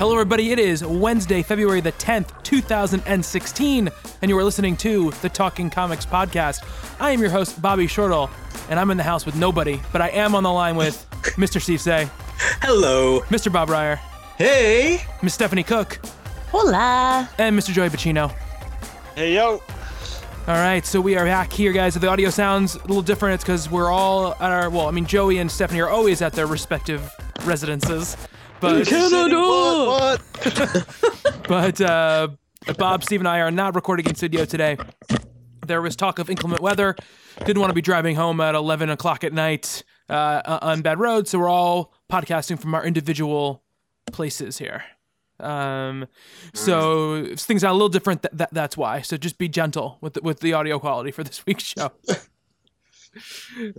Hello, everybody. It is Wednesday, February the 10th, 2016, and you are listening to the Talking Comics podcast. I am your host, Bobby Shortle, and I'm in the house with nobody, but I am on the line with Mr. Steve Seigh, Hello. Mr. Bob Reyer, Hey. Miss Stephanie Cooke, Hola. and Mr. Joey Braccino. Hey yo. All right, so we are back here, guys. If the audio sounds a little different, it's because we're all at our, well, I mean, Joey and Stephanie are always at their respective residences. But What? but uh, Bob, Steve, and I are not recording in studio today. There was talk of inclement weather. Didn't want to be driving home at 11 o'clock at night uh, on bad roads, so we're all podcasting from our individual places here. Um, so if things are a little different. Th- that, that's why. So just be gentle with the, with the audio quality for this week's show.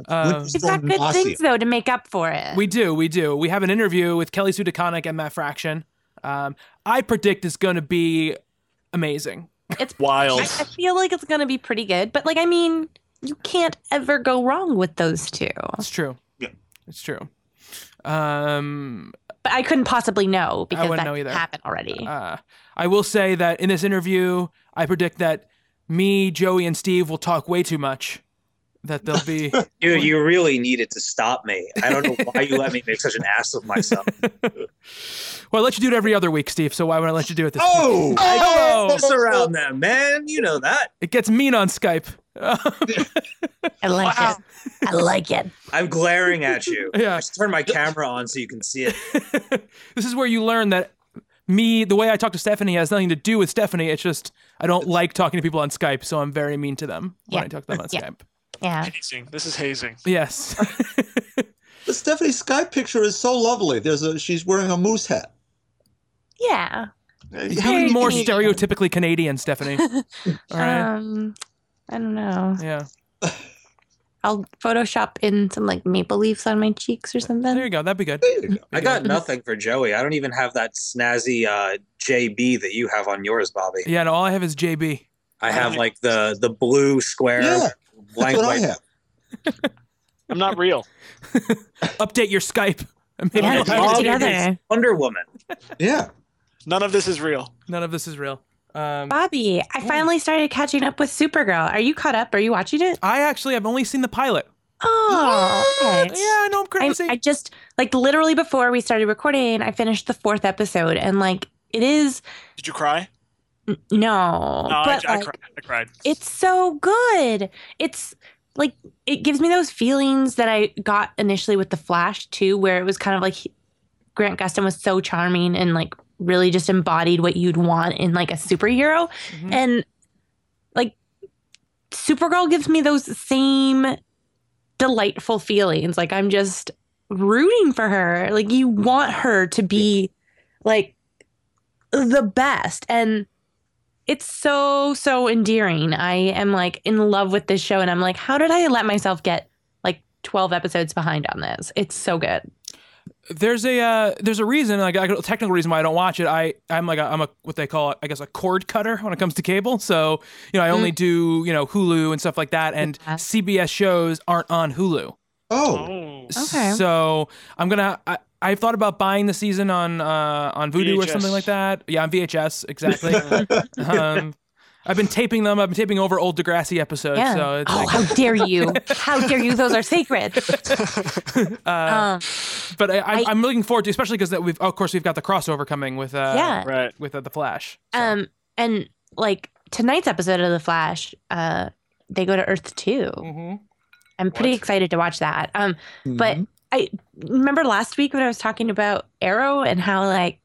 Um, We've got good things though to make up for it. we do, we do. We have an interview with Kelly Sue DeConnick and Matt Fraction. Um, I predict it's going to be amazing. it's Wild. I, I feel like it's gonna be pretty good, but like I mean, you can't ever go wrong with those two. It's true. Yeah, it's true. Um, But I couldn't possibly know because wouldn't that know either. happened already. uh, I will say that in this interview, I predict that me, Joey, and Steve will talk way too much. That they'll be. You you really needed to stop me. I don't know why you let me make such an ass of myself. well, I let you do it every other week, Steve. So why would I let you do it this week? Oh, I Oh! can't mess around them, man. You know that. It gets mean on Skype. I like Wow. it. I like it. I'm glaring at you. Yeah. I should turn my camera on so you can see it. this is where you learn that me, the way I talk to Stephanie, has nothing to do with Stephanie. It's just I don't like talking to people on Skype, so I'm very mean to them when I talk to them on Yeah. Skype. Yeah. Hazing. This is hazing. Yes. The Stephanie Skype picture is so lovely. There's a she's wearing a moose hat. Yeah. How Very more Canadian. stereotypically Canadian, Stephanie? All right. Um I don't know. yeah. I'll Photoshop in some like maple leaves on my cheeks or something. There you go. That'd be good. There you go. I got nothing for Joey. I don't even have that snazzy uh, JB that you have on yours, Bobby. Yeah. No, all I have is JB. I have like the the blue square Yeah, blank That's what I white. have. I'm not real. Update your Skype. Maybe Yeah, you'll get it it. together. Wonder Woman. Yeah. None of this is real. None of this is real. Um, Bobby, I finally started catching up with Supergirl. Are you caught up? Are you watching it? I actually have only seen the pilot. Oh, okay. Yeah, I know I'm I, crazy. I just like literally before we started recording, I finished the fourth episode, and like it is Did you cry? No, No, but I, like, cried. I cried. it's so good. It's like it gives me those feelings that I got initially with the Flash too, where it was kind of like he- Grant Gustin was so charming and like really just embodied what you'd want in like a superhero, Mhm. and like Supergirl gives me those same delightful feelings. Like I'm just rooting for her. Like you want her to be like the best and it's so so endearing. I am like in love with this show and I'm like how did I let myself get like 12 episodes behind on this? It's so good. there's a uh, there's a reason like a technical reason why I don't watch it. I I'm like a, I'm a what they call it, I guess a cord cutter when it comes to cable. So you know I only do you know Hulu and stuff like that, and Yeah. CBS shows aren't on Hulu. Oh. Oh. Okay. So I'm gonna I, I've thought about buying the season on uh, on Vudu or something like that. Yeah, on VHS exactly. um, I've been taping them. I've been taping over old Degrassi episodes. Yeah. So it's oh, like, how dare you? How dare you? Those are sacred. uh, Um, but I, I'm, I- I'm looking forward to, especially because we've of course we've got the crossover coming with uh, yeah. Right. with uh, the Flash. So. Um, and like tonight's episode of The Flash, uh, they go to Earth 2 Mhm. I'm pretty What? excited to watch that. Um, but Mhm. I remember last week when I was talking about Arrow and how like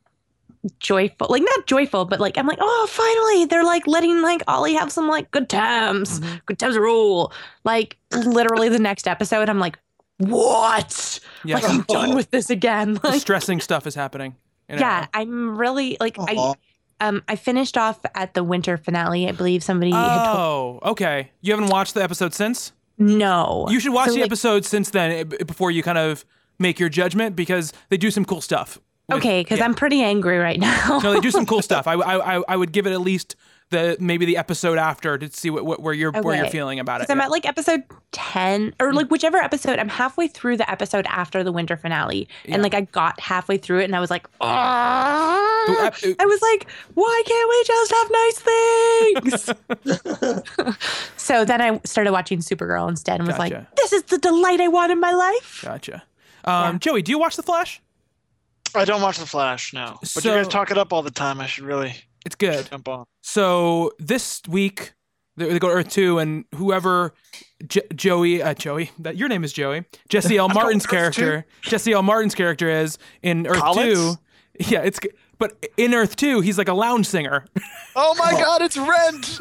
joyful, like not joyful, but like I'm like, oh, finally they're like letting like Ollie have some like good times, Mm-hmm. good times rule. Like literally the next episode, I'm like, what? Yes. Like I'm done with this again. The Like, stressing stuff is happening. yeah, Arrow. I'm really like I. Um, I finished off at the winter finale. I believe somebody had told. Oh, okay. You haven't watched the episode since? No, You should watch So, the like, episode since then eh, before you kind of make your judgment because they do some cool stuff. with- Okay, because yeah. I'm pretty angry right now. no, they do some cool stuff. I, I, I- I would give it at least the maybe the episode after to see what, what where you're where you're feeling about it. I'm yeah. at like episode 10 or like whichever episode. I'm halfway through the episode after the winter finale. Yeah. And like I got halfway through it and I was like, "Ah." Ep- I was like, why can't we just have nice things? so then I started watching Supergirl instead and was Gotcha. like, this is the delight I want in my life. Gotcha. Um, Joey, do you watch The Flash? I don't watch The Flash, no. But So- you guys talk it up all the time. I should really It's good. jump on. So this week they, they go to Earth Two, and whoever J- Joey, uh, Joey, that your name is Joey. Jesse L. Martin's character, Jesse L. Martin's character is in Earth Collins? Two. Yeah, it's g- but in Earth Two, he's like a lounge singer. Oh my god, it's Rent!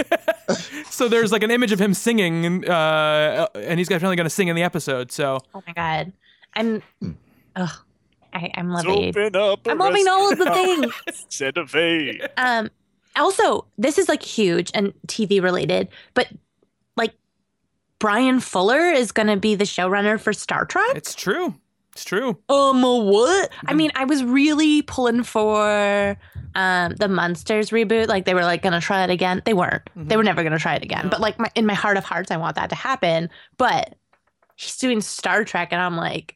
so there's like an image of him singing, and uh, and he's definitely going to sing in the episode. So Oh my God. I'm, ugh, I, I'm loving Open up. a I'm loving all of the things. Santa Fe. Um, also, this is like huge and TV related, but like Bryan Fuller is going to be the showrunner for Star Trek. it's true. It's true. Um, what? I mean, I was really pulling for um the Monsters reboot. Like they were like gonna try it again. They weren't. They were never gonna try it again. But like my, in my heart of hearts, I want that to happen. But he's doing Star Trek, and I'm like,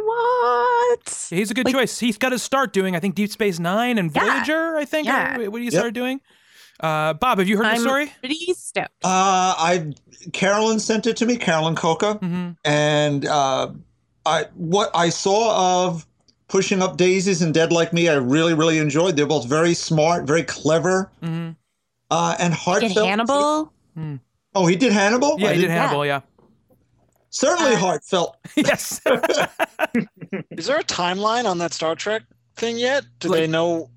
what? He's a good Like- choice. He's got to start doing, I think, Deep Space Nine and Yeah. Voyager. I think. Yeah. What do you Yep. start doing? Uh, Bob, have you heard the I'm story? pretty stoked. Uh, I Carolyn sent it to me, Carolyn Cocca, Mm-hmm. and uh, I what I saw of pushing up daisies and Dead Like Me, I really really enjoyed. They're both very smart, very clever, Mm-hmm. uh, and Did heartfelt. Hannibal? Oh, he did Hannibal. Yeah, I he did didn't- Hannibal. Yeah. Certainly Uh, heartfelt. yes. Is there a timeline on that Star Trek thing yet? Do Like- they know?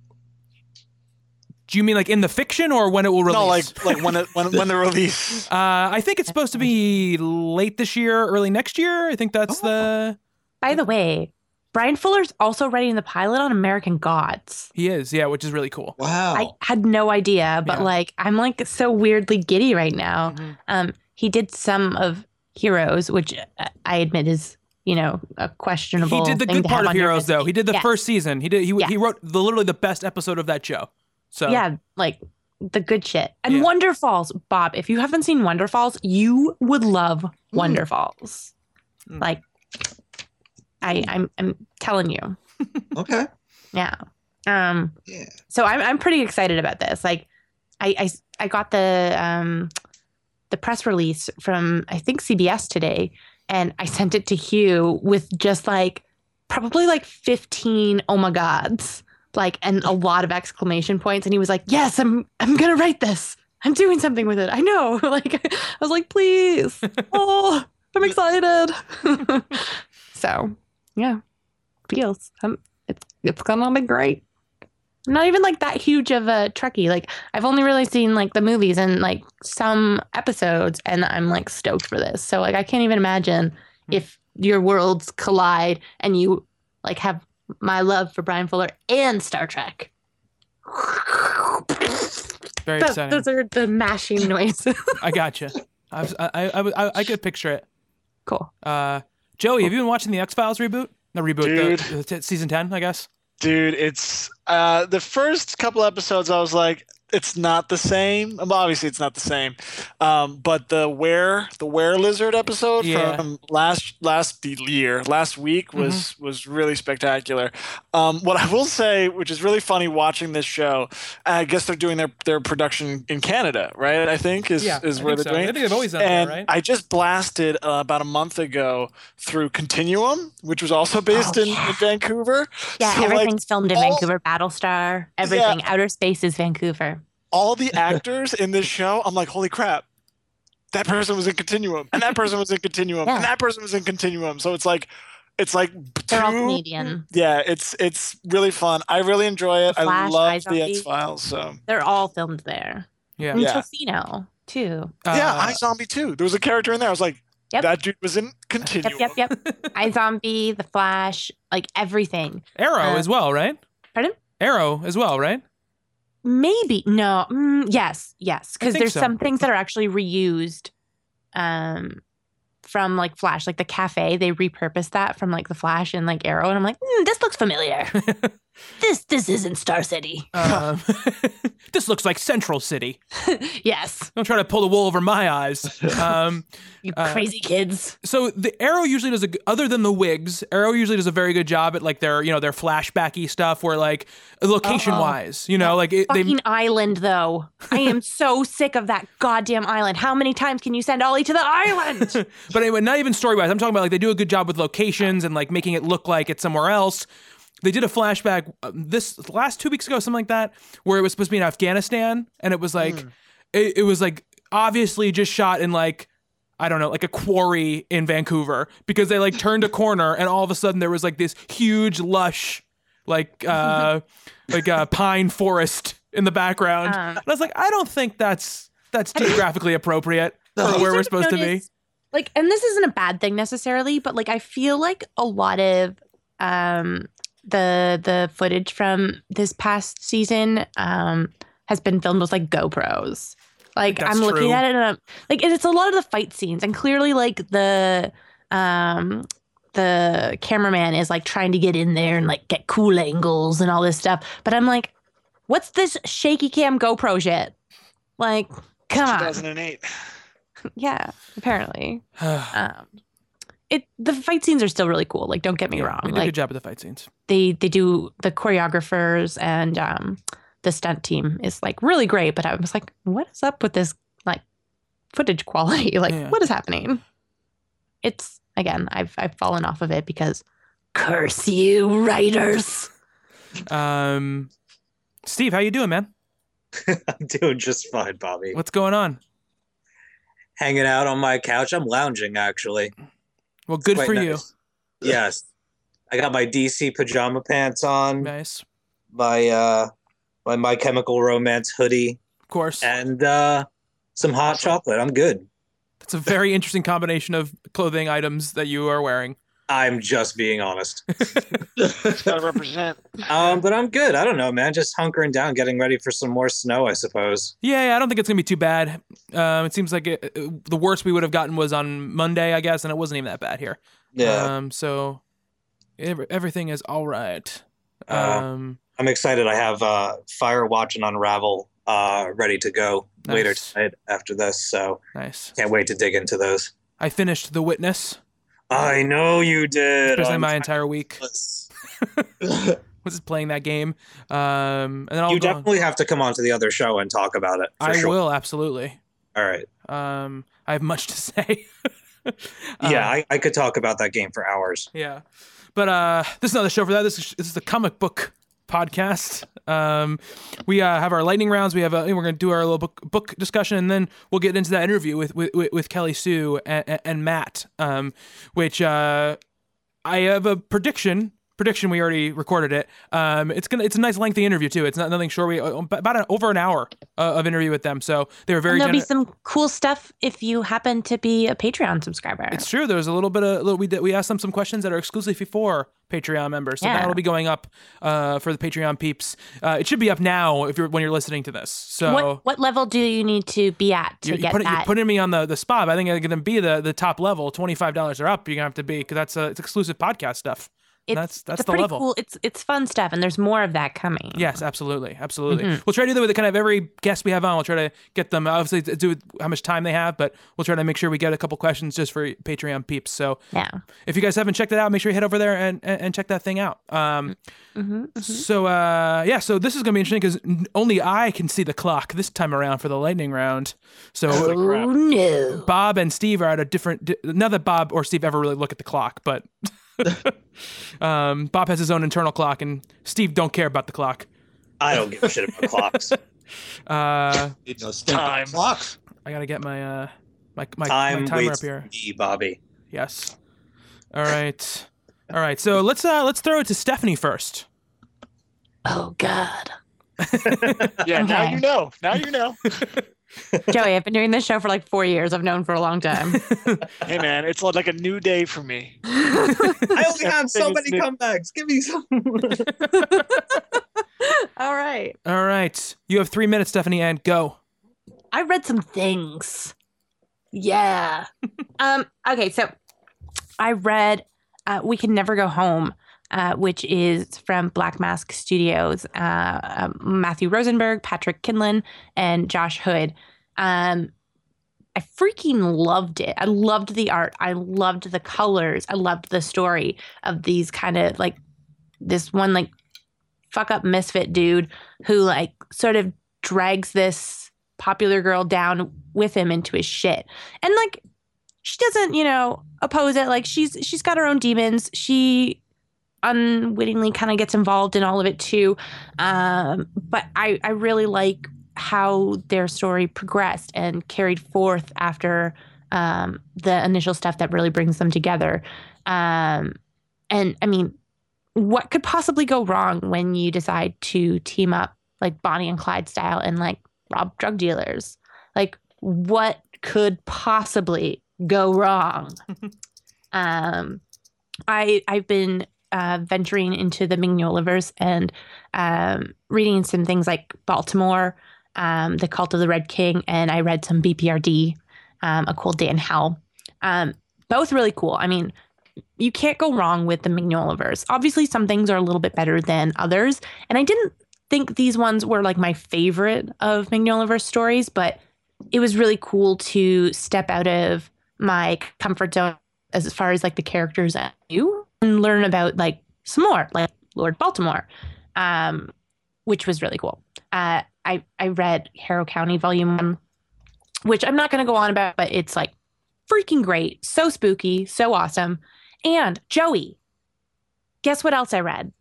Do you mean like in the fiction or when it will release? No, like like when it when when the release. Uh, I think it's supposed to be late this year, early next year. I think that's the. By the way, Bryan Fuller's also writing the pilot on American Gods. He is, yeah, which is really cool. Wow. I had no idea, but Yeah. like I'm like so weirdly giddy right now. Mhm. Um, he did some of Heroes, which uh, I admit is you know a questionable. He did the thing good part of Heroes, though. He did the Yeah. first season. He did. He, Yeah. he wrote the literally the best episode of that show. So Yeah, like the good shit. And Yeah. Wonderfalls, Bob. If you haven't seen Wonderfalls, you would love Wonderfalls. Mm. Like, I, I'm, I'm telling you. okay. Yeah. Um. Yeah. So I'm I'm pretty excited about this. Like, I I, I got the um the press release from I think CBS today, and I sent it to Hugh with just like probably like 15 oh my gods, like and a lot of exclamation points, and he was like, "Yes, I'm I'm gonna write this. I'm doing something with it. I know." Like I was like, "Please, oh, I'm excited." so yeah, feels um, it's it's gonna be great. I'm not even like that huge of a Trekkie. Like I've only really seen like the movies and like some episodes, and I'm like stoked for this. So like I can't even imagine if your worlds collide and you like have my love for Bryan Fuller and Star Trek. very That- exciting. those are the mashing noises. I gotcha. I, was, I, I, I, I could picture it. cool. Uh, Joey, have you been watching the X Files reboot? The reboot, Dude. the, the t- season ten, I guess. Dude, it's uh the first couple episodes I was like it's not the same. Well, obviously it's not the same. Um, but the where the where lizard episode Yeah. from last last year, last week was was really spectacular. Um, what I will say, which is really funny watching this show, I guess they're doing their their production in Canada, right? I think is is where they're doing. it. they've always done And that, right? I just blasted uh, about a month ago through Continuum, which was also based Oh, in, yeah. in Vancouver. Yeah, So, like, everything's filmed in all- Vancouver. Battlestar, everything. Outer space is Vancouver. All the actors in this show, I'm like, holy crap. that person was in Continuum, and that person was in Continuum, Yeah. and that person was in Continuum. So it's like, it's like They're all two- Canadian. Yeah, it's it's really fun. I really enjoy it. The I love Eyes the X Files. So They're all filmed there. Yeah. And Yeah. Tofino too. yeah, Uh, Zombie too. There was a character in there. I was like, Yep. that dude was in Continuum. Yep, yep, yep. iZombie, The Flash, like everything. Arrow Uh, as well, right? Pardon? Arrow as well, right? Maybe no. Mm, yes, yes. Because there's so. some things that are actually reused, um, from like Flash, like the cafe. They repurposed that from like the Flash and like Arrow, and I'm like, mm, this looks familiar. this this isn't Star City. Um, this looks like Central City. yes, Don't try to pull the wool over my eyes. Um, you Uh, crazy kids. so the Arrow usually does a other than the wigs, Arrow usually does a very good job at like their you know their flashbacky stuff where like location wise, you know, like it, they Fucking island, though. I am so sick of that goddamn island. How many times can you send Ollie to the island? But anyway, not even story wise. I'm talking about like they do a good job with locations and like making it look like it's somewhere else. They did a flashback uh, this last two weeks ago, something like that, where it was supposed to be in Afghanistan, and it was like it, it was like obviously just shot in like I don't know, like a quarry in Vancouver because they like turned a corner and all of a sudden there was like this huge lush like uh like a pine forest in the background. Um, and I was like, I don't think that's that's geographically appropriate for where we're supposed to be. Like, and this isn't a bad thing necessarily, but like I feel like a lot of um the the footage from this past season um has been filmed with like GoPros. Like That's I'm looking true. at it and I'm, like and it's a lot of the fight scenes and clearly like the um the cameraman is like trying to get in there and like get cool angles and all this stuff. But I'm like, what's this shaky cam GoPro shit? Like, come on. 2008. Yeah, apparently. Um, it the fight scenes are still really cool. Like, don't get me Yeah, wrong. They did a Like good job with the fight scenes. they they do the choreographers and um the stunt team is like really great. But I was like, what is up with this like footage quality? Like, Yeah. what is happening? It's again, I've I've fallen off of it because curse you writers. Um, Steve, how you doing, man? I'm doing just fine, Bobby. What's going on? Hanging out on my couch. I'm lounging actually. Well, good for you. Yes. I got my DC pajama pants on, Nice, my uh my My Chemical Romance hoodie, of course. and uh some hot chocolate. I'm good. That's a very interesting combination of clothing items that you are wearing. I'm just being honest. Gotta represent. Um, but I'm good. I don't know, man. Just hunkering down, getting ready for some more snow, I suppose. Yeah, yeah, I don't think it's gonna be too bad. Um, it seems like it, it- the worst we would have gotten was on Monday, I guess, and it wasn't even that bad here. Um, so ev- everything is all right. Uh, Um, I'm excited. I have uh, Firewatch and Unravel uh, ready to go later tonight after this. So nice. can't wait to dig into those. I finished The Witness. I know you did. Especially my entire week was just playing that game. Um, and then I'll You go on- definitely have to come on to the other show and talk about it. For I sure. will absolutely. All right. Um, I have much to say. yeah, Um, I, I could talk about that game for hours. yeah. But uh, this is not the show for that. This is, this is the comic book podcast. Um, we uh, have our lightning rounds. We have a, we're going to do our little book book discussion, and then we'll get into that interview with with, with- Kelly Sue and, and Matt. Um, which uh, I have a prediction. Prediction. We already recorded it. Um, it's gonna. It's a nice lengthy interview too. It's not nothing short. We uh, about an, over an hour uh, of interview with them. So they were very. And there'll be some cool stuff if you happen to be a Patreon subscriber. It's true. There's a little bit of little, we did, we asked them some questions that are exclusively for Patreon members. So Yeah. that'll be going up uh, for the Patreon peeps. Uh, it should be up now if you're when you're listening to this. So what what level do you need to be at to you're, get putting, that? you're putting me on the the spot. I think I'm gonna be the the top level. Twenty five dollars or up. You're gonna have to be because that's uh, it's exclusive podcast stuff. It's, that's- that's it's the pretty level. cool. It's it's fun stuff, and there's more of that coming. Yes, absolutely, absolutely. Mm-hmm. We'll try to do that with kind of every guest we have on. We'll try to get them obviously to do with how much time they have, but we'll try to make sure we get a couple questions just for Patreon peeps. So yeah. if you guys haven't checked it out, make sure you head over there and, and, and check that thing out. Um, Mm-hmm, So uh, yeah, so this is gonna be interesting because only I can see the clock this time around for the lightning round. So Oh no! Bob and Steve are at a different. di- Not that Bob or Steve ever really look at the clock, but um, Bob has his own internal clock, and Steve don't care about the clock. I don't give a shit about clocks. Uh, You know, stink Time. clocks. I gotta get my uh, My my, Time my timer up here. me, Bobby. Yes. All right. All right. So let's uh let's throw it to Stephanie first. Oh God. Yeah, now you know. Now you know. Joey, I've been doing this show for like four years. I've known for a long time. hey man, it's like a new day for me. I only have so many Everything's comebacks. Give me some. All right. All right. You have three minutes, Stephanie, and go. I read some things. Yeah. um. Okay. So, I read uh, "We Can Never Go Home," uh, which is from Black Mask Studios. Uh, um, Matthew Rosenberg, Patrick Kindlon, and Josh Hood. Um, I freaking loved it. I loved the art. I loved the colors. I loved the story of these kind of like this one like fuck up misfit dude who like sort of drags this popular girl down with him into his shit. And like she doesn't, you know, oppose it. Like she's she's got her own demons. She unwittingly kind of gets involved in all of it too. Um, but I I really like how their story progressed and carried forth after um, the initial stuff that really brings them together. Um, and I mean, what could possibly go wrong when you decide to team up like Bonnie and Clyde style and like rob drug dealers? Like, what could possibly go wrong? um, I I've been uh, venturing into the Mignolaverse and um, reading some things like Baltimore, um, The Cult of the Red King, and I read some BPRD, um, A Cold Day in Hell. Um, both really cool. I mean, you can't go wrong with the Mignolaverse. Obviously, some things are a little bit better than others, and I didn't think these ones were like my favorite of Mignolaverse stories, but it was really cool to step out of my comfort zone as far as like the characters and you and learn about like some more, like Lord Baltimore, um, which was really cool. Uh, I I read Harrow County Volume One, which I'm not going to go on about, but it's like freaking great, so spooky, so awesome. And Joey, guess what else I read?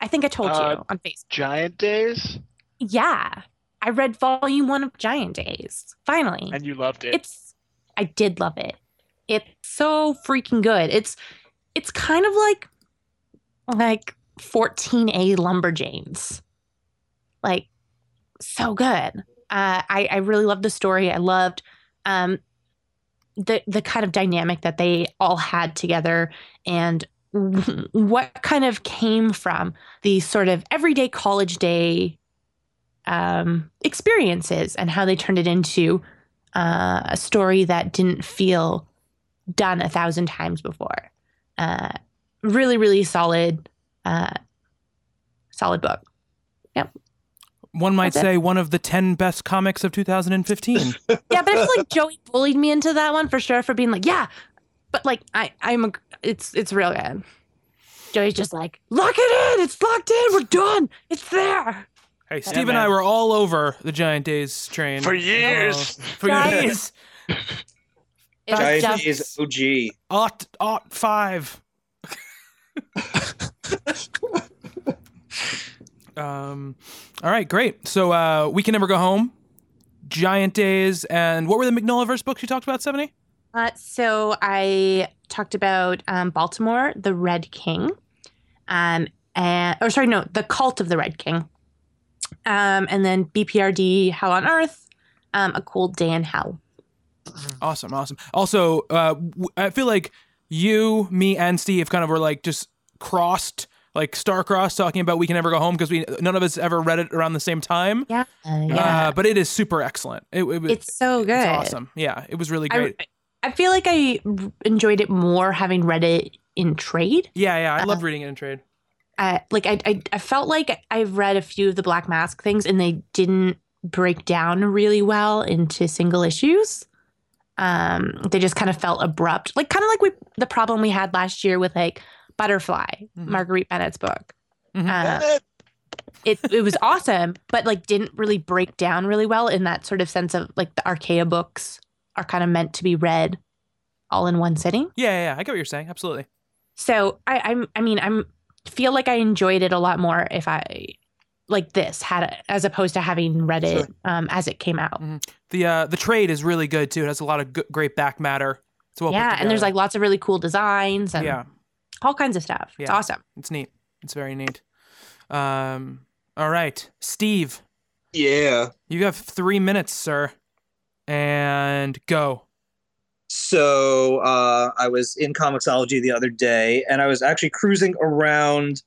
I think I told Uh, you on Facebook. Giant days, Yeah, I read Volume One of Giant Days. Finally, and you loved it. it's I did love it. It's so freaking good. It's it's kind of like like 14A Lumberjanes. Like so good. Uh I I really loved the story. I loved um the the kind of dynamic that they all had together and what kind of came from the sort of everyday college day um, experiences and how they turned it into uh, a story that didn't feel done a thousand times before. Uh, really, really solid, uh, solid book. Yep. One might That's it. say one of the 10 best comics of 2015. Yeah, but I feel like Joey bullied me into that one for sure for being like, yeah, but like I, I'm, a, it's, it's real good. Joey's just like, lock it in. It's locked in. We're done. It's there. hey, Steve and I were all over the Giant Days train. For years. Uh, for years. It's Giant just- is OG. Ought, ought five. um, all right, great. So uh, we can never go home. Giant Days, and what were the Mignolaverse books you talked about, Stephanie? Uh, so I talked about um, Baltimore, the Red King, um, and or sorry, no, the Cult of the Red King, um, and then BPRD, Hell on Earth, um, A Cold Day in Hell. Awesome, awesome. Also, uh, w- I feel like you, me, and Steve kind of were like just crossed, like star-crossed, talking about We Can Never Go Home because we none of us ever read it around the same time. Yeah, yeah, Uh, but it is super excellent. It, it, it's so good. it's awesome. Yeah, it was really great. I, I feel like I enjoyed it more having read it in trade. yeah, yeah, I uh, love reading it in trade. uh, like I, I I felt like I've read a few of the Black Mask things and they didn't break down really well into single issues. Um, they just kind of felt abrupt, like kind of like we the problem we had last year with like Butterfly, Mhm. Marguerite Bennett's book. Mhm. Uh, it it was awesome, but like didn't really break down really well in that sort of sense of like the Archaia books are kind of meant to be read all in one sitting. Yeah, yeah, yeah, I get what you're saying. Absolutely. So I, I'm, I mean, I'm feel like I enjoyed it a lot more if I, like this had as opposed to having read it Sure. um, as it came out. The uh, the trade is really good too. It has a lot of good, great back matter. It's well yeah, and there's like lots of really cool designs and yeah, all kinds of stuff. It's awesome. it's neat. It's very neat. Um, all right, Steve, Yeah. you have three minutes, sir, and go. So uh, I was in Comixology the other day, and I was actually cruising around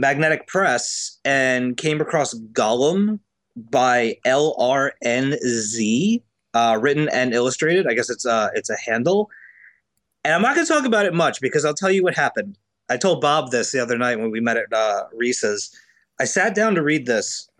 Magnetic Press and came across Golem by LRNZ, uh, written and illustrated. I guess it's uh, it's a handle. And I'm not going to talk about it much because I'll tell you what happened. I told Bob this the other night when we met at uh, Reese's. I sat down to read this,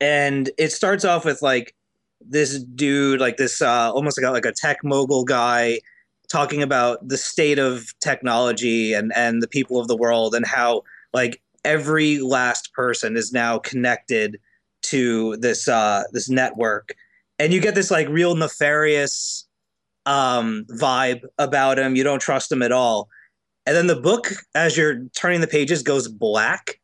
and it starts off with like this dude, like this uh, almost like a, like a tech mogul guy, talking about the state of technology and and the people of the world and how like every last person is now connected to this uh, this network, and you get this like real nefarious um, vibe about him. You don't trust him at all. And then the book, as you're turning the pages, goes black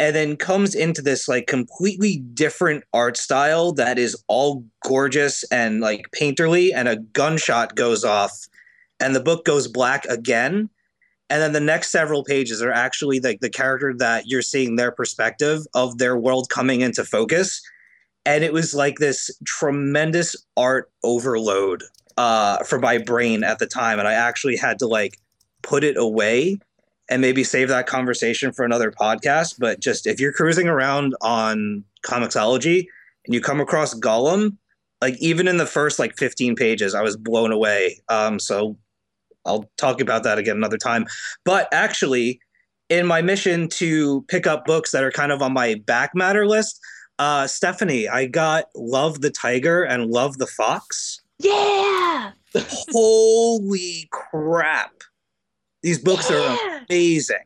and then comes into this like completely different art style that is all gorgeous and like painterly. And a gunshot goes off and the book goes black again. And then the next several pages are actually like the character that you're seeing their perspective of their world coming into focus. And it was like this tremendous art overload uh, for my brain at the time. And I actually had to like put it away and maybe save that conversation for another podcast. But just if you're cruising around on Comixology and you come across Golem, like even in the first like 15 pages, I was blown away. Um, so I'll talk about that again another time. But actually, in my mission to pick up books that are kind of on my back matter list, uh, Stephanie, I got Love the Tiger and Love the Fox. Yeah. Holy crap. These books are Yeah. amazing.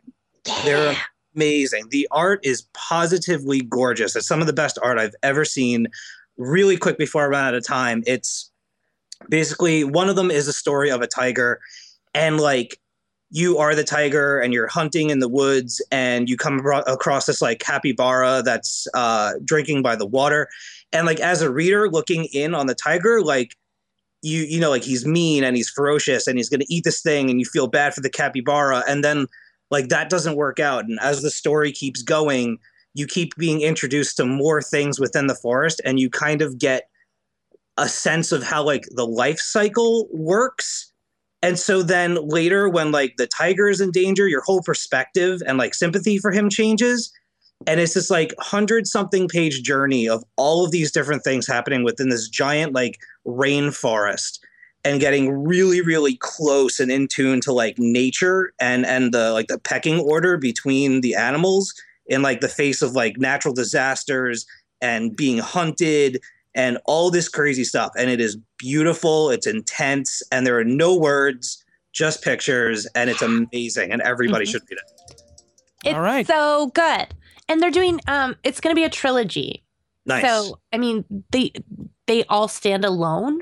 They're amazing. The art is positively gorgeous. It's some of the best art I've ever seen. Really quick before I run out of time, it's basically one of them is a story of a tiger, and like you are the tiger and you're hunting in the woods and you come abro- across this like capybara that's uh, drinking by the water. And like as a reader looking in on the tiger like you you know like he's mean and he's ferocious and he's going to eat this thing and you feel bad for the capybara. And then like that doesn't work out. And as the story keeps going you keep being introduced to more things within the forest and you kind of get a sense of how like the life cycle works and so then later when like the tiger is in danger your whole perspective and like sympathy for him changes. And it's this like hundred something page journey of all of these different things happening within this giant like rainforest and getting really really close and in tune to like nature and and the like the pecking order between the animals in like the face of like natural disasters and being hunted and all this crazy stuff and it is beautiful it's intense and there are no words just pictures and it's amazing and everybody Mhm. should read it It's All right. so good. And they're doing um it's going to be a trilogy. nice So, I mean, they they all stand alone.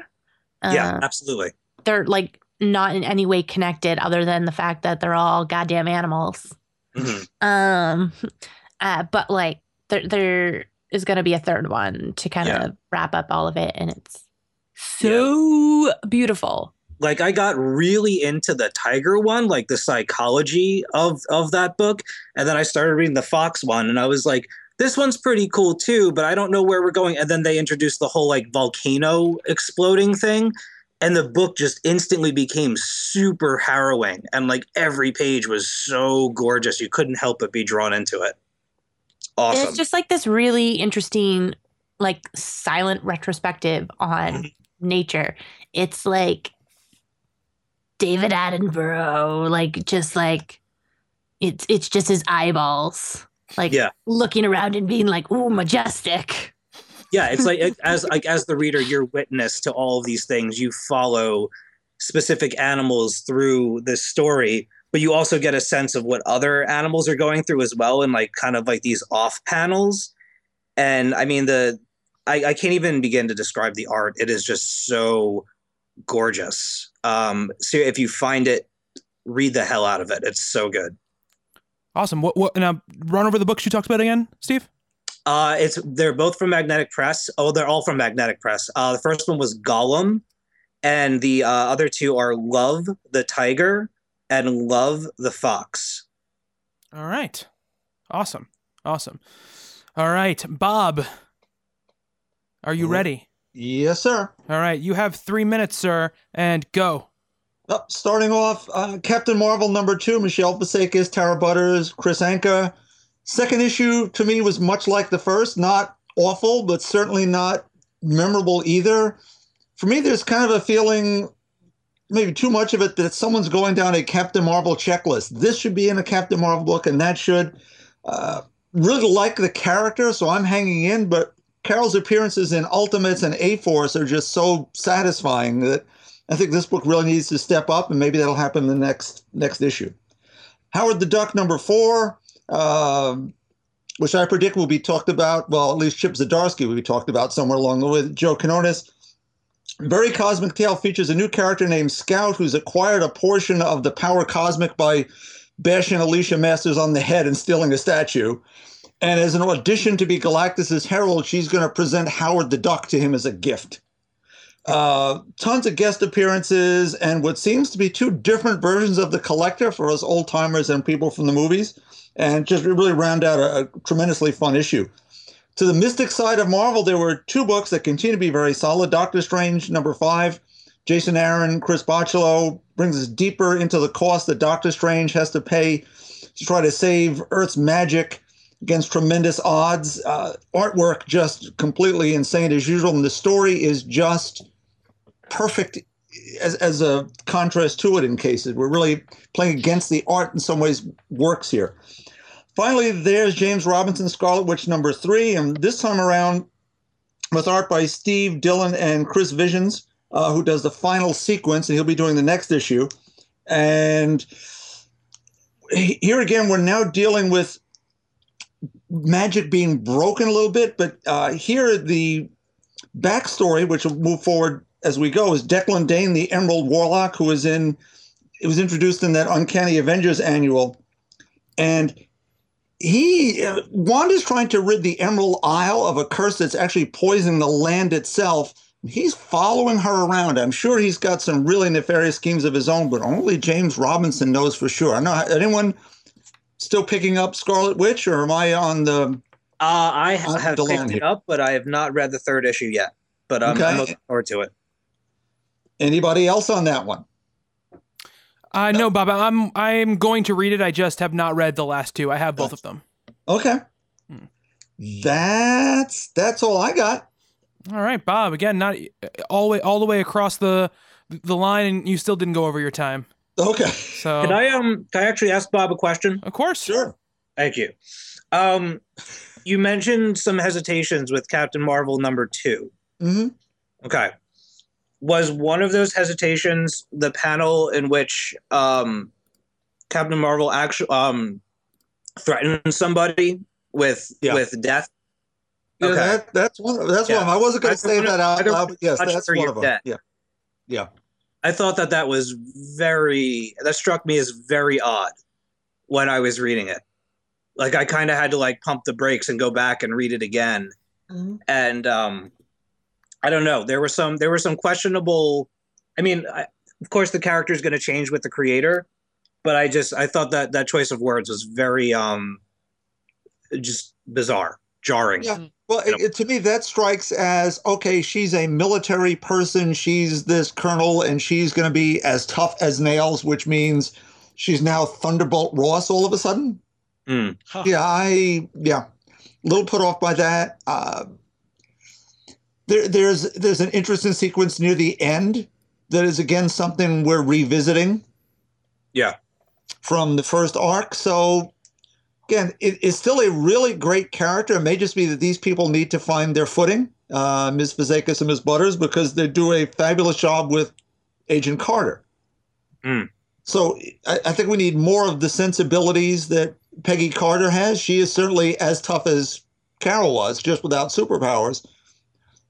yeah Uh, absolutely they're like not in any way connected other than the fact that they're all goddamn animals. Mhm. Um uh but like there there is going to be a third one to kind Yeah. of wrap up all of it and it's so beautiful. like I got really into the tiger one, like the psychology of of that book, and then I started reading the fox one, and I was like, this one's pretty cool too, but I don't know where we're going. And then they introduced the whole like volcano exploding thing, and the book just instantly became super harrowing, and like every page was so gorgeous, you couldn't help but be drawn into it. And it's just like this really interesting like silent retrospective on Mhm. nature. It's like David Attenborough, like just like it's it's just his eyeballs, like Yeah. looking around and being like, "Ooh, majestic." yeah it's like as like as the reader you're witness to all of these things you follow specific animals through this story but you also get a sense of what other animals are going through as well in like kind of like these off panels and i mean the I, I can't even begin to describe the art it is just so gorgeous um so if you find it read the hell out of it it's so good Awesome. What? What? Now run over the books you talked about again, Steve. Uh, it's they're both from Magnetic Press. Oh, they're all from Magnetic Press. Uh, the first one was Golem, and the uh, other two are Love the Tiger and Love the Fox. All right. Awesome. Awesome. All right, Bob. Are you ready? Yes, sir. All right, you have three minutes, sir, and go. Up, starting off, uh, Captain Marvel number two, Michele Fazekas, Tara Butters, Kris Anka. Second issue to me was much like the first, not awful, but certainly not memorable either. For me, there's kind of a feeling, maybe too much of it, that someone's going down a Captain Marvel checklist. This should be in a Captain Marvel book, and that should. Uh, really like the character, so I'm hanging in, but Carol's appearances in Ultimates and A Force are just so satisfying that I think this book really needs to step up, and maybe that'll happen in the next next issue. Howard the Duck number four, um, which I predict will be talked about. Well, at least Chip Zdarsky will be talked about somewhere along the way. Joe Quinones. Very Cosmic Tale features a new character named Scout who's acquired a portion of the power cosmic by bashing Alicia Masters on the head and stealing a statue. And as an audition to be Galactus's herald, she's going to present Howard the Duck to him as a gift. Uh, tons of guest appearances and what seems to be two different versions of the collector for us old timers and people from the movies, and just really round out a, a tremendously fun issue. To the mystic side of Marvel, there were two books that continue to be very solid. Doctor Strange number five, Jason Aaron, Chris Bachalo brings us deeper into the cost that Doctor Strange has to pay to try to save Earth's magic against tremendous odds. Uh, artwork just completely insane as usual, and the story is just perfect as, as a contrast to it in cases. We're really playing against the art in some ways works here. Finally, there's James Robinson Scarlet Witch number three, and this time around with art by Steve Dillon and Chris Visions, uh, who does the final sequence, and he'll be doing the next issue. And here again, we're now dealing with magic being broken a little bit, but uh, here the backstory, which will move forward as we go, is Declan Dane, the Emerald Warlock, who was in it was introduced in that Uncanny Avengers annual, and he uh, Wanda's trying to rid the Emerald Isle of a curse that's actually poisoning the land itself. He's following her around. I'm sure he's got some really nefarious schemes of his own, but only James Robinson knows for sure. I know anyone still picking up Scarlet Witch, or am I on the? Uh, I have Delan picked it up, but I have not read the third issue yet. But um, I'm Okay. looking forward to it. Anybody else on that one? Uh, no, Bob, I'm I'm going to read it. I just have not read the last two. I have both of them. Okay. Hmm. That's that's all I got. All right, Bob. Again, not uh, all the way all the way across the the line, and you still didn't go over your time. Okay. So, Can I um can I actually ask Bob a question? of course, Sure. Thank you. Um, you mentioned some hesitations with Captain Marvel number two. hmm Okay. Was one of those hesitations the panel in which um, Captain Marvel actually um, threatened somebody with Yeah. with death? Yeah, Okay. that, that's one. Of, that's one. Of them. I wasn't going to say that out loud, but yes, that's one of them. debt. Yeah. Yeah. I thought that that was very that struck me as very odd when I was reading it. Like I kind of had to like pump the brakes and go back and read it again. And um I don't know, there were some there were some questionable I mean, I, of course the character is going to change with the creator, but I just I thought that that choice of words was very um just bizarre, jarring. Yeah. Well, it, it- to me, that strikes as okay. She's a military person. She's this colonel, and she's going to be as tough as nails, which means she's now Thunderbolt Ross all of a sudden. Mm. Huh. Yeah, I yeah, a little put off by that. Uh, there, there's there's an interesting sequence near the end that is again something we're revisiting. Yeah. From the first arc, so again, it, it's still a really great character. It may just be that these people need to find their footing, uh, Ms. Fazekas and Ms. Butters, because they do a fabulous job with Agent Carter. Mm. So I, I think we need more of the sensibilities that Peggy Carter has. She is certainly as tough as Carol was, just without superpowers.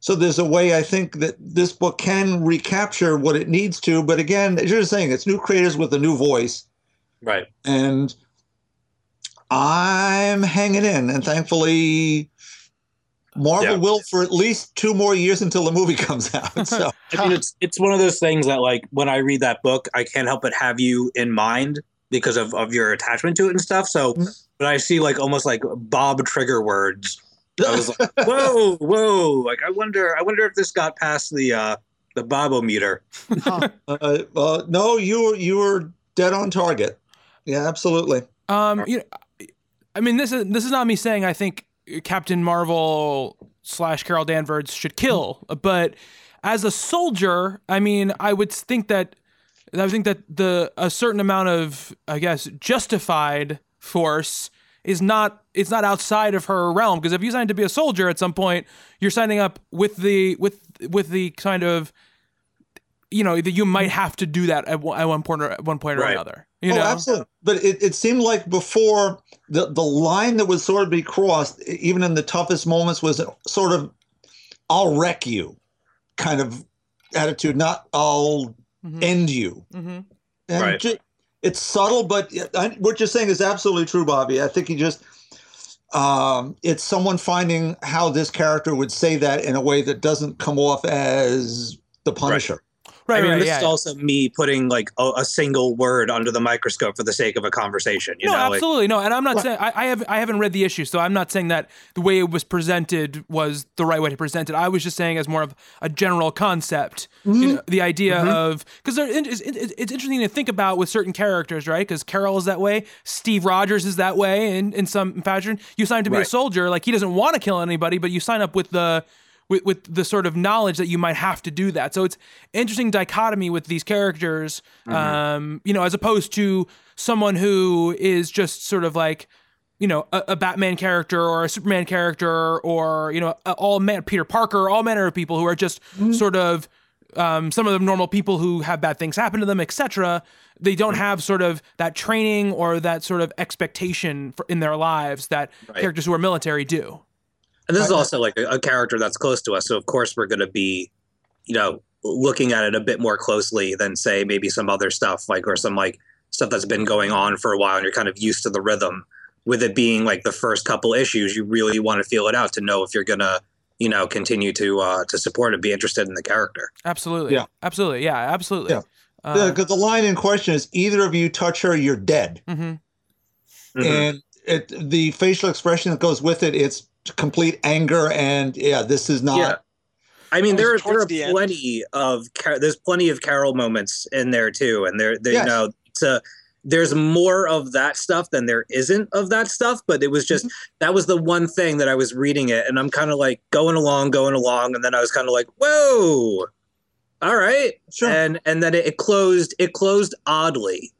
So there's a way I think that this book can recapture what it needs to. But again, as you're saying, it's new creators with a new voice. Right. And I'm hanging in. And thankfully, Marvel Yeah. will for at least two more years until the movie comes out. So I mean, it's it's one of those things that like when I read that book, I can't help but have you in mind because of, of your attachment to it and stuff. So Mhm. when I see like almost like Bob trigger words, I was like, whoa, whoa! Like I wonder, I wonder if this got past the uh the Bobometer. Huh. uh, uh, no, you were you were dead on target. Yeah, absolutely. Um, you know, I mean, this is this is not me saying I think Captain Marvel slash Carol Danvers should kill, but as a soldier, I mean, I would think that I would think that the a certain amount of I guess justified force is not it's not outside of her realm because if you sign to be a soldier at some point, you're signing up with the with with the kind of you know that you might have to do that at one, at one point or at one point or Right. another. You oh, know, absolutely. But it, it seemed like before the the line that would sort of be crossed, even in the toughest moments, was sort of "I'll wreck you" kind of attitude, not "I'll Mhm. end you." hmm And Right. ju- it's subtle, but I, what you're saying is absolutely true, Bobby. I think you just um, it's someone finding how this character would say that in a way that doesn't come off as the Punisher. Right, I mean, right, this yeah. is also me putting like a, a single word under the microscope for the sake of a conversation. You no, know, like, absolutely no, and I'm not Right. saying I, I have I haven't read the issue, so I'm not saying that the way it was presented was the right way to present it. I was just saying as more of a general concept, you mm-hmm. know, the idea mm-hmm. of because it's, it's, it's interesting to think about with certain characters, right? Because Carol is that way, Steve Rogers is that way, in in some fashion. You sign up to be a soldier, like he doesn't want to kill anybody, but you sign up with the with, with the sort of knowledge that you might have to do that. So it's interesting dichotomy with these characters, um, you know, as opposed to someone who is just sort of like, you know, a, a Batman character or a Superman character or, you know, a- all man, Peter Parker, all manner of people who are just sort of, um, some of them normal people who have bad things happen to them, etc. They don't have sort of that training or that sort of expectation for, in their lives that Right. characters who are military do. And this is also like a, a character that's close to us, so of course we're going to be, you know, looking at it a bit more closely than say maybe some other stuff like or some like stuff that's been going on for a while, and you're kind of used to the rhythm. With it being like the first couple issues, you really want to feel it out to know if you're gonna, you know, continue to uh, to support and be interested in the character. Absolutely. Yeah. Absolutely. Yeah. Absolutely. Yeah. Uh, Because the line in question is either of you touch her, you're dead. mhm. Mhm. And it, the facial expression that goes with it, it's complete anger. And yeah, this is not. Yeah. I mean, there are there are the end. plenty of Car- there's plenty of Carol moments in there too, and there, there Yes. you know, it's a, there's more of that stuff than there isn't of that stuff. But it was just mm-hmm. that was the one thing that I was reading it, and I'm kind of like going along, going along, and then I was kind of like, whoa, all right, Sure. and and then it, it closed, it closed oddly,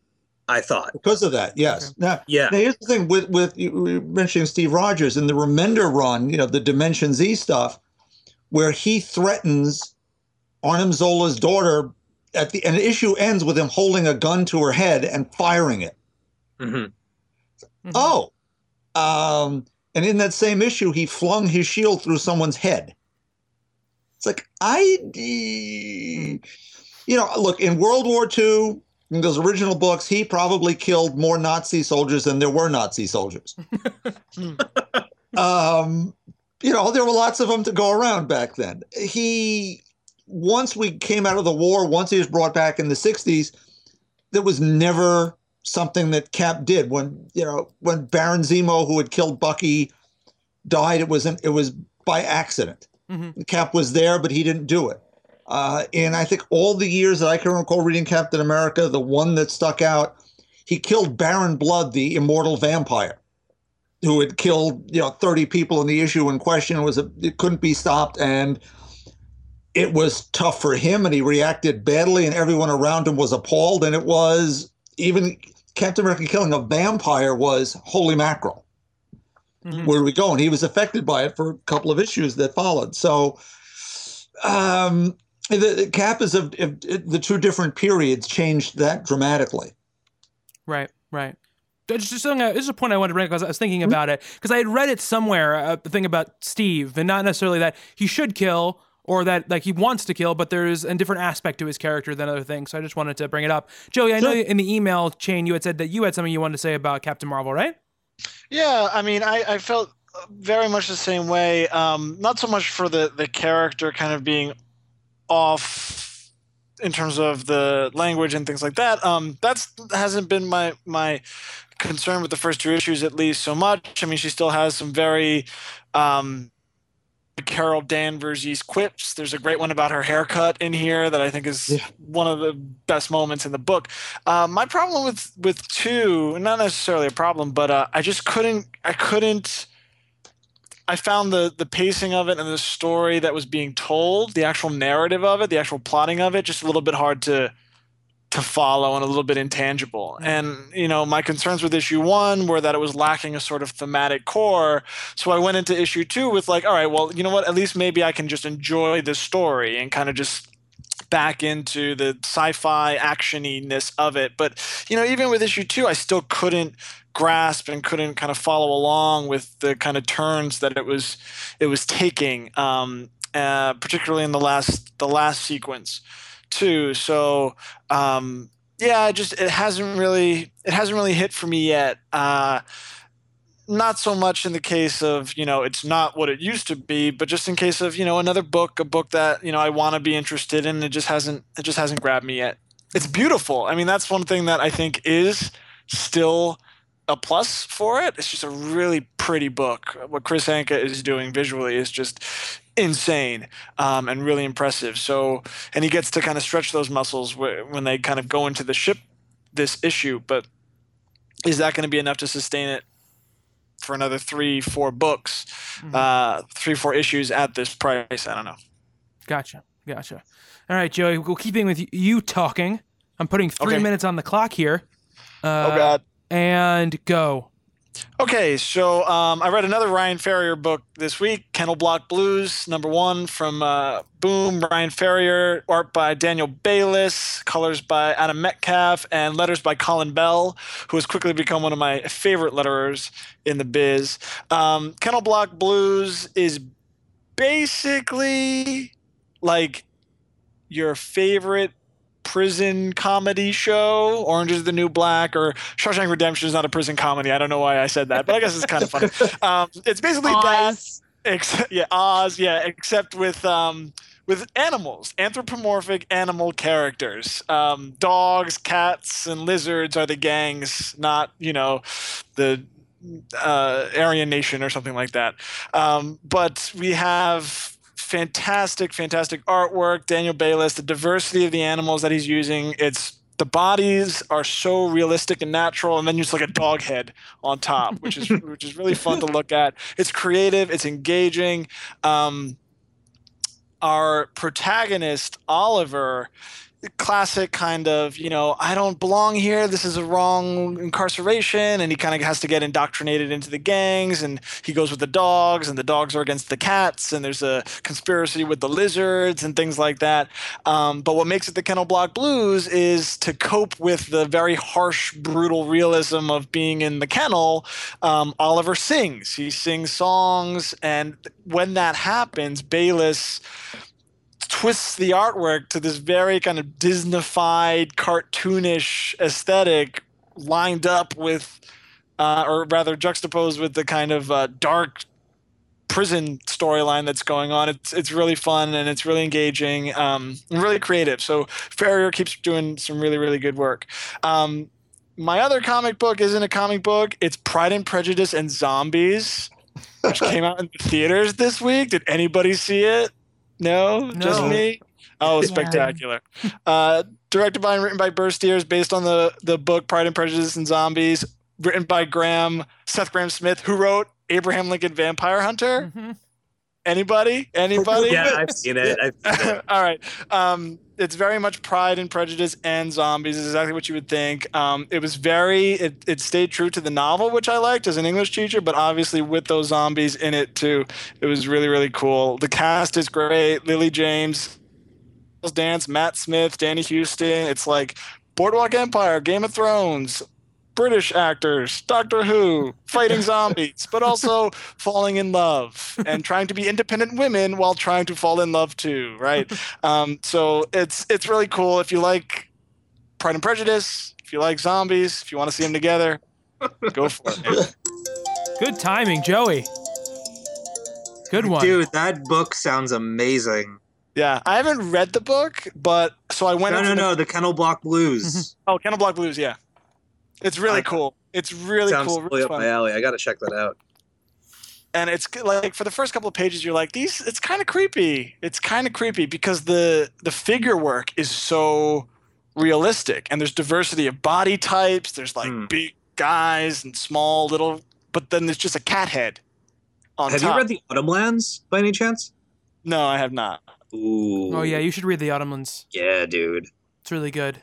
I thought, because of that, yes. Now, yeah, Now here's the thing with with mentioning Steve Rogers in the Remender run, you know, the Dimension Z stuff, where he threatens Arnim Zola's daughter at the and the issue ends with him holding a gun to her head and firing it. hmm Mhm. Oh. Um, and in that same issue, he flung his shield through someone's head. It's like I you know, look, in World War II, in those original books, he probably killed more Nazi soldiers than there were Nazi soldiers. um, you know, there were lots of them to go around back then. He, once we came out of the war, once he was brought back in the 60s, there was never something that Cap did. When, you know, when Baron Zemo, who had killed Bucky, died, it was, an, it was by accident. Mhm. Cap was there, but he didn't do it. Uh, and I think all the years that I can recall reading Captain America, the one that stuck out, he killed Baron Blood, the immortal vampire, who had killed you know 30 people in the issue in question. It was a, it couldn't be stopped, and it was tough for him, and he reacted badly, and everyone around him was appalled. And it was even Captain America killing a vampire was holy mackerel. Mhm. Where are we going? He was affected by it for a couple of issues that followed. So, um, the, the Cap is of, of the two different periods changed that dramatically. Right, right. Just just something. I- This is a point I wanted to bring because I was thinking about it because I had read it somewhere. Uh, the thing about Steve, and not necessarily that he should kill or that like he wants to kill, but there's a different aspect to his character than other things. So I just wanted to bring it up. Joey, I know Sure. in the email chain you had said that you had something you wanted to say about Captain Marvel, right? Yeah, I mean, I, I felt very much the same way. Um, not so much for the the character kind of being off in terms of the language and things like that. Um, that's hasn't been my my concern with the first two issues at least so much. I mean, she still has some very um, Carol Danvers quips. There's a great one about her haircut in here that I think is Yeah. one of the best moments in the book. Uh, my problem with with two, not necessarily a problem, but uh, I just couldn't. I couldn't. I found the the pacing of it and the story that was being told, the actual narrative of it, the actual plotting of it, just a little bit hard to to follow and a little bit intangible. Mm-hmm. And you know, my concerns with issue one were that it was lacking a sort of thematic core. So I went into issue two with like, all right, well, you know what? At least maybe I can just enjoy the story and kind of just back into the sci-fi actioniness of it. But you know, even with issue two, I still couldn't grasp and couldn't kind of follow along with the kind of turns that it was it was taking, um, uh, particularly in the last the last sequence too. So um, yeah, it just it hasn't really it hasn't really hit for me yet. Uh, not so much in the case of you know it's not what it used to be, but just in case of you know another book, a book that you know I want to be interested in. It just hasn't it just hasn't grabbed me yet. It's beautiful. I mean, that's one thing that I think is still a plus for it. It's just a really pretty book. What Kris Anka is doing visually is just insane um, and really impressive. So, and he gets to kind of stretch those muscles wh- when they kind of go into the ship this issue. But is that going to be enough to sustain it for another three, four books, uh, three, four issues at this price? I don't know. Gotcha. Gotcha. All right, Joey. Well, keeping with you talking, I'm putting three Okay. minutes on the clock here. Uh, oh God. And go. Okay, so um, I read another Ryan Ferrier book this week, Kennel Block Blues, number one from uh, Boom. Ryan Ferrier, art by Daniel Bayliss, colors by Adam Metcalf, and letters by Colin Bell, who has quickly become one of my favorite letterers in the biz. Um, Kennel Block Blues is basically like your favorite prison comedy show, Orange is the New Black, or Shawshank Redemption is not a prison comedy. I don't know why I said that, but I guess it's kind of funny. Um, it's basically that. Oz. Yeah, Oz, yeah, except with um, with animals, anthropomorphic animal characters. Um, dogs, cats, and lizards are the gangs, not you know the uh, Aryan Nation or something like that. Um, but we have fantastic, fantastic artwork. Daniel Bayliss, the diversity of the animals that he's using. It's the bodies are so realistic and natural, and then just like a dog head on top, which is which is really fun to look at. It's creative, it's engaging. Um, our protagonist Oliver classic kind of you know i don't belong here this is a wrong incarceration and he kind of has to get indoctrinated into the gangs and he goes with the dogs and the dogs are against the cats and there's a conspiracy with the lizards and things like that. Um, but what makes it the kennel block blues is to cope with the very harsh brutal realism of being in the kennel um, oliver sings. He sings songs and when that happens Bayliss twists the artwork to this very kind of Disneyfied, cartoonish aesthetic, lined up with, uh, or rather juxtaposed with the kind of uh, dark prison storyline that's going on. It's it's really fun and it's really engaging, um, and really creative. So Ferrier keeps doing some really really good work. Um, my other comic book isn't a comic book. It's Pride and Prejudice and Zombies, which came out in the theaters this week. Did anybody see it? No, just me. Oh, it's spectacular. Uh, directed by and written by Burr Steers, based on the the book Pride and Prejudice and Zombies, written by Graham Seth Graham Smith, who wrote Abraham Lincoln Vampire Hunter. Mhm. Anybody? Anybody? Yeah, I've seen it. I've seen it. All right. Um, it's very much Pride and Prejudice and zombies. Is exactly what you would think. Um, it was very. It, it stayed true to the novel, which I liked as an English teacher, but obviously with those zombies in it too, it was really really cool. The cast is great. Lily James, Dance, Matt Smith, Danny Huston. It's like Boardwalk Empire, Game of Thrones. British actors, Doctor Who, fighting zombies, but also falling in love and trying to be independent women while trying to fall in love too, right? Um, so it's it's really cool. If you like Pride and Prejudice, if you like zombies, if you want to see them together, go for it. Good timing, Joey. Good one. Dude, that book sounds amazing. Yeah, I haven't read the book, but so I went. No, no, the- no. The Kennel Block Blues Oh, Kennel Block Blues. Yeah, it's really I- cool. It's really sounds cool. totally Really up fun. my alley. I gotta check that out. and it's like for the first couple of pages you're like these it's kind of creepy it's kind of creepy because the the figure work is so realistic and there's diversity of body types there's like Hmm. big guys and small little but then there's just a cat head on Have top you read the Autumnlands by any chance? no i have not Ooh. Oh yeah, you should read the Autumnlands. Yeah, dude. It's really good.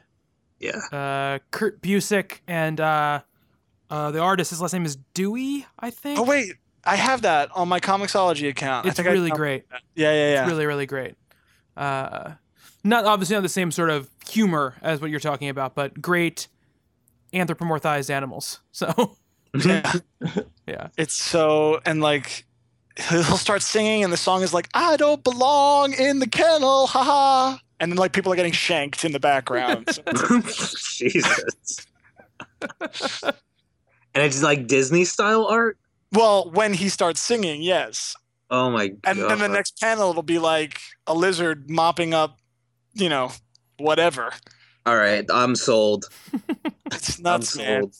Yeah. Uh, Kurt Busiek and uh, uh, the artist. His last name is Dewey, I think. oh wait i have that on my comiXology account I it's think I really found great. yeah yeah yeah It's really really great. Uh, not obviously not the same sort of humor as what you're talking about, but great anthropomorphized animals. So yeah. yeah, it's so and like he'll start singing and the song is like i don't belong in the kennel haha and then like people are getting shanked in the background So- Jesus. and it's like Disney style art. well when he starts singing yes Oh my god. and then the next panel it'll be like a lizard mopping up you know whatever All right, I'm sold. it's nuts man sold. Look,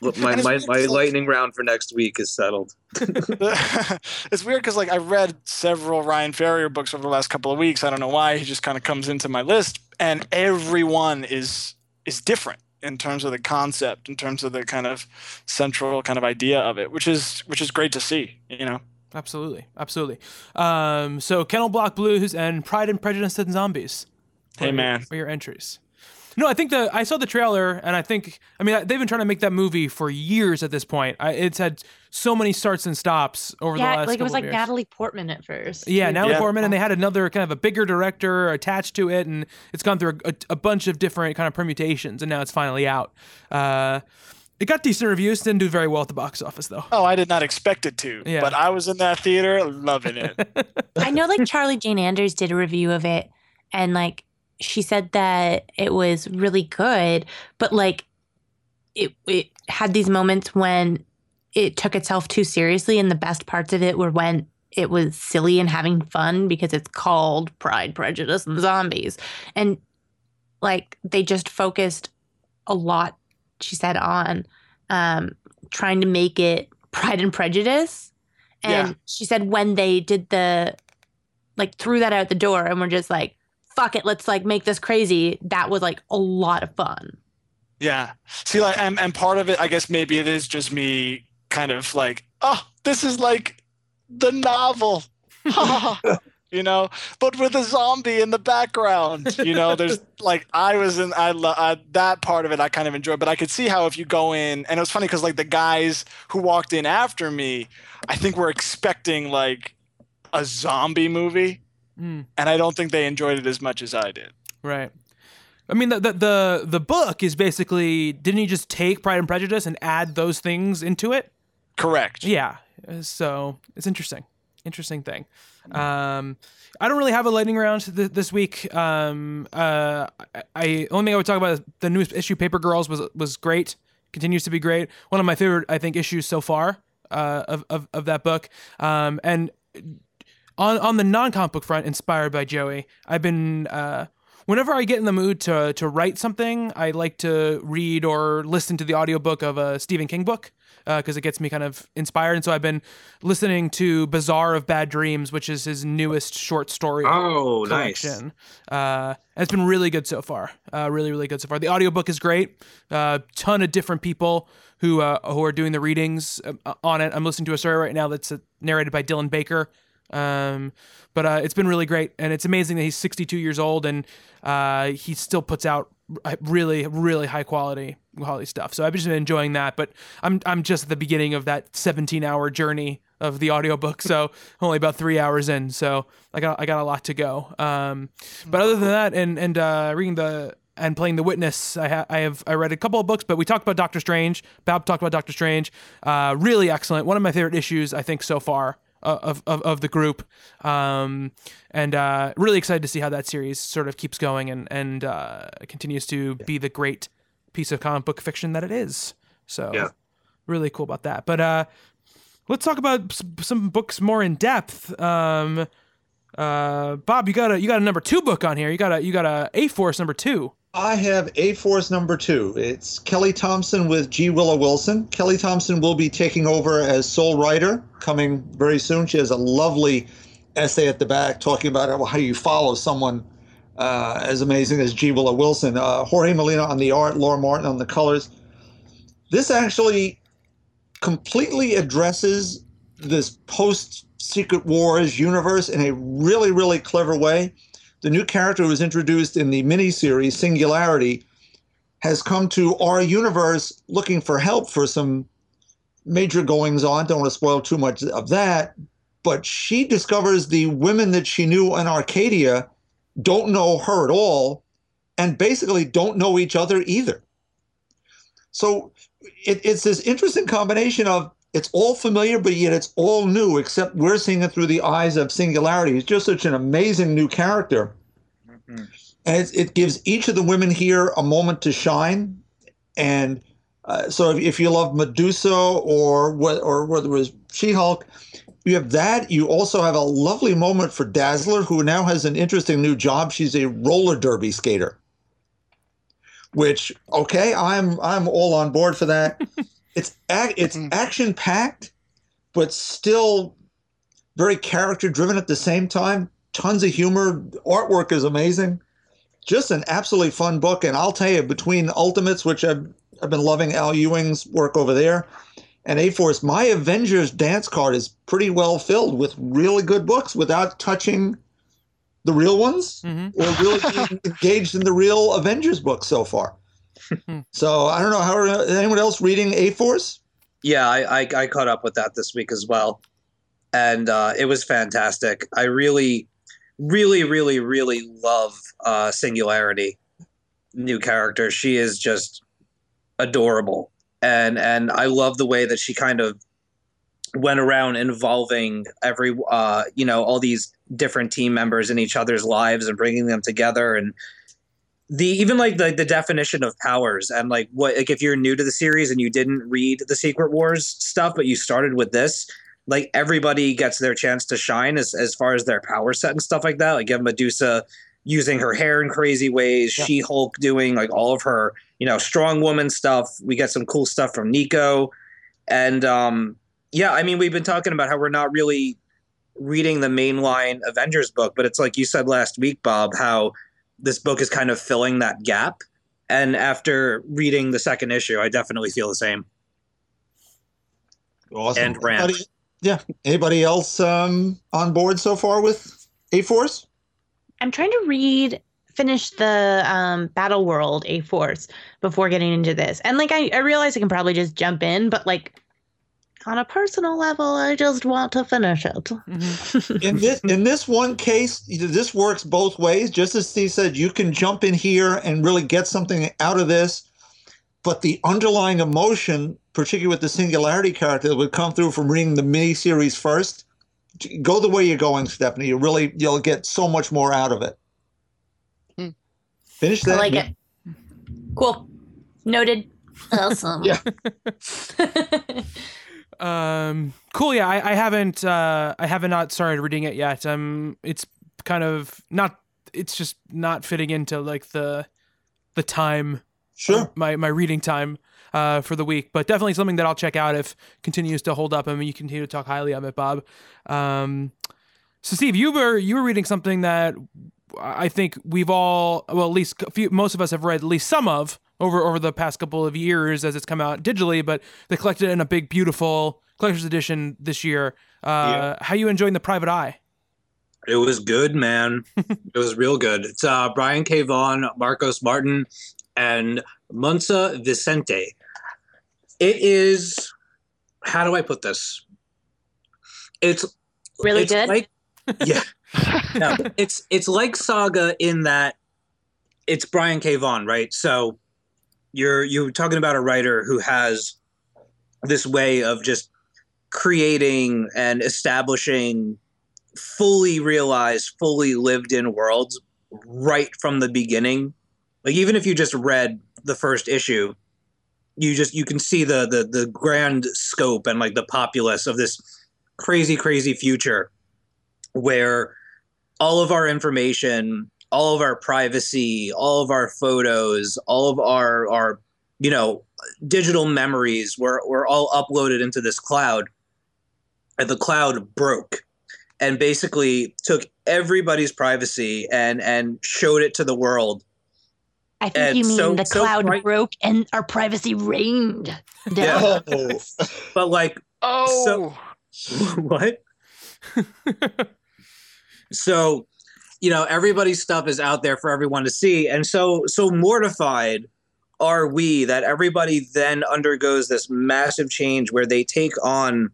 my, And it's my, weird my 'cause, like- lightning round for next week is settled. it's weird because like I read several Ryan Ferrier books over the last couple of weeks. I don't know why he just kind of comes into my list, and every one is is different in terms of the concept, in terms of the kind of central kind of idea of it, which is which is great to see. You know, absolutely, absolutely. Um, so Kennel Block Blues and Pride and Prejudice and Zombies. Hey, are- man. are your entries? No, I think the I saw the trailer and I think I mean they've been trying to make that movie for years at this point. I, it's had so many starts and stops over the Yeah, last. like it was like years. Natalie Portman at first. Yeah, Natalie Yeah. Portman, and they had another kind of a bigger director attached to it, and it's gone through a, a bunch of different kind of permutations, and now it's finally out. Uh, it got decent reviews, didn't do very well at the box office though. oh, I did not expect it to, Yeah. but I was in that theater loving it. I know like Charlie Jane Anders did a review of it and like she said that it was really good, but like it it had these moments when it took itself too seriously and the best parts of it were when it was silly and having fun because it's called Pride, Prejudice and Zombies. And like they just focused a lot she said on um trying to make it Pride and Prejudice. And Yeah. she said when they did the like threw that out the door and we're just like, fuck it, let's like make this crazy. That was like a lot of fun. Yeah. See, like, and, and part of it, I guess maybe it is just me kind of like, oh, this is like the novel, you know, but with a zombie in the background. You know, there's like, I was in, I, lo- I that part of it I kind of enjoyed, but I could see how if you go in, and it was funny because like the guys who walked in after me, I think were expecting like a zombie movie, Mm, and I don't think they enjoyed it as much as I did. right. I mean, the, the the the book is basically didn't he just take Pride and Prejudice and add those things into it? Correct. Yeah. So it's interesting. Interesting thing. Um, I don't really have a lightning round th- this week. Um, uh, I, I only thing I would talk about is the newest issue, Paper Girls, was was great. Continues to be great. One of my favorite, I think, issues so far uh, of, of of that book. Um, and on on the non comic book front, inspired by Joey, I've been uh, whenever I get in the mood to to write something, I like to read or listen to the audiobook of a Stephen King book because it gets me kind of inspired. And so I've been listening to Bazaar of Bad Dreams, which is his newest short story Oh, nice. Uh, it's been really good so far. Uh, really, really good so far. The audiobook is great. Uh, ton of different people who uh, who are doing the readings uh, on it. I'm listening to a story right now that's uh, narrated by Dylan Baker. Um, but uh, it's been really great, and it's amazing that he's 62 years old and uh, he still puts out really, really high quality quality stuff. So I've just been enjoying that. But I'm I'm just at the beginning of that 17 hour journey of the audiobook, so only about three hours in. So I got I got a lot to go. Um, but other than that, and and uh, reading the and playing the witness i, ha- I have i read a couple of books but we talked about doctor strange bob talked about doctor strange uh, really excellent one of my favorite issues i think so far of, of, of the group um, and uh, really excited to see how that series sort of keeps going and, and uh, continues to be the great piece of comic book fiction that it is so Yeah. really cool about that but uh, let's talk about s- some books more in depth. Um, uh, Bob, you got a you got a number two book on here. You got a you got a A Force number two. I have A Force number two. It's Kelly Thompson with G. Willow Wilson. Kelly Thompson will be taking over as sole writer coming very soon. She has a lovely essay at the back talking about how you follow someone uh, as amazing as G. Willow Wilson. Uh, Jorge Molina on the art, Laura Martin on the colors. This actually completely addresses this post Secret Wars universe in a really, really clever way the new character who was introduced in the miniseries Singularity has come to our universe looking for help for some major goings on. Don't want to spoil too much of that. But she discovers the women that she knew in Arcadia don't know her at all and basically don't know each other either. So it, it's this interesting combination of it's all familiar, but yet it's all new, except we're seeing it through the eyes of Singularity. He's just such an amazing new character. And it, it gives each of the women here a moment to shine. And uh, so if, if you love Medusa or, or whether it was She Hulk, you have that. You also have a lovely moment for Dazzler, who now has an interesting new job. She's a roller derby skater. Which okay, I'm I'm all on board for that. it's ac- it's action packed, but still very character driven at the same time. Tons of humor. Artwork is amazing. Just an absolutely fun book. And I'll tell you, between Ultimates, which I've I've been loving Al Ewing's work over there, and A Force, my Avengers dance card is pretty well filled with really good books without touching the real ones Mhm. or really being engaged in the real Avengers books so far. So I don't know how anyone else reading A Force. Yeah, I, I I caught up with that this week as well, and uh, it was fantastic. I really, really, really, really love uh, Singularity, new character. She is just adorable, and and I love the way that she kind of went around involving every uh you know all these different team members in each other's lives and bringing them together and the even like the, the definition of powers and like what like if you're new to the series and you didn't read the secret wars stuff but you started with this like everybody gets their chance to shine as, as far as their power set and stuff like that. Like you have medusa using her hair in crazy ways Yeah. she-hulk doing like all of her you know strong woman stuff. We get some cool stuff from nico. And um yeah i mean we've been talking about how we're not really reading the mainline avengers book but it's like you said last week bob how this book is kind of filling that gap. And after reading the second issue, I definitely feel the same. Awesome. And Ramp. Anybody- yeah. Anybody else um, on board so far with A Force? I'm trying to read finish the um battle world a force before getting into this and like I, I realize i can probably just jump in but like on a personal level i just want to finish it Mhm. in this in this one case, this works both ways. Just as Steve said, you can jump in here and really get something out of this, but the underlying emotion, particularly with the singularity character, that would come through from reading the mini series first. Go the way you're going, Stephanie. You really you'll get so much more out of it. Hmm. Finish i like it cool noted awesome Yeah. Um, cool. Yeah, I, I haven't. Uh, I haven't not started reading it yet. Um, it's kind of not. It's just not fitting into like the the time Sure. my my reading time uh, for the week, but definitely something that I'll check out if continues to hold up. I mean, you continue to talk highly of it, Bob. Um, so, Steve, you were you were reading something that I think we've all, well, at least a few, most of us have read at least some of over over the past couple of years as it's come out digitally, but they collected it in a big, beautiful collector's edition this year. Uh, How you enjoying the Private Eye? It was good, man. it was real good. It's uh, Brian K. Vaughan, Marcos Martin, and Muntsa Vicente. It is. How do I put this? It's Really it's good? Like, yeah. no, it's it's like Saga in that it's Brian K. Vaughan, right? So you're you're talking about a writer who has this way of just creating and establishing fully realized, fully lived in worlds right from the beginning. Like even if you just read the first issue, you just you can see the the the grand scope and like the populace of this crazy crazy future where all of our information all of our privacy all of our photos all of our our you know digital memories were were all uploaded into this cloud. And the cloud broke and basically took everybody's privacy and and showed it to the world. I think And you mean so- the so cloud pri- broke and our privacy rained down. Yeah. Oh, but like Oh, so, what? So you know everybody's stuff is out there for everyone to see. And so so mortified are we that everybody then undergoes this massive change where they take on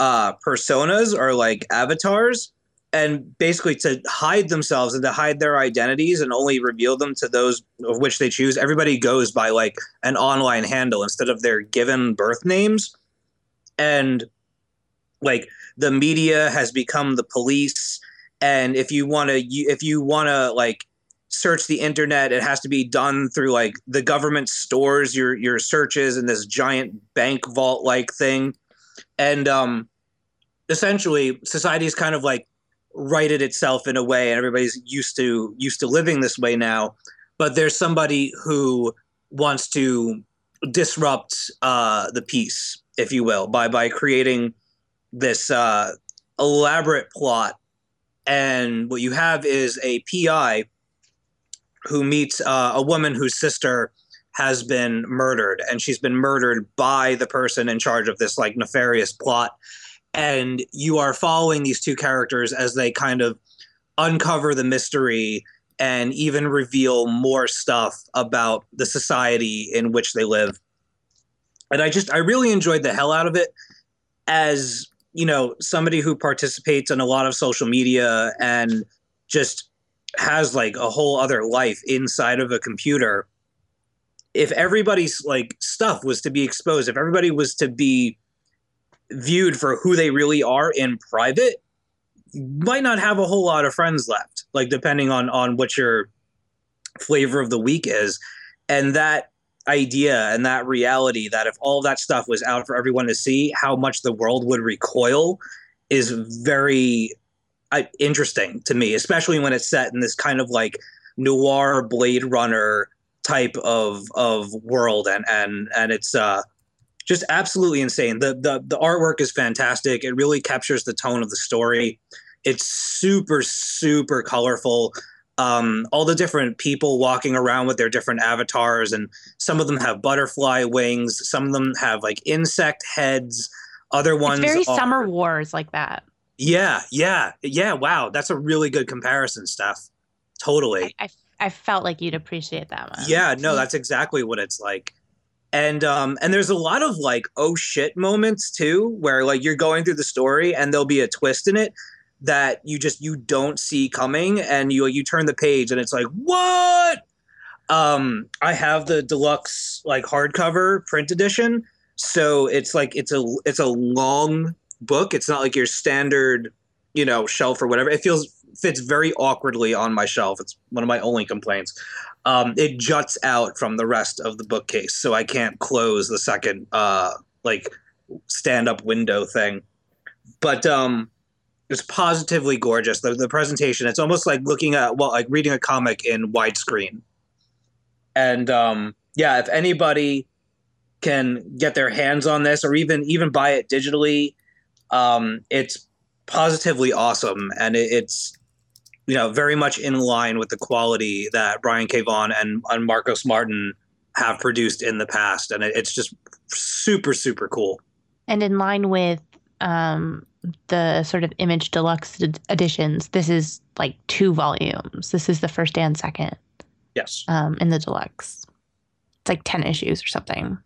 uh personas or like avatars and basically to hide themselves and to hide their identities and only reveal them to those of which they choose everybody goes by like an online handle instead of their given birth names. And like the media has become the police and if you want to if you want to like search the internet it has to be done through like the government stores your your searches in this giant bank vault like thing. And um essentially society's kind of like righted itself in a way and everybody's used to used to living this way now. But there's somebody who wants to disrupt uh the peace if you will by by creating this uh elaborate plot and what you have is a PI who meets uh, a woman whose sister has been murdered, and she's been murdered by the person in charge of this like nefarious plot. And you are following these two characters as they kind of uncover the mystery and even reveal more stuff about the society in which they live. And I just I really enjoyed the hell out of it as you know somebody who participates in a lot of social media and just has like a whole other life inside of a computer if everybody's like stuff was to be exposed if everybody was to be viewed for who they really are in private might not have a whole lot of friends left like depending on on what your flavor of the week is. And that idea and that reality that if all that stuff was out for everyone to see, how much the world would recoil is very uh, interesting to me, especially when it's set in this kind of like noir Blade Runner type of of world, and and and it's uh, just absolutely insane. The the the artwork is fantastic. It really captures the tone of the story. It's super super colorful um, all the different people walking around with their different avatars, and some of them have butterfly wings, some of them have like insect heads, other It's ones very are- summer wars like that. Yeah, yeah, yeah. Wow, that's a really good comparison, Steph. Totally. I, I, I felt like you'd appreciate that one. Yeah, no, that's exactly what it's like. And um and there's a lot of like oh shit moments too where like you're going through the story and there'll be a twist in it that you just you don't see coming and you you turn the page and it's like what? Um I have the deluxe like hardcover print edition. So it's like it's a it's a long book. It's not like your standard you know shelf or whatever. It feels fits very awkwardly on my shelf. It's one of my only complaints. Um, it juts out from the rest of the bookcase, so I can't close the second uh, like stand up window thing. But um, it's positively gorgeous. The the presentation, it's almost like looking at well, like reading a comic in widescreen. And um, yeah, if anybody can get their hands on this or even even buy it digitally, um, it's positively awesome, and it, it's you know, very much in line with the quality that Brian K. And, and Marcos Martin have produced in the past. And it, it's just super, super cool. And in line with um, the sort of image deluxe ed- editions, this is like two volumes. This is the first and second Yes, um, in the deluxe. It's like 10 issues or something.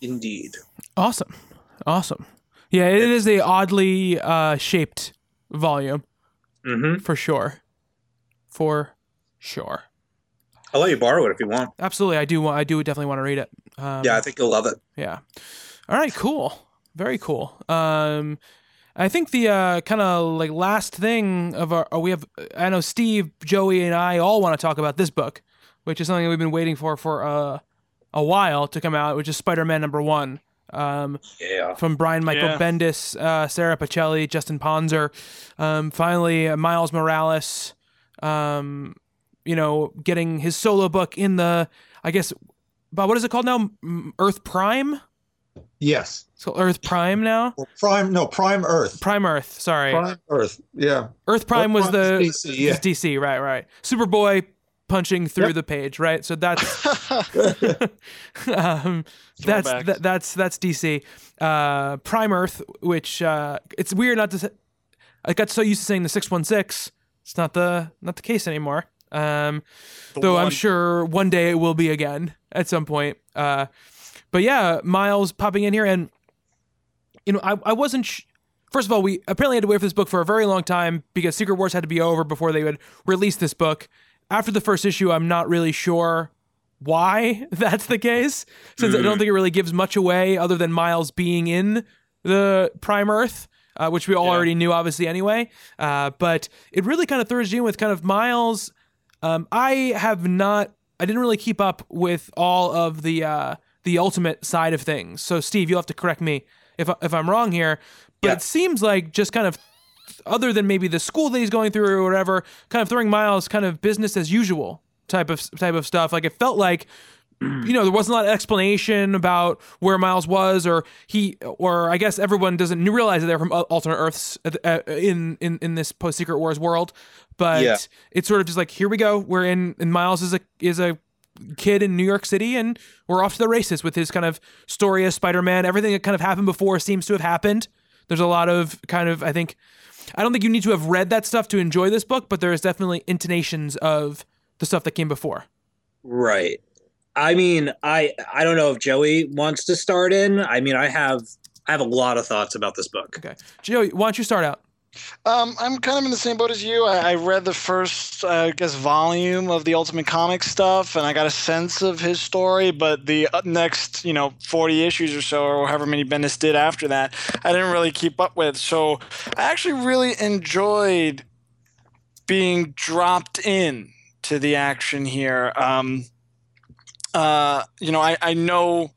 indeed. Awesome. Awesome. Yeah, it is a oddly uh, shaped volume hmm for sure. For sure. I'll let you borrow it if you want. Absolutely. I do want I do definitely want to read it. Um, Yeah, I think you'll love it. Yeah. All right, cool. Very cool. Um I think the uh kind of like last thing of our uh, we have I know Steve, Joey and I all want to talk about this book, which is something we've been waiting for for uh a while to come out, which is Spider-Man number one. Um, Yeah. from Brian Michael Yeah. Bendis, uh, Sara Pichelli, Justin Ponsor. Um, finally, uh, Miles Morales, um, you know, getting his solo book in the, I guess, Bob, what is it called now? Earth Prime? Yes. So Earth Prime now? Or Prime, no, Prime Earth. Prime Earth, sorry. Prime Earth. Yeah. Earth Prime was Prime the is DC, yeah. is DC, right, right. Superboy punching through Yep. the page, right? So that's um, that's that, that's that's DC. Uh, Prime Earth, which uh, it's weird not to. Say, I got so used to saying the six one six. It's not the not the case anymore. Um, though I'm sure one day it will be again at some point. Uh, but yeah, Miles popping in here, and you know, I I wasn't. Sh- First of all, we apparently had to wait for this book for a very long time because Secret Wars had to be over before they would release this book. After the first issue, I'm not really sure why that's the case, since I don't think it really gives much away other than Miles being in the Prime Earth, uh, which we all already knew, obviously, anyway. Uh, but it really kind of throws you in with kind of Miles. Um, I have not, I didn't really keep up with all of the uh, the ultimate side of things. So, Steve, you'll have to correct me if if I'm wrong here. But Yeah. it seems like just kind of other than maybe the school that he's going through or whatever, kind of throwing Miles kind of business as usual type of type of stuff. Like it felt like you know there wasn't a lot of explanation about where Miles was, or he, or I guess everyone doesn't realize that they're from alternate Earths uh, in in in this post Secret Wars world. But Yeah. it's sort of just like here we go. We're in, and Miles is a is a kid in New York City, and we're off to the races with his kind of story as Spider Man. Everything that kind of happened before seems to have happened. There's a lot of kind of I think I don't think you need to have read that stuff to enjoy this book, but there is definitely intonations of the stuff that came before. Right. I mean, I I don't know if Joey wants to start in. I mean, I have I have a lot of thoughts about this book. Okay, Joey, why don't you start out? Um, I'm kind of in the same boat as you. I, I read the first, uh, I guess, volume of the Ultimate Comics stuff, and I got a sense of his story. But the next, you know, 40 issues or so, or however many Bendis did after that, I didn't really keep up with. So I actually really enjoyed being dropped in to the action here. Um, uh, you know, I, I know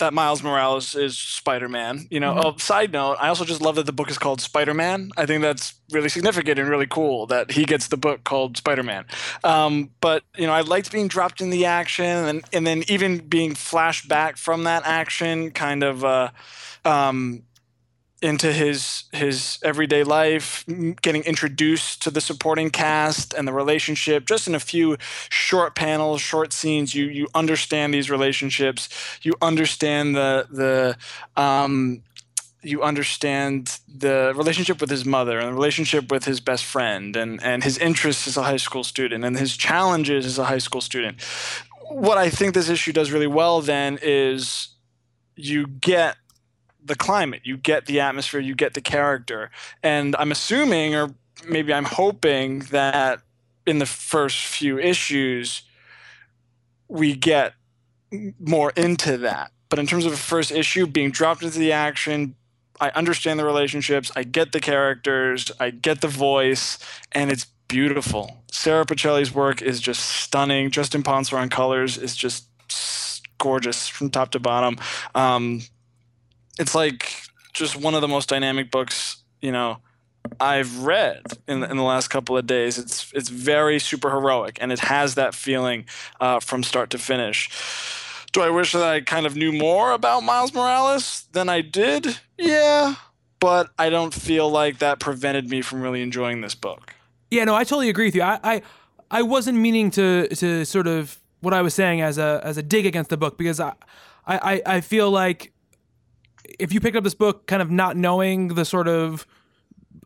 that Miles Morales is Spider Man. You know, oh, side note, I also just love that the book is called Spider Man. I think that's really significant and really cool that he gets the book called Spider Man. Um, but you know, I liked being dropped in the action and and then even being flashed back from that action, kind of. Uh, um, into his his everyday life, getting introduced to the supporting cast and the relationship. Just in a few short panels, short scenes, you you understand these relationships. You understand the the um, you understand the relationship with his mother and the relationship with his best friend and and his interests as a high school student and his challenges as a high school student. What I think this issue does really well then is you get the climate, you get the atmosphere, you get the character. And I'm assuming, or maybe I'm hoping, that in the first few issues, we get more into that. But in terms of a first issue, being dropped into the action, I understand the relationships, I get the characters, I get the voice, and it's beautiful. Sara Pichelli's work is just stunning. Justin Ponsor on colors is just gorgeous from top to bottom. Um, it's like just one of the most dynamic books you know I've read in in the last couple of days. It's it's very super heroic, and it has that feeling uh, from start to finish. Do I wish that I kind of knew more about Miles Morales than I did? Yeah, but I don't feel like that prevented me from really enjoying this book. Yeah, no, I totally agree with you. I, I, I wasn't meaning to to sort of what I was saying as a as a dig against the book because I, I, I feel like if you pick up this book kind of not knowing the sort of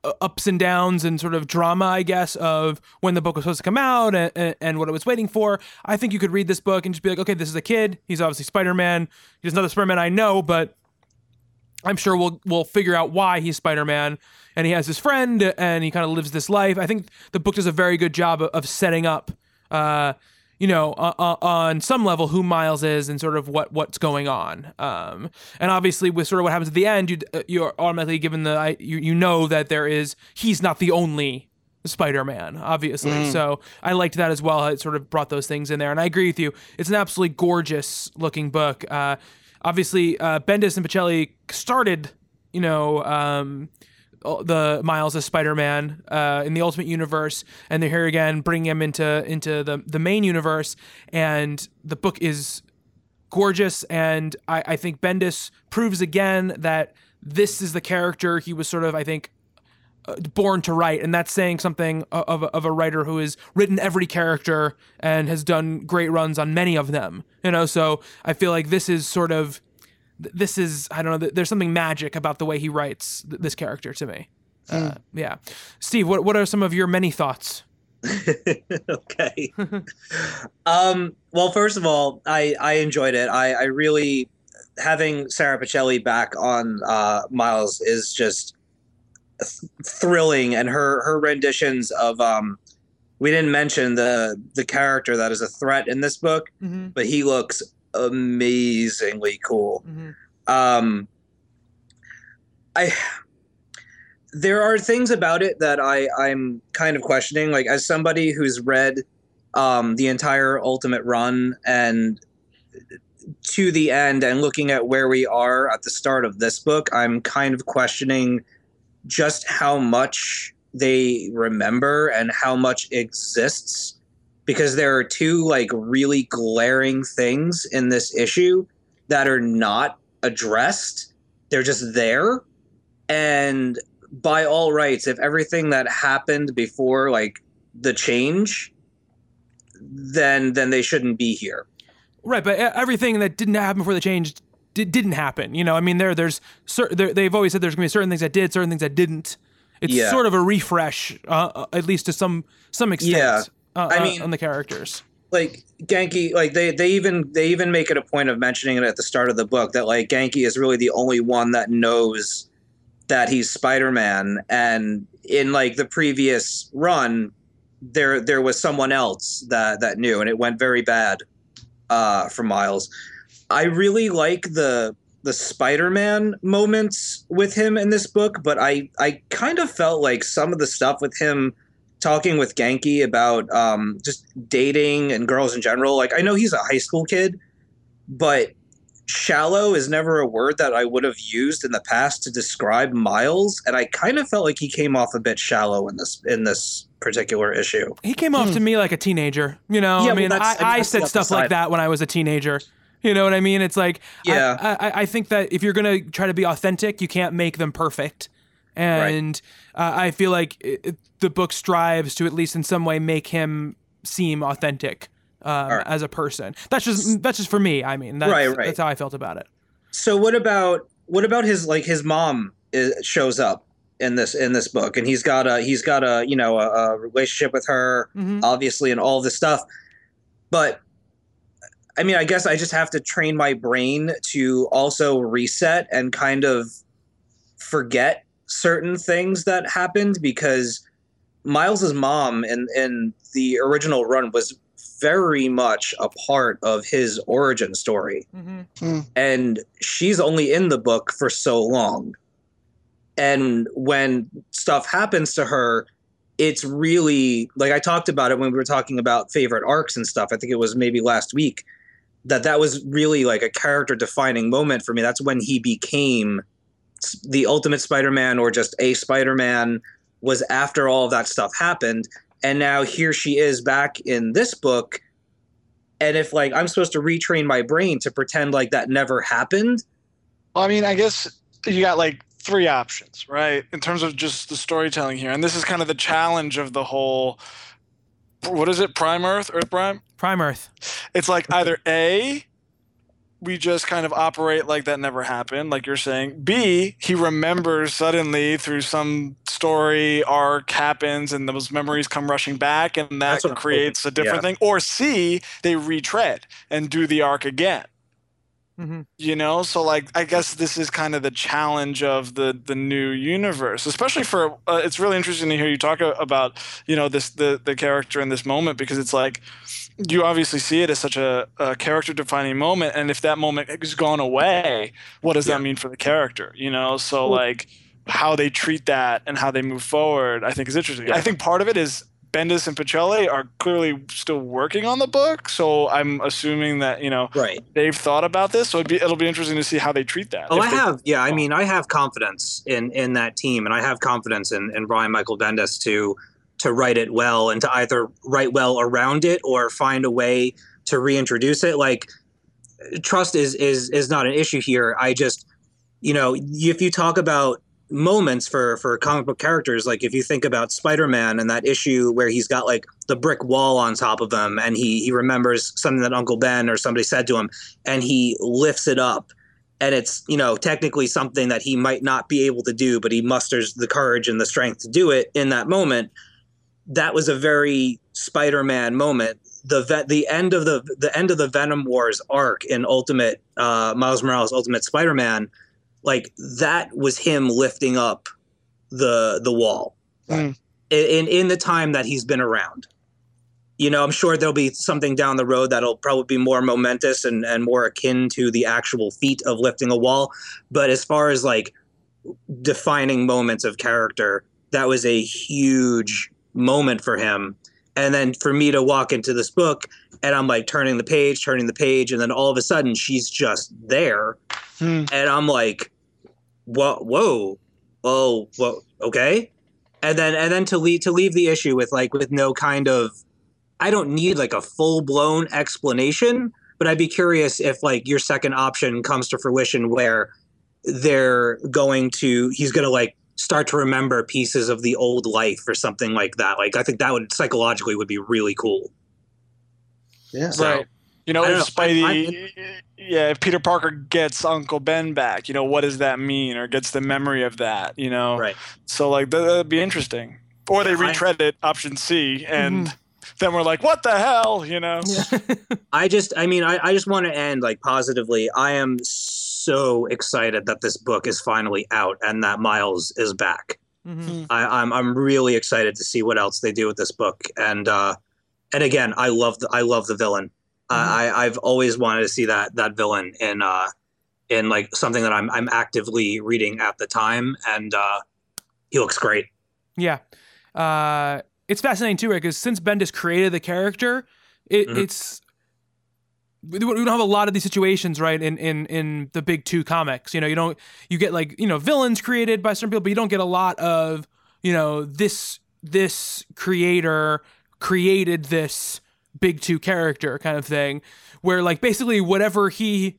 uh, ups and downs and sort of drama, I guess, of when the book was supposed to come out and, and, and what it was waiting for, I think you could read this book and just be like, okay, this is a kid. He's obviously Spider Man. He's not the Spider Man I know, but I'm sure we'll we'll figure out why he's Spider Man, and he has his friend, and he kind of lives this life. I think the book does a very good job of, of setting up, uh, you know, uh, uh, on some level who Miles is and sort of what what's going on. Um, and obviously, with sort of what happens at the end, you uh, you're automatically given the you you know that there is he's not the only Spider-Man, obviously. So I liked that as well. It sort of brought those things in there, and I agree with you. It's an absolutely gorgeous looking book. Uh, obviously, uh, Bendis and Pichelli started, you know. Um, the Miles as Spider-Man uh, in the Ultimate Universe, and they're here again, bringing him into into the the main universe. And the book is gorgeous, and I, I think Bendis proves again that this is the character he was sort of, I think, uh, born to write, and that's saying something of of a writer who has written every character and has done great runs on many of them. You know, so I feel like this is sort of this is I don't know. There's something magic about the way he writes th- this character to me. Uh, yeah, Steve, what what are some of your many thoughts? okay. um, well, first of all, I, I enjoyed it. I, I really having Sara Pichelli back on uh, Miles is just th- thrilling, and her her renditions of um, we didn't mention the the character that is a threat in this book, Mm-hmm. but he looks amazingly cool. Um, I there are things about it that I I'm kind of questioning. Like as somebody who's read um, the entire Ultimate Run and to the end, and looking at where we are at the start of this book, I'm kind of questioning just how much they remember and how much exists because there are two like really glaring things in this issue that are not addressed they're just there and by all rights if everything that happened before like the change then then they shouldn't be here Right, but everything that didn't happen before the change did, didn't happen. You know, I mean, there there's there, they've always said there's gonna be certain things that did, certain things that didn't. It's Yeah. sort of a refresh, uh, uh, at least to some some extent. Yeah. Uh, I uh, mean- on the characters. like Ganke, like they they even they even make it a point of mentioning it at the start of the book that like Ganke is really the only one that knows that he's Spider-Man and in like the previous run there there was someone else that that knew and it went very bad uh for Miles. I really like the the Spider-Man moments with him in this book, but I I kind of felt like some of the stuff with him talking with Ganke about um, just dating and girls in general. Like I know he's a high school kid, but shallow is never a word that I would have used in the past to describe Miles, and I kind of felt like he came off a bit shallow in this in this particular issue. He came off to me like a teenager. You know, Hmm. Yeah, I mean, that's- I, I mean, I that's said stuff other like that when I was a teenager. You know what I mean? It's like, Yeah. I, I, I think that if you're gonna try to be authentic, you can't make them perfect. And uh, I feel like it, it- the book strives to at least in some way make him seem authentic um, right. as a person. That's just that's just for me. I mean, that's, Right, right. that's how I felt about it. So what about what about his like his mom is, shows up in this in this book, and he's got a he's got a you know a, a relationship with her, Mhm. obviously, and all this stuff. But I mean, I guess I just have to train my brain to also reset and kind of forget certain things that happened because Miles's mom in in the original run was very much a part of his origin story. Mm-hmm. Hmm. And she's only in the book for so long. And when stuff happens to her it's really like i talked about it when we were talking about favorite arcs and stuff i think it was maybe last week that that was really like a character defining moment for me. That's when he became s- the ultimate spider-man or just a spider-man was after all of that stuff happened and now here she is back in this book and if like i'm supposed to retrain my brain to pretend like that never happened Well, I mean, I guess you got like three options, right? In terms of just the storytelling here. And this is kind of the challenge of the whole what is it? Prime Earth? Earth Prime? Prime Earth. It's like either A, we just kind of operate like that never happened, like you're saying. B, he remembers suddenly through some story arc happens and those memories come rushing back and that That's what creates a hoping. different thing. Or C, they retread and do the arc again Mhm. you know so like i guess this is kind of the challenge of the the new universe especially for uh, it's really interesting to hear you talk about you know this the the character in this moment because it's like you obviously see it as such a, a character defining moment and if that moment has gone away what does Yeah. that mean for the character you know so like how they treat that and how they move forward, I think is interesting. I think part of it is Bendis and Pichelli are clearly still working on the book, so I'm assuming that you know Right. they've thought about this. So it'd be, it'll be interesting to see how they treat that. Oh, I they- have. Yeah, I oh. mean, I have confidence in in that team, and I have confidence in in Brian Michael Bendis to to write it well and to either write well around it or find a way to reintroduce it. Like trust is is is not an issue here. I just, you know, if you talk about moments for for comic book characters like if you think about spider-man and that issue where he's got like the brick wall on top of him and he he remembers something that uncle ben or somebody said to him and he lifts it up and it's you know technically something that he might not be able to do but he musters the courage and the strength to do it in that moment that was a very spider-man moment. The vet the end of the the end of the venom wars arc in ultimate uh miles morales ultimate spider-man like that was him lifting up the the wall. Mm. in in the time that he's been around. You know i'm sure there'll be something down the road that'll probably be more momentous and and more akin to the actual feat of lifting a wall. But as far as like defining moments of character that was a huge moment for him. And then for me to walk into this book and i'm like turning the page turning the page and then all of a sudden she's just there. Hmm. and i'm like whoa whoa. Oh whoa okay. And then and then to leave to leave the issue with like with no kind of i don't need like a full-blown explanation but i'd be curious if like your second option comes to fruition where they're going to he's going to like start to remember pieces of the old life or something like that like i think that would psychologically would be really cool Yeah. So- right. You know, if know. I- Spidey, yeah, if Peter Parker gets Uncle Ben back, you know, what does that mean, or gets the memory of that, you know? right So like that, that'd be interesting. Or they Yeah, I- retread it, option C, and mm-hmm. then we're like, what the hell, you know? I just, I mean, I, I just want to end like positively. I am so excited that this book is finally out and that Miles is back. Mhm. I, I'm, I'm really excited to see what else they do with this book. And, uh, and again, I love the, I love the villain. I, I, I've always wanted to see that, that villain in, uh, in like something that I'm, I'm actively reading at the time. And, uh, he looks great. Yeah. Uh, it's fascinating too, right? Because since Bendis created the character, it, Mhm. it's we don't have a lot of these situations, right? In in in the big two comics, you know, you don't you get like you know villains created by certain people, but you don't get a lot of you know this this creator created this big two character kind of thing, where like basically whatever he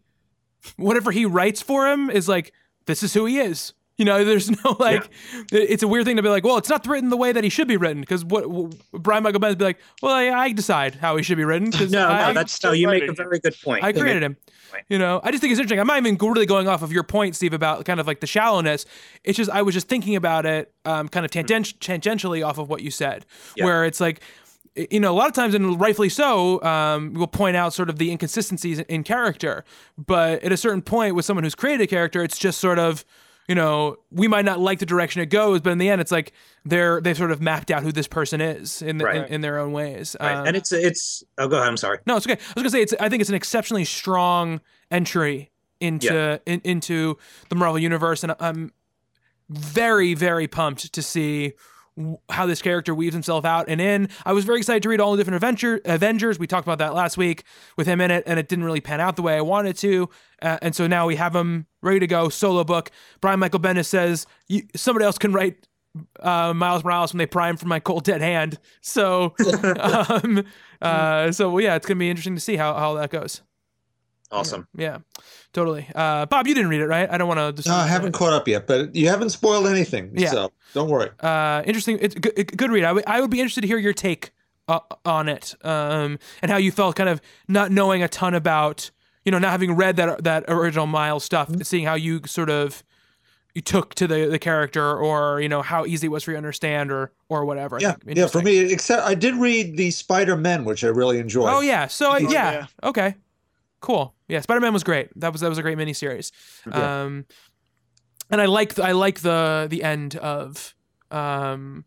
whatever he writes for him is like this is who he is. You know, there's no like, it's a weird thing to be like, well, it's not written the way that he should be written because what, what Brian Michael Bendis be like, well, I, I decide how he should be written No, I, no, that's, no, you make a very good point. I created him. You know, I just think it's interesting. I'm not even really going off of your point, Steve, about kind of like the shallowness. It's just I was just thinking about it, um, kind of tangent- tangentially off of what you said, Yeah. where it's like, you know, a lot of times, and rightfully so, um, we'll point out sort of the inconsistencies in character. But at a certain point, with someone who's created a character, it's just sort of, you know, we might not like the direction it goes, but in the end, it's like they're they've sort of mapped out who this person is in the, Right. in, in their own ways. Right. Um, and it's, it's, oh, go ahead. I'm sorry. no, it's okay. I was gonna say it's. I think it's an exceptionally strong entry into in, into the Marvel universe, and I'm very very pumped to see how this character weaves himself out and in. I was very excited to read all the different adventure Avengers. We talked about that last week with him in it, and it didn't really pan out the way I wanted to. Uh, and so now we have him ready to go. Solo book. Brian Michael Bendis says you, somebody else can write uh, Miles Morales when they prime from my cold dead hand. So, um, uh, so well, yeah, it's gonna be interesting to see how how that goes. Awesome. Yeah, totally. Uh, Bob, you didn't read it, right? I don't want to. No, I haven't caught up yet, but you haven't spoiled anything. Yeah. So don't worry. Uh, interesting. It's a good, read. I would be interested to hear your take uh, on it, um, and how you felt, kind of not knowing a ton about, you know, not having read that that original Miles stuff, seeing how you sort of you took to the the character, or you know how easy it was for you to understand, or or whatever. Yeah, yeah. For me, except I did read the Spider Men, which I really enjoyed. Oh yeah. So uh, yeah. yeah. Okay. Cool. Yeah. Spider Man was great. That was that was a great miniseries. Yeah. Um, and I like I like the the end of um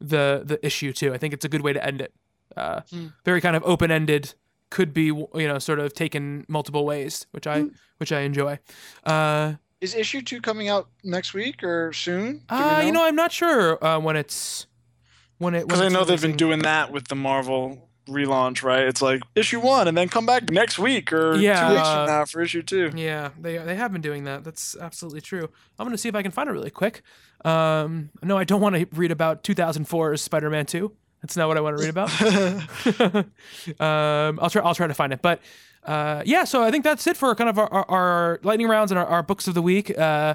the the issue too. I think it's a good way to end it. Uh, Hmm. very kind of open ended. Could be you know sort of taken multiple ways, which I which I enjoy. Uh, is issue two coming out next week or soon? Do we Uh, you know, I'm not sure uh, when it's when it because I it's know they've been doing that with the Marvel relaunch, right? It's like issue one, and then come back next week or Yeah, two weeks uh, from now for issue two. Yeah, they they have been doing that. That's absolutely true. I'm gonna see if I can find it really quick. Um, no, I don't want to read about 2004's Spider-Man 2. That's not what I want to read about. um, I'll try. I'll try to find it. But uh, yeah, so I think that's it for kind of our, our, our lightning rounds and our, our books of the week. Uh,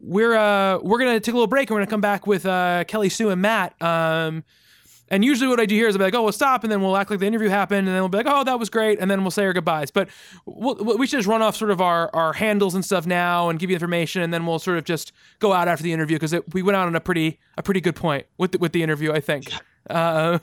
we're uh, we're gonna take a little break. and We're gonna come back with uh, Kelly Sue and Matt. Um, and usually what I do here is I'll be like, oh, we'll stop, and then we'll act like the interview happened, and then we'll be like, oh, that was great, and then we'll say our goodbyes. But we'll, we should just run off sort of our, our handles and stuff now and give you information, and then we'll sort of just go out after the interview because we went out on a pretty a pretty good point with the, with the interview, I think. Um,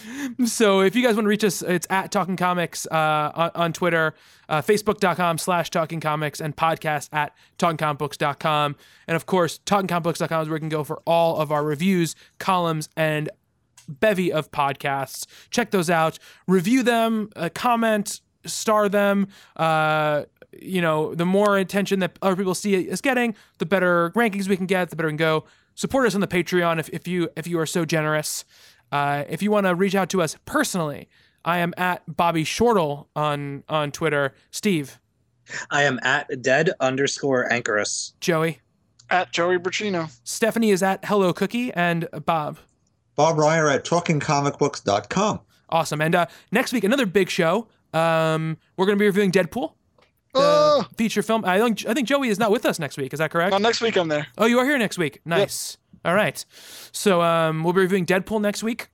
so if you guys want to reach us, it's at Talking Comics uh, on, on Twitter, uh, Facebook.com slash Talking Comics, and podcast at TalkingComicBooks.com. And of course, TalkingComicBooks.com is where you can go for all of our reviews, columns, and bevy of podcasts. Check those out, review them, uh, comment, star them. Uh, you know, the more attention that other people see us getting, the better rankings we can get, the better we can go. Support us on the Patreon if, if you if you are so generous. Uh, if you want to reach out to us personally, I am at Bobby Shortle on on Twitter. Steve, I am at dead underscore anchorus. Joey, At Joey Braccino. Stephanie is at Hello Cookie, and Bob. Bob Reyer at talkingcomicbooks.com. Awesome. And uh, next week, another big show. Um, we're going to be reviewing Deadpool, the Oh, feature film. I think I think Joey is not with us next week. Is that correct? no, next week I'm there. Oh, you are here next week. Nice. All right. So um, we'll be reviewing Deadpool next week.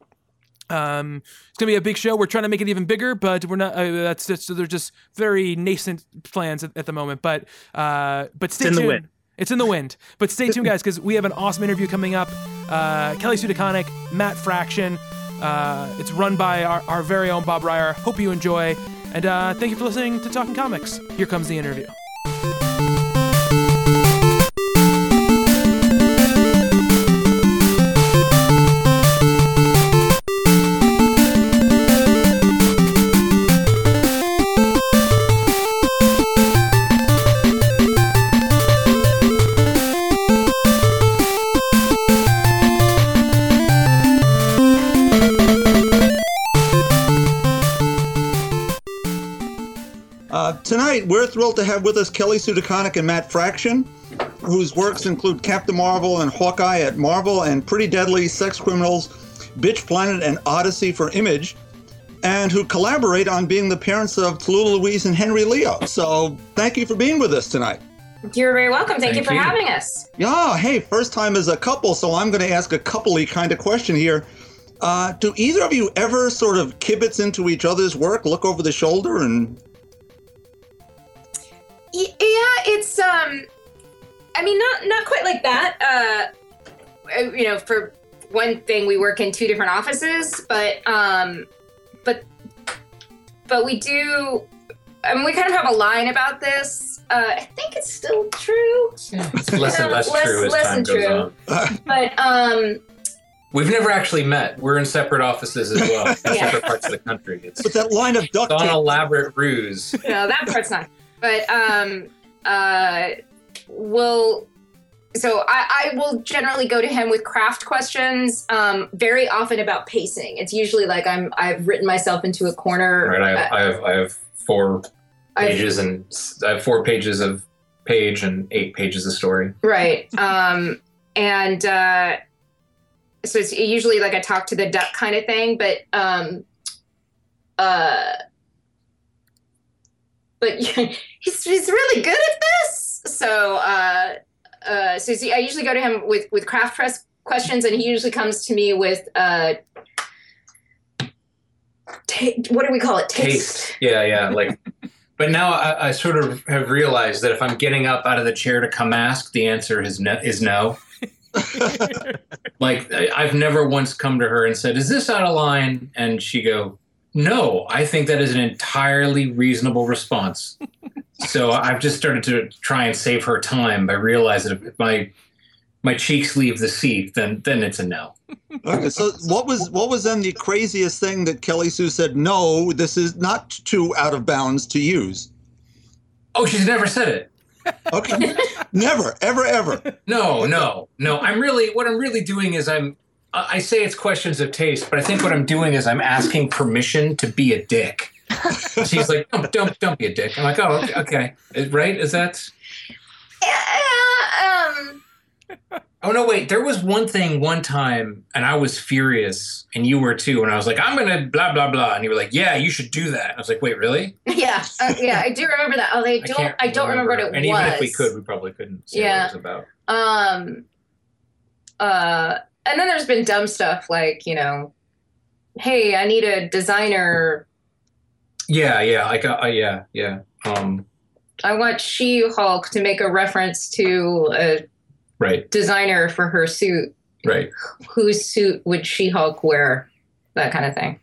Um, it's gonna be a big show. We're trying to make it even bigger, but we're not. Uh, that's just they're just very nascent plans at, at the moment. But uh, but stay in the tuned. It's in the wind. But stay tuned, guys, because we have an awesome interview coming up. Uh, Kelly Sue DeConnick, Matt Fraction. Uh, it's run by our, our very own Bob Reyer. Hope you enjoy. And uh, thank you for listening to Talking Comics. Here comes the interview. Tonight, we're thrilled to have with us Kelly Sue DeConnick and Matt Fraction, whose works include Captain Marvel and Hawkeye at Marvel and Pretty Deadly, Sex Criminals, Bitch Planet, and ODY-C for Image, and who collaborate on being the parents of Tallulah Louise and Henry Leo. So, thank you for being with us tonight. You're very welcome. Thank, you for you. having us. Yeah, hey, first time as a couple, so I'm going to ask a coupley kind of question here. Uh, do either of you ever sort of kibitz into each other's work, look over the shoulder, and Y- yeah, it's um, I mean, not not quite like that. Uh, uh, you know, for one thing, we work in two different offices, but um, but but we do. I mean, we kind of have a line about this. Uh, I think it's still true, It's less and Yeah, less, less- true as less time and goes true. on. but um, We've never actually met. We're in separate offices as well, Yeah. separate parts of the country. It's, with that line of it's duct on an elaborate ruse. no, that part's not. But um, uh, we'll. So I, I will generally go to him with craft questions. Um, very often about pacing. It's usually like I'm I've written myself into a corner. Right? I Uh, have, I have, I have four I've- pages and i have four pages of page and eight pages of story. Right. Um, and uh, so it's usually like a talk to the duck kind of thing, but um, uh, but he's, he's really good at this. So uh, uh, so I usually go to him with with craft press questions, and he usually comes to me with uh, ta- what do we call it? Taste. Yeah, yeah. Like, but now I, I sort of have realized that if I'm getting up out of the chair to come ask, the answer is no. Is no. like I've never once come to her and said, "Is this out of line?" And she go, "No, I think that is an entirely reasonable response." so I've just started to try and save her time by realizing if my my cheeks leave the seat, then then it's a no. Okay, so what was what was then the craziest thing that Kelly Sue said? No, this is not too out of bounds to use. Oh, she's never said it. Okay. Never, ever, ever. No, no, no. I'm really what I'm really doing is I'm. I I say it's questions of taste, but I think what I'm doing is I'm asking permission to be a dick. She's like, don't, don't, don't be a dick. I'm like, oh, okay, okay. Right? Is that? Yeah, um, Oh no, wait. There was one thing one time, and I was furious, and you were too. And I was like, I'm gonna blah blah blah, and you were like, Yeah, you should do that. I was like, Wait, really? yeah, uh, yeah. I do remember that. Although I don't, I, can't don't remember, what it And was. And even if we could, we probably couldn't say Yeah. what it was about. Um, uh, and then there's been dumb stuff like you know, hey, I need a designer. Yeah, yeah, like, uh, uh, yeah, yeah. Um, I want She Hulk to make a reference to a right, designer for her suit. right. Whose suit would She Hulk wear? That kind of thing.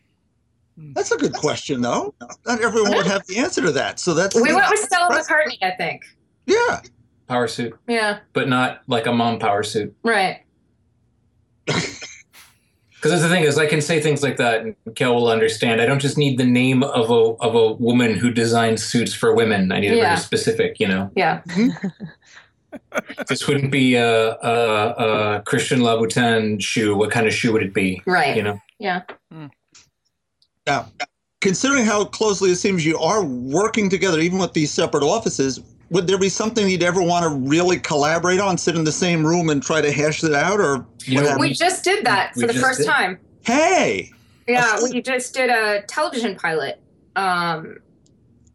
That's a good question, though. Not everyone would have the answer to that. So that's We went with Stella McCartney, I think. yeah. Power suit, Yeah, but not like a mom power suit. right. Because that's the thing is, I can say things like that, and Kel will understand. I don't just need the name of a of a woman who designs suits for women. I need it Yeah. very specific. You know, Yeah. this wouldn't be a, a, a Christian Louboutin shoe. What kind of shoe would it be? Right. You know, Yeah. Now, considering how closely it seems you are working together, even with these separate offices, would there be something you'd ever want to really collaborate on, sit in the same room and try to hash it out, or You know. We just did that We for the first did. time. hey, Yeah, we just did a television pilot. Um,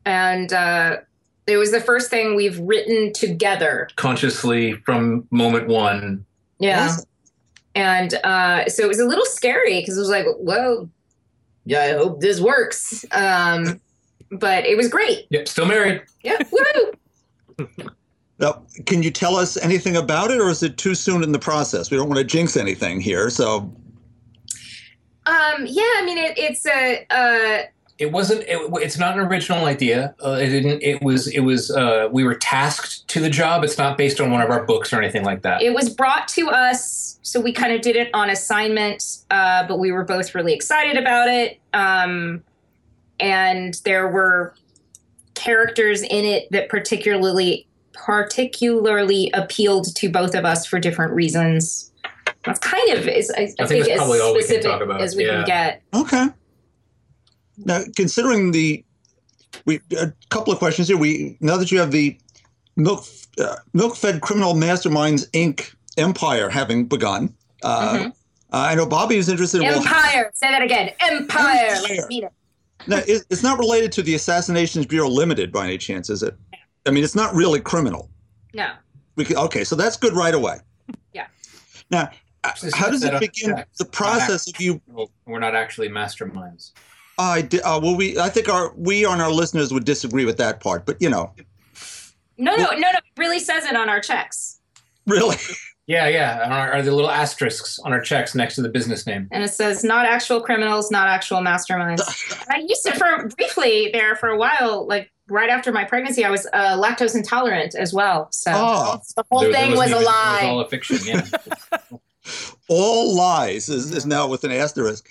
and uh, it was the first thing we've written together. consciously from moment one. Yeah. Awesome. And uh, so it was a little scary because it was like, whoa, yeah, I hope this works. Um, but it was great. Yep, still married. Yeah. Woo! Now, can you tell us anything about it, or is it too soon in the process? We don't want to jinx anything here, so Um, yeah, I mean, it, it's a, uh, It wasn't. It, it's not an original idea. Uh, it didn't. It was. It was. Uh, we were tasked to the job. It's not based on one of our books or anything like that. it was brought to us so we kind of did it on assignment uh, but we were both really excited about it um, and there were characters in it that particularly particularly appealed to both of us for different reasons that's kind of is I, I, I think think as probably all we can specific talk about, as we yeah. can get okay. Now, considering the, we a couple of questions here. We now that you have the milk uh, milk-fed criminal masterminds Inc. empire having begun. Uh, Mhm. I know Bobby is interested. in well, empire say that again empire, Empire. Let's meet it. Now, it's not related to the Assassinations Bureau Limited by any chance, is it? I mean, it's not really criminal. no We can, okay, so that's good right away. Yeah. Now, Just how does it begin? track. The process of you. We're not actually masterminds. I did. Uh, well, we. I think our we and our listeners would disagree with that part, but you know, no no no no it really says it on our checks really. Yeah, yeah. And Are, are the little asterisks on our checks next to the business name? and it says not actual criminals, not actual masterminds. I used to for briefly there for a while, like right after my pregnancy, I was uh, lactose intolerant as well. So Oh. the whole There- there thing was wasn't a even- It was lie. all a fiction. Yeah. All lies is, is now with an asterisk.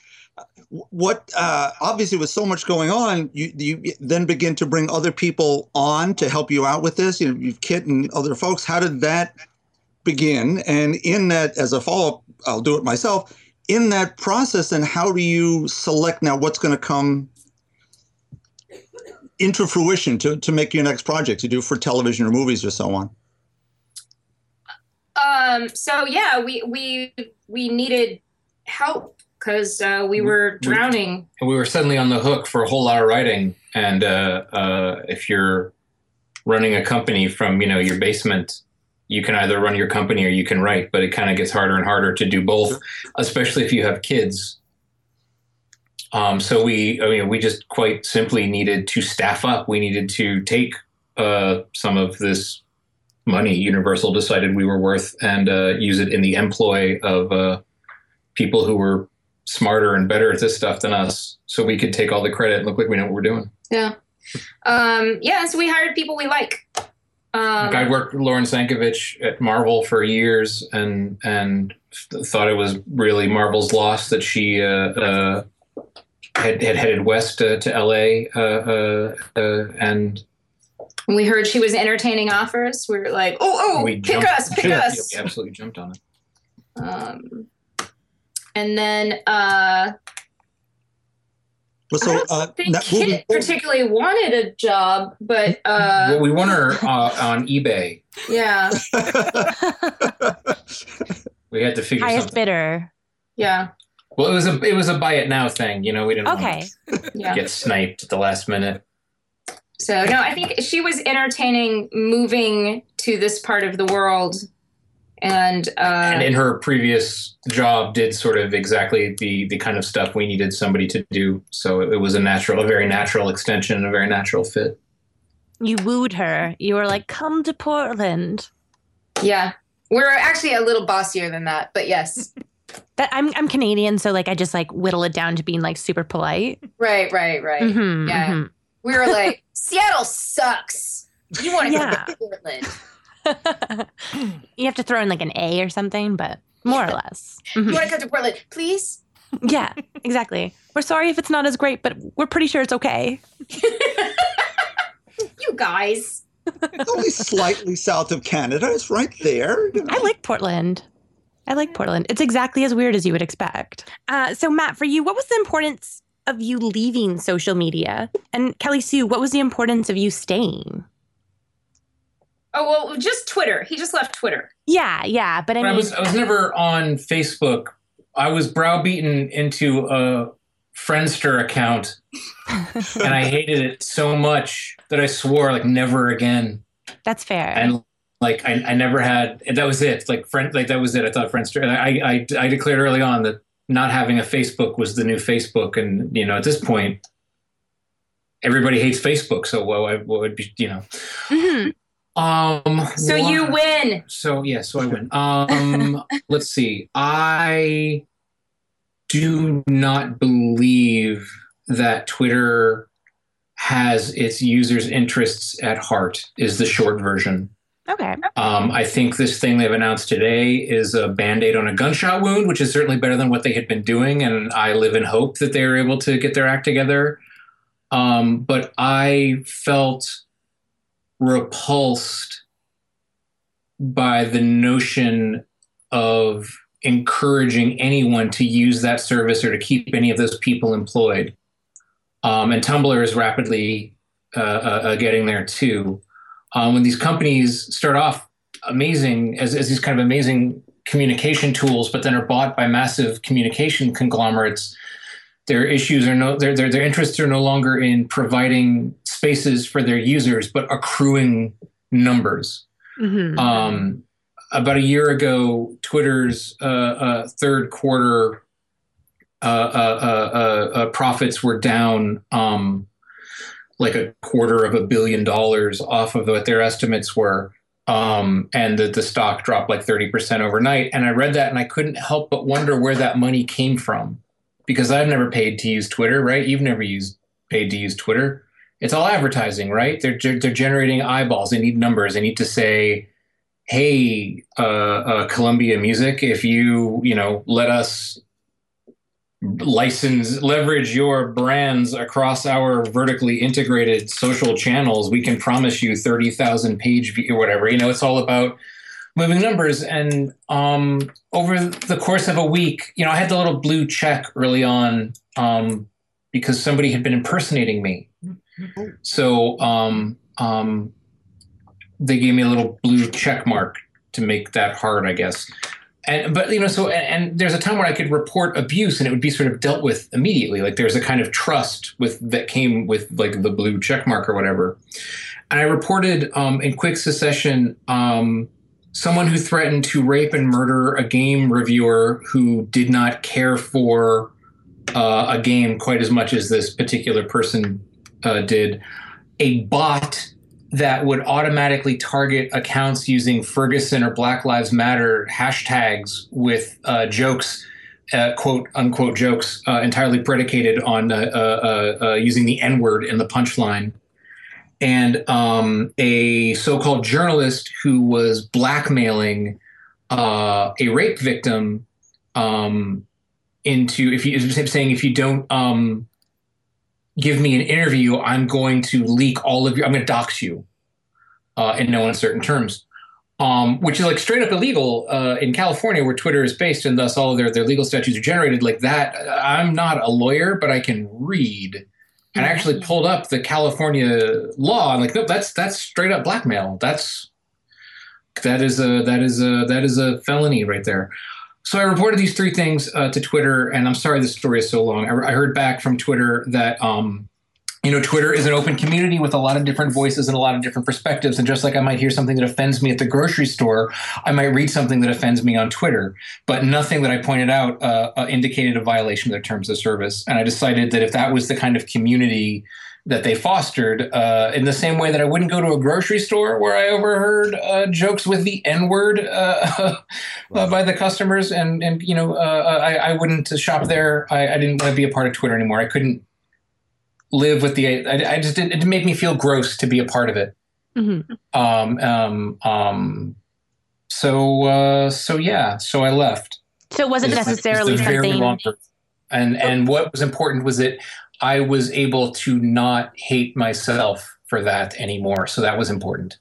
What uh, obviously with so much going on, you you then begin to bring other people on to help you out with this. You know, you've Kit and other folks. How did that begin? And in that, as a follow up, I'll do it myself. In that process, and how do you select now what's going to come into fruition to, to make your next project to do for television or movies or so on? Um. So yeah, we we we needed help because uh, we were drowning. and we were suddenly on the hook for a whole lot of writing. And uh, uh, if you're running a company from you know your basement, you can either run your company or you can write. But it kind of gets harder and harder to do both, especially if you have kids. Um, so we, I mean, we just quite simply needed to staff up. We needed to take uh, some of this money Universal decided we were worth and uh, use it in the employ of uh, people who were smarter and better at this stuff than us, so we could take all the credit and look like we know what we're doing. Yeah. Um. Yeah. So we hired people we like. Um, Like I worked with Lauren Sankovitch at Marvel for years, and and th- thought it was really Marvel's loss that she uh, uh, had had headed west uh, to L.A. Uh, uh, uh, and we heard she was entertaining offers. We were like, oh, oh, we pick jumped- us, pick yeah, us. We absolutely jumped on it. Um, and then uh, Well, I so don't uh, think now moving Kit forward- particularly wanted a job, but uh, well, we won her uh, on eBay. yeah, We had to figure Highest something. bidder. yeah, Well, it was a it was a buy it now thing. You know, we didn't want Okay. to yeah. get sniped at the last minute. So no, I think she was entertaining moving to this part of the world, and uh, and in her previous job did sort of exactly the the kind of stuff we needed somebody to do so it, was a natural a very natural extension and a very natural fit You wooed her. You were like, come to Portland. yeah, we're actually a little bossier than that, but yes, That I'm I'm Canadian, so like I just like whittle it down to being like super polite. right, right, right. Mhm, Yeah. mhm. We were like, Seattle sucks. You want to Yeah. go to Portland? you have to throw in like an A or something, but more or less. You Mhm. want to come to Portland, please? Yeah, exactly. We're sorry if it's not as great, but we're pretty sure it's okay. You guys. It's only slightly south of Canada. It's right there. you know. I like Portland. I like Portland. It's exactly as weird as you would expect. Uh, so, Matt, for you, what was the importance of you leaving social media? And Kelly Sue, what was the importance of you staying? Oh well, just Twitter. He just left Twitter. Yeah, yeah, but I But I mean, was I was never on Facebook. I was browbeaten into a Friendster account, and I hated it so much that I swore like never again. that's fair. And like I, I never had. That was it. Like friend, like that was it. I thought Friendster. And I, I I declared early on that not having a Facebook was the new Facebook, and you know at this point. Everybody hates Facebook, so what, what would be, you know? Mhm. Um. So you win. so yeah, so I win. Um, let's see. I do not believe that Twitter has its users' interests at heart. Is the short version. Okay. Um, I think this thing they've announced today is a band aid on a gunshot wound, which is certainly better than what they had been doing. And I live in hope that they are able to get their act together. Um, but I felt repulsed by the notion of encouraging anyone to use that service or to keep any of those people employed. Um, and Tumblr is rapidly uh, uh, uh, getting there too um, when these companies start off amazing as, as these kind of amazing communication tools, but then are bought by massive communication conglomerates, their issues are no their, their their interests are no longer in providing spaces for their users, but accruing numbers. Mhm. Um, about a year ago, Twitter's uh, uh, third quarter uh, uh, uh, uh, uh, profits were down um, like a quarter of a billion dollars off of what their estimates were. Um, and the, the stock dropped like 30% overnight. And I read that and I couldn't help but wonder where that money came from because I've never paid to use Twitter, right? You've never used paid to use Twitter. It's all advertising, right? They're, they're generating eyeballs. They need numbers. They need to say, hey, uh, uh, Columbia Music, if you, you know, let us license leverage your brands across our vertically integrated social channels we can promise you 30,000 page view or whatever you know it's all about moving numbers and um over the course of a week you know i had the little blue check early on um because somebody had been impersonating me so um um they gave me a little blue check mark to make that hard i guess. And but you know so and, and there's a time where i could report abuse and it would be sort of dealt with immediately. Like there's a kind of trust with that came with like the blue check mark or whatever. And i reported um, in quick succession um, someone who threatened to rape and murder a game reviewer who did not care for uh, a game quite as much as this particular person uh, did a bot that would automatically target accounts using Ferguson or Black Lives Matter hashtags with uh, jokes, uh, quote unquote jokes, uh, entirely predicated on uh, uh, uh, using the N word in the punchline. And um, a so called journalist who was blackmailing a rape victim um, into, if you saying, if you don't um, give me an interview, I'm going to leak all of your, I'm going to dox you. uh, in no uncertain terms. Um, which is like straight up illegal uh, in California, where Twitter is based, and thus all of their, their legal statutes are generated like that. I'm not a lawyer, but I can read, and I actually pulled up the California law. and like, nope, that's that's straight up blackmail. That's that is a that is a that is a felony right there. So I reported these three things uh, to Twitter, and I'm sorry this story is so long. I, I heard back from Twitter that um, you know, Twitter is an open community with a lot of different voices and a lot of different perspectives. And just like I might hear something that offends me at the grocery store, I might read something that offends me on Twitter. But nothing that I pointed out uh, uh, indicated a violation of their terms of service. And I decided that if that was the kind of community that they fostered, uh, in the same way that I wouldn't go to a grocery store where I overheard uh, jokes with the N word uh, by the customers, and and you know, uh, I, I wouldn't shop there. I, I didn't want to be a part of Twitter anymore. I couldn't live with the I, I just did, it didn't me feel gross to be a part of it Mhm. um um um so uh so yeah so i left So it wasn't It's- it's necessarily a very something. long and and what was important was that i was able to not hate myself for that anymore so that was important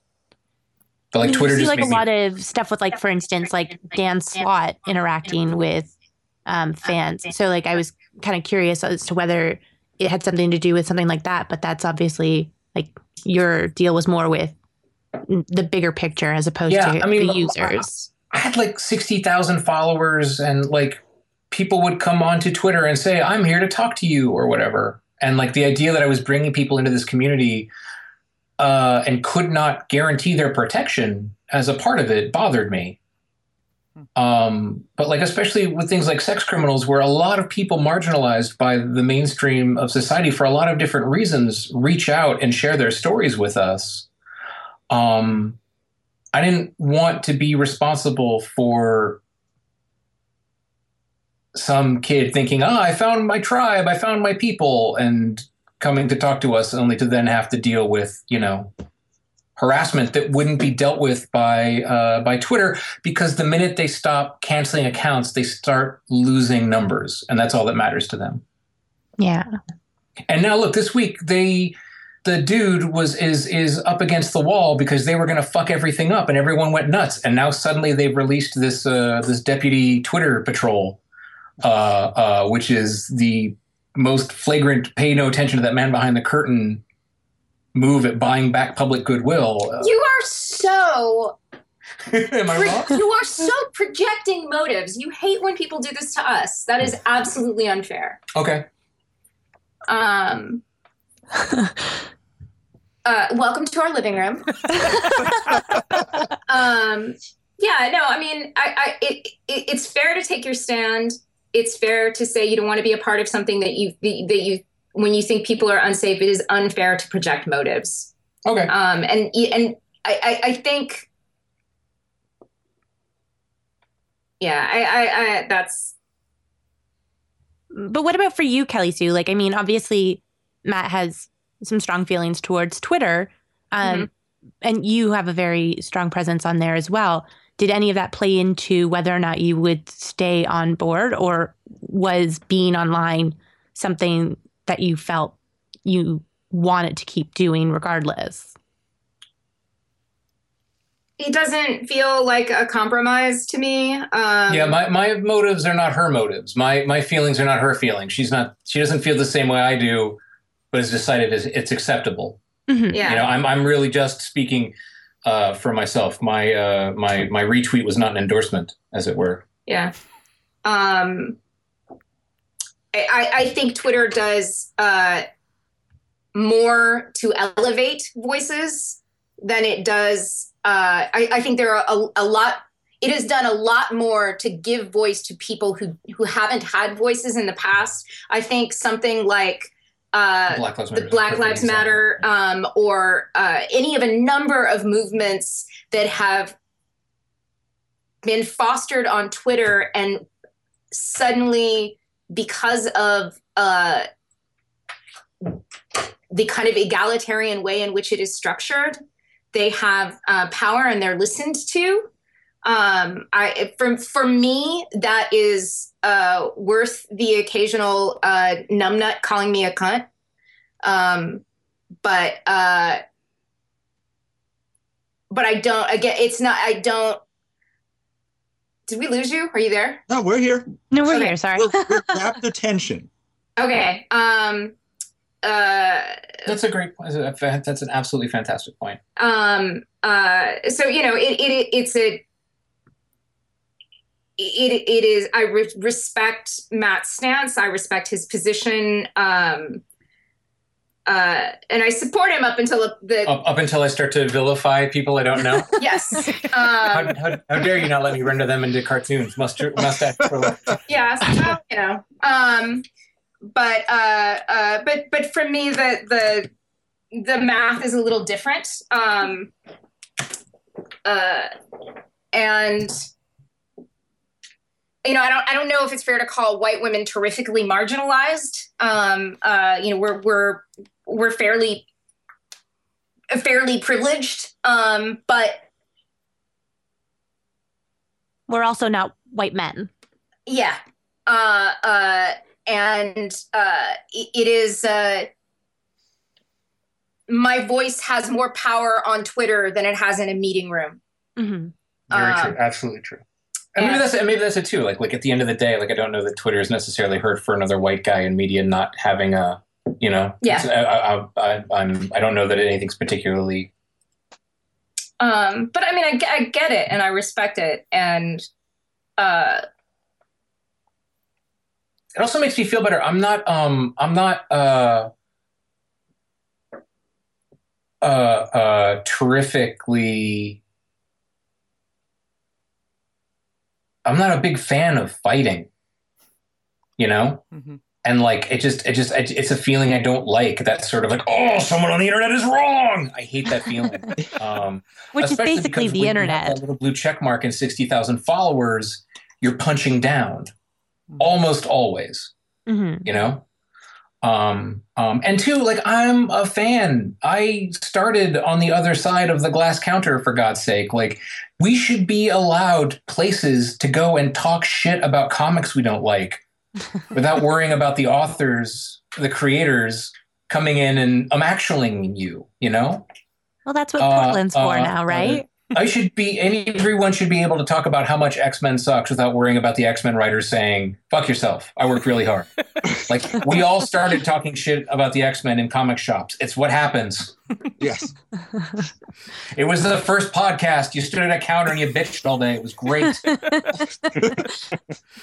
but like twitter see just like a me- lot of stuff with like for instance like Dan Slott interacting with um, fans. So like I was kind of curious as to whether it had something to do with something like that, but that's obviously like your deal was more with the bigger picture as opposed Yeah, to I mean, the users. I had like 60,000 followers and like people would come onto Twitter and say, I'm here to talk to you or whatever. And like the idea that I was bringing people into this community uh, and could not guarantee their protection as a part of it bothered me. Um, but like, especially with things like sex criminals, where a lot of people marginalized by the mainstream of society for a lot of different reasons reach out and share their stories with us. Um, I didn't want to be responsible for some kid thinking, "Ah, I found my tribe, I found my people," and coming to talk to us, only to then have to deal with, you know, harassment that wouldn't be dealt with by uh, by Twitter because the minute they stop canceling accounts, they start losing numbers, and that's all that matters to them. Yeah. And now look, this week they the dude was is is up against the wall because they were going to fuck everything up and everyone went nuts and now suddenly they've released this uh, this deputy Twitter patrol uh, uh, which is the most flagrant pay no attention to that man behind the curtain move at buying back public goodwill. Uh, You are so am I wrong? you are so projecting motives. You hate when people do this to us. That is absolutely unfair. Okay. Um uh, welcome to our living room. um, yeah, no, I mean, I, I it, it, it's fair to take your stand. It's fair to say you don't want to be a part of something that you that you when you think people are unsafe. It is unfair to project motives. Okay. Um, and and I, I, I think, yeah, I, I, I that's But what about for you, Kelly Sue? Like, I mean, obviously, Matt has some strong feelings towards Twitter, um, and you have a very strong presence on there as well. Did any of that play into whether or not you would stay on board, or was being online something that you felt you wanted to keep doing regardless? it doesn't feel like a compromise to me. Um, yeah, my, my motives are not her motives. My my feelings are not her feelings. She's not. She doesn't feel the same way I do, but has decided it's, it's acceptable. Mhm. yeah. You know, I'm I'm really just speaking uh, for myself. My uh, my my retweet was not an endorsement, as it were. Yeah. Um, I, I think Twitter does uh, more to elevate voices than it does. Uh, I, I think there are a, a lot. It has done a lot more to give voice to people who who haven't had voices in the past. I think something like uh, Black Lives the Matter. Black Lives. Matter, um, or uh, any of a number of movements that have been fostered on Twitter, and suddenly, because of uh, the kind of egalitarian way in which it is structured, they have uh, power and they're listened to. Um, I for for me that is uh, worth the occasional uh, numbnut calling me a cunt. Um, but uh, but I don't. Again, it's not. I don't. Did we lose you? Are you there? No, we're here. No, we're Okay. here. Sorry. We're, we're wrapped attention. Okay. Um. Uh. That's a great. point that's an absolutely fantastic point. um uh so you know it, it it's a it it is i re- respect matt's stance i respect his position um uh and i support him up until the Up, up until I start to vilify people I don't know. yes how, um how, how dare you not let me render them into cartoons? Mustard, mustache for life. yes well, you know um but uh uh but but for me the the the math is a little different um uh and you know i don't i don't know if it's fair to call white women terrifically marginalized um uh you know we're we're we're fairly fairly privileged um but We're also not white men. Yeah. Uh, uh, and uh, it, it is. Uh, my voice has more power on Twitter than it has in a meeting room. hmm Very Um, true. Absolutely true. And maybe that's and maybe that's it too. Like like at the end of the day, like I don't know that Twitter is necessarily hurt for another white guy in media not having a you know. Yeah. I, I, I, I'm I don't know that anything's particularly. Um, but I mean, I, I get it and I respect it. And uh, It also makes me feel better. I'm not um I'm not uh uh uh terrifically. I'm not a big fan of fighting. You know. hmm and like it just it just it, it's a feeling i don't like that sort of like oh someone on the internet is wrong. I hate that feeling. Um Which is basically the when you have internet. that little blue check mark and 60,000 followers you're punching down almost always hmm you know? Um um and two like i'm a fan. I started on the other side of the glass counter for god's sake. Like we should be allowed places to go and talk shit about comics we don't like without worrying about the authors the creators coming in and um actualing you you know Well, that's what Uh, Portland's for uh, now, right? I should be, everyone should be able to talk about how much X Men sucks without worrying about the X Men writers saying, fuck yourself. I worked really hard. like, we all started talking shit about the X Men in comic shops. It's what happens. Yes. It was the first podcast. You stood at a counter and you bitched all day. It was great.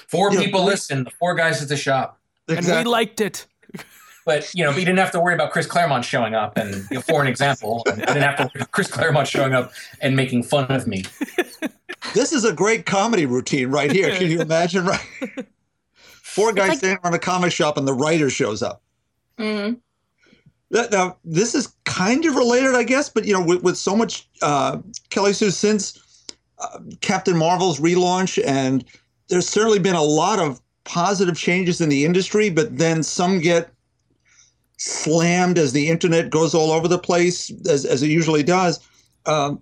Four Yeah. people listened, the four guys at the shop. And we liked it. But, you know, you didn't have to worry about Chris Claremont showing up. And you know, for an example, I didn't have to worry about Chris Claremont showing up and making fun of me. This is a great comedy routine right here. Can you imagine? Right. Four guys like- standing around a comic shop and the writer shows up. mm, That- Now, this is kind of related, I guess, but you know, with, with so much uh, Kelly Sue since uh, Captain Marvel's relaunch, and there's certainly been a lot of positive changes in the industry, but then some get slammed as the internet goes all over the place, as, as it usually does. Um,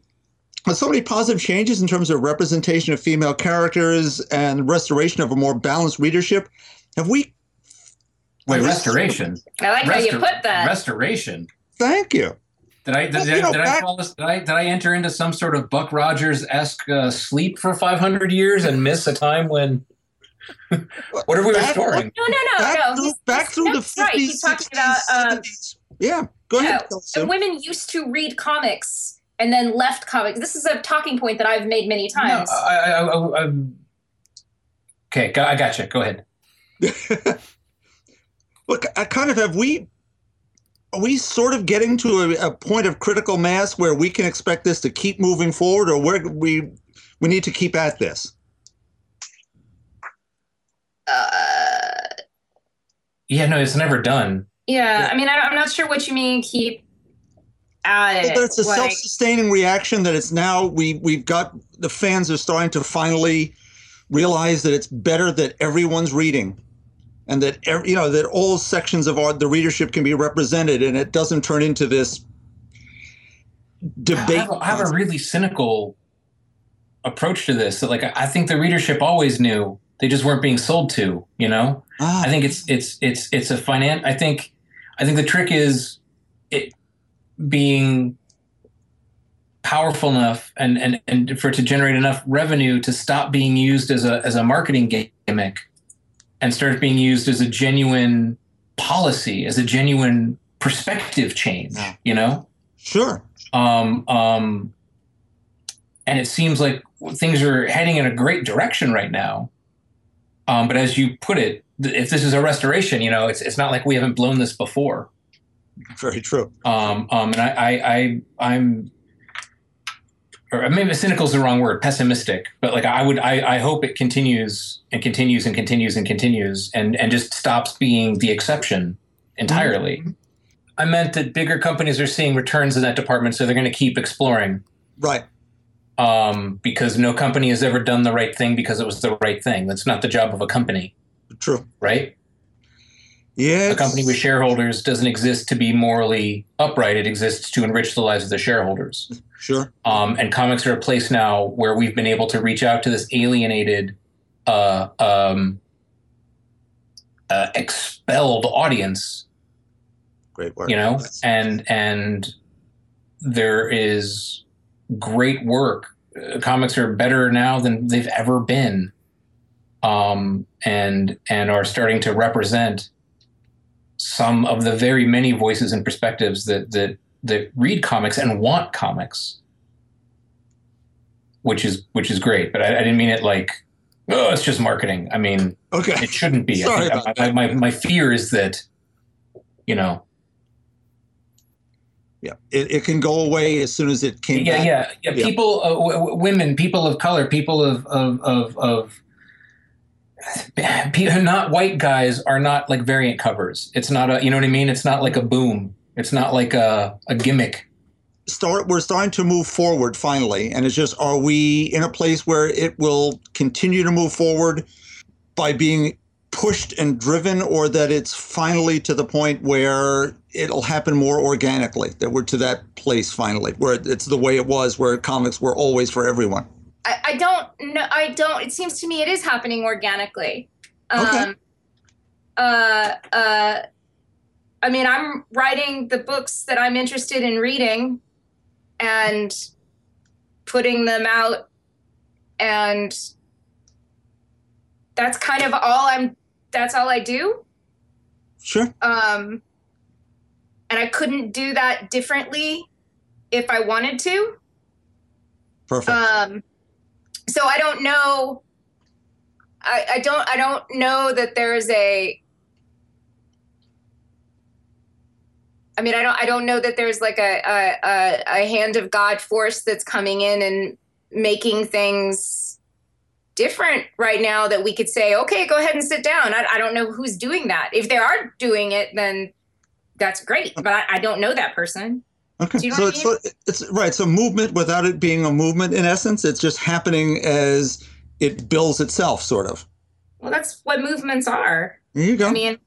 but so many positive changes in terms of representation of female characters and restoration of a more balanced readership. Have we? Wait, restoration? I like how you put that. Restoration. Thank you. Did I did, Well, did, you know, did I back- call this? Did I did I enter into some sort of Buck Rogers esque uh, sleep for five hundred years and miss a time when? What are we Back- restoring? no, no, no, back no. through, he's- back through the that's right. 50s, talking 60s, about um, 70s. Yeah, go ahead. Yeah, Kelly Sue. and women used to read comics and then left comics. This is a talking point that I've made many times. No, I, I, I, I, okay, got, I got you. Go ahead. Look, I kind of have we. Are we sort of getting to a, a point of critical mass where we can expect this to keep moving forward, or where we we need to keep at this? uh, Yeah, no, it's never done. yeah, Yeah. I mean, I, I'm not sure what you mean. Keep at it. But it's a like- self-sustaining reaction that it's now we we've got the fans are starting to finally realize that it's better that everyone's reading, and that ev- you know that all sections of our the readership can be represented, and it doesn't turn into this I debate. have, a- I have a really cynical approach to this. That like I I think the readership always knew they just weren't being sold to. You know, Ah, I think it's it's it's it's a finance. I think I think the trick is it being powerful enough and, and, and for it to generate enough revenue to stop being used as a, as a marketing gimmick and start being used as a genuine policy, as a genuine perspective change, you know? Sure. Um, um, and it seems like things are heading in a great direction right now. Um, but as you put it, th- if this is a restoration, you know, it's, it's not like we haven't blown this before. Very true. Um, um, and I, I, I, I'm, or maybe cynical is the wrong word, pessimistic. But like, I would, I, I hope it continues and continues and continues and continues, and and just stops being the exception entirely. I meant that bigger companies are seeing returns in that department, so they're going to keep exploring. Right. Um, because no company has ever done the right thing because it was the right thing. That's not the job of a company, True. right? Yeah. A company with shareholders doesn't exist to be morally upright. It exists to enrich the lives of the shareholders. Sure. Um, and comics are a place now where we've been able to reach out to this alienated, uh, um, uh, expelled audience. Great work. You know, and and there is great work. Uh, comics are better now than they've ever been, um, and and are starting to represent some of the very many voices and perspectives that that that read comics and want comics, which is which is great. But I, I didn't mean it like oh, it's just marketing. I mean, okay. it shouldn't be. Sorry I about my, my my fear is that you know Yeah. It, it can go away as soon as it came yeah, back. yeah, yeah. Yeah. People, uh, w- w- women, people of color, people of of of, of not white guys are not like variant covers. It's not a, you know what I mean? It's not like a boom. It's not like a a gimmick. Start. We're starting to move forward finally, and it's just: Are we in a place where it will continue to move forward by being pushed and driven, or that it's finally to the point where it'll happen more organically? That we're to that place finally, where it's the way it was, where comics were always for everyone. I, I don't know. I don't. It seems to me it is happening organically. Um, Okay. Uh, uh, I mean, I'm writing the books that I'm interested in reading, and putting them out, and that's kind of all I'm. That's all I do. Sure. Um, and I couldn't do that differently if I wanted to. Perfect. Um, so I don't know. I, I don't. I don't know that there's a. I mean, I don't. I don't know that there's like a a, a, hand of God force that's coming in and making things different right now that we could say, okay, go ahead and sit down. I, I don't know who's doing that. If they are doing it, then that's great. But I, I don't know that person. Okay, you know so what I it's it's right. So movement without it being a movement in essence, it's just happening as it builds itself, sort of. Well, that's what movements are. There you go. I mean,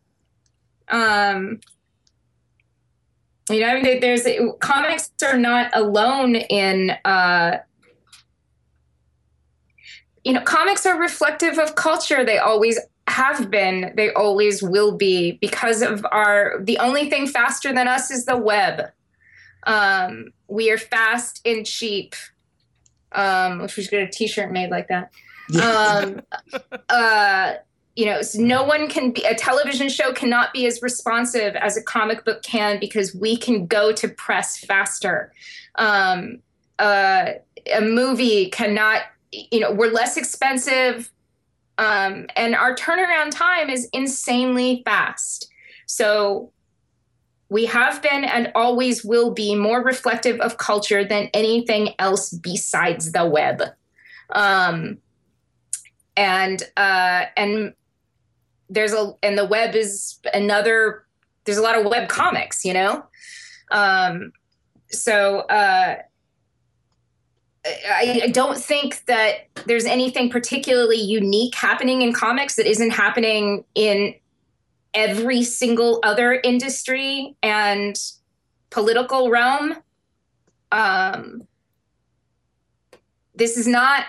um, you know, I mean, there's comics are not alone in, uh, you know, comics are reflective of culture. They always have been. They always will be because of our. The only thing faster than us is the web. Um, we are fast and cheap. Um, if we should get a T-shirt made like that um uh you know so no one can be a television show cannot be as responsive as a comic book can because we can go to press faster um uh a movie cannot you know we're less expensive um and our turnaround time is insanely fast. So we have been and always will be more reflective of culture than anything else besides the web. Um and uh and there's a and the web is another there's a lot of web comics you know? Um so uh I, I don't think that there's anything particularly unique happening in comics that isn't happening in every single other industry and political realm. Um this is not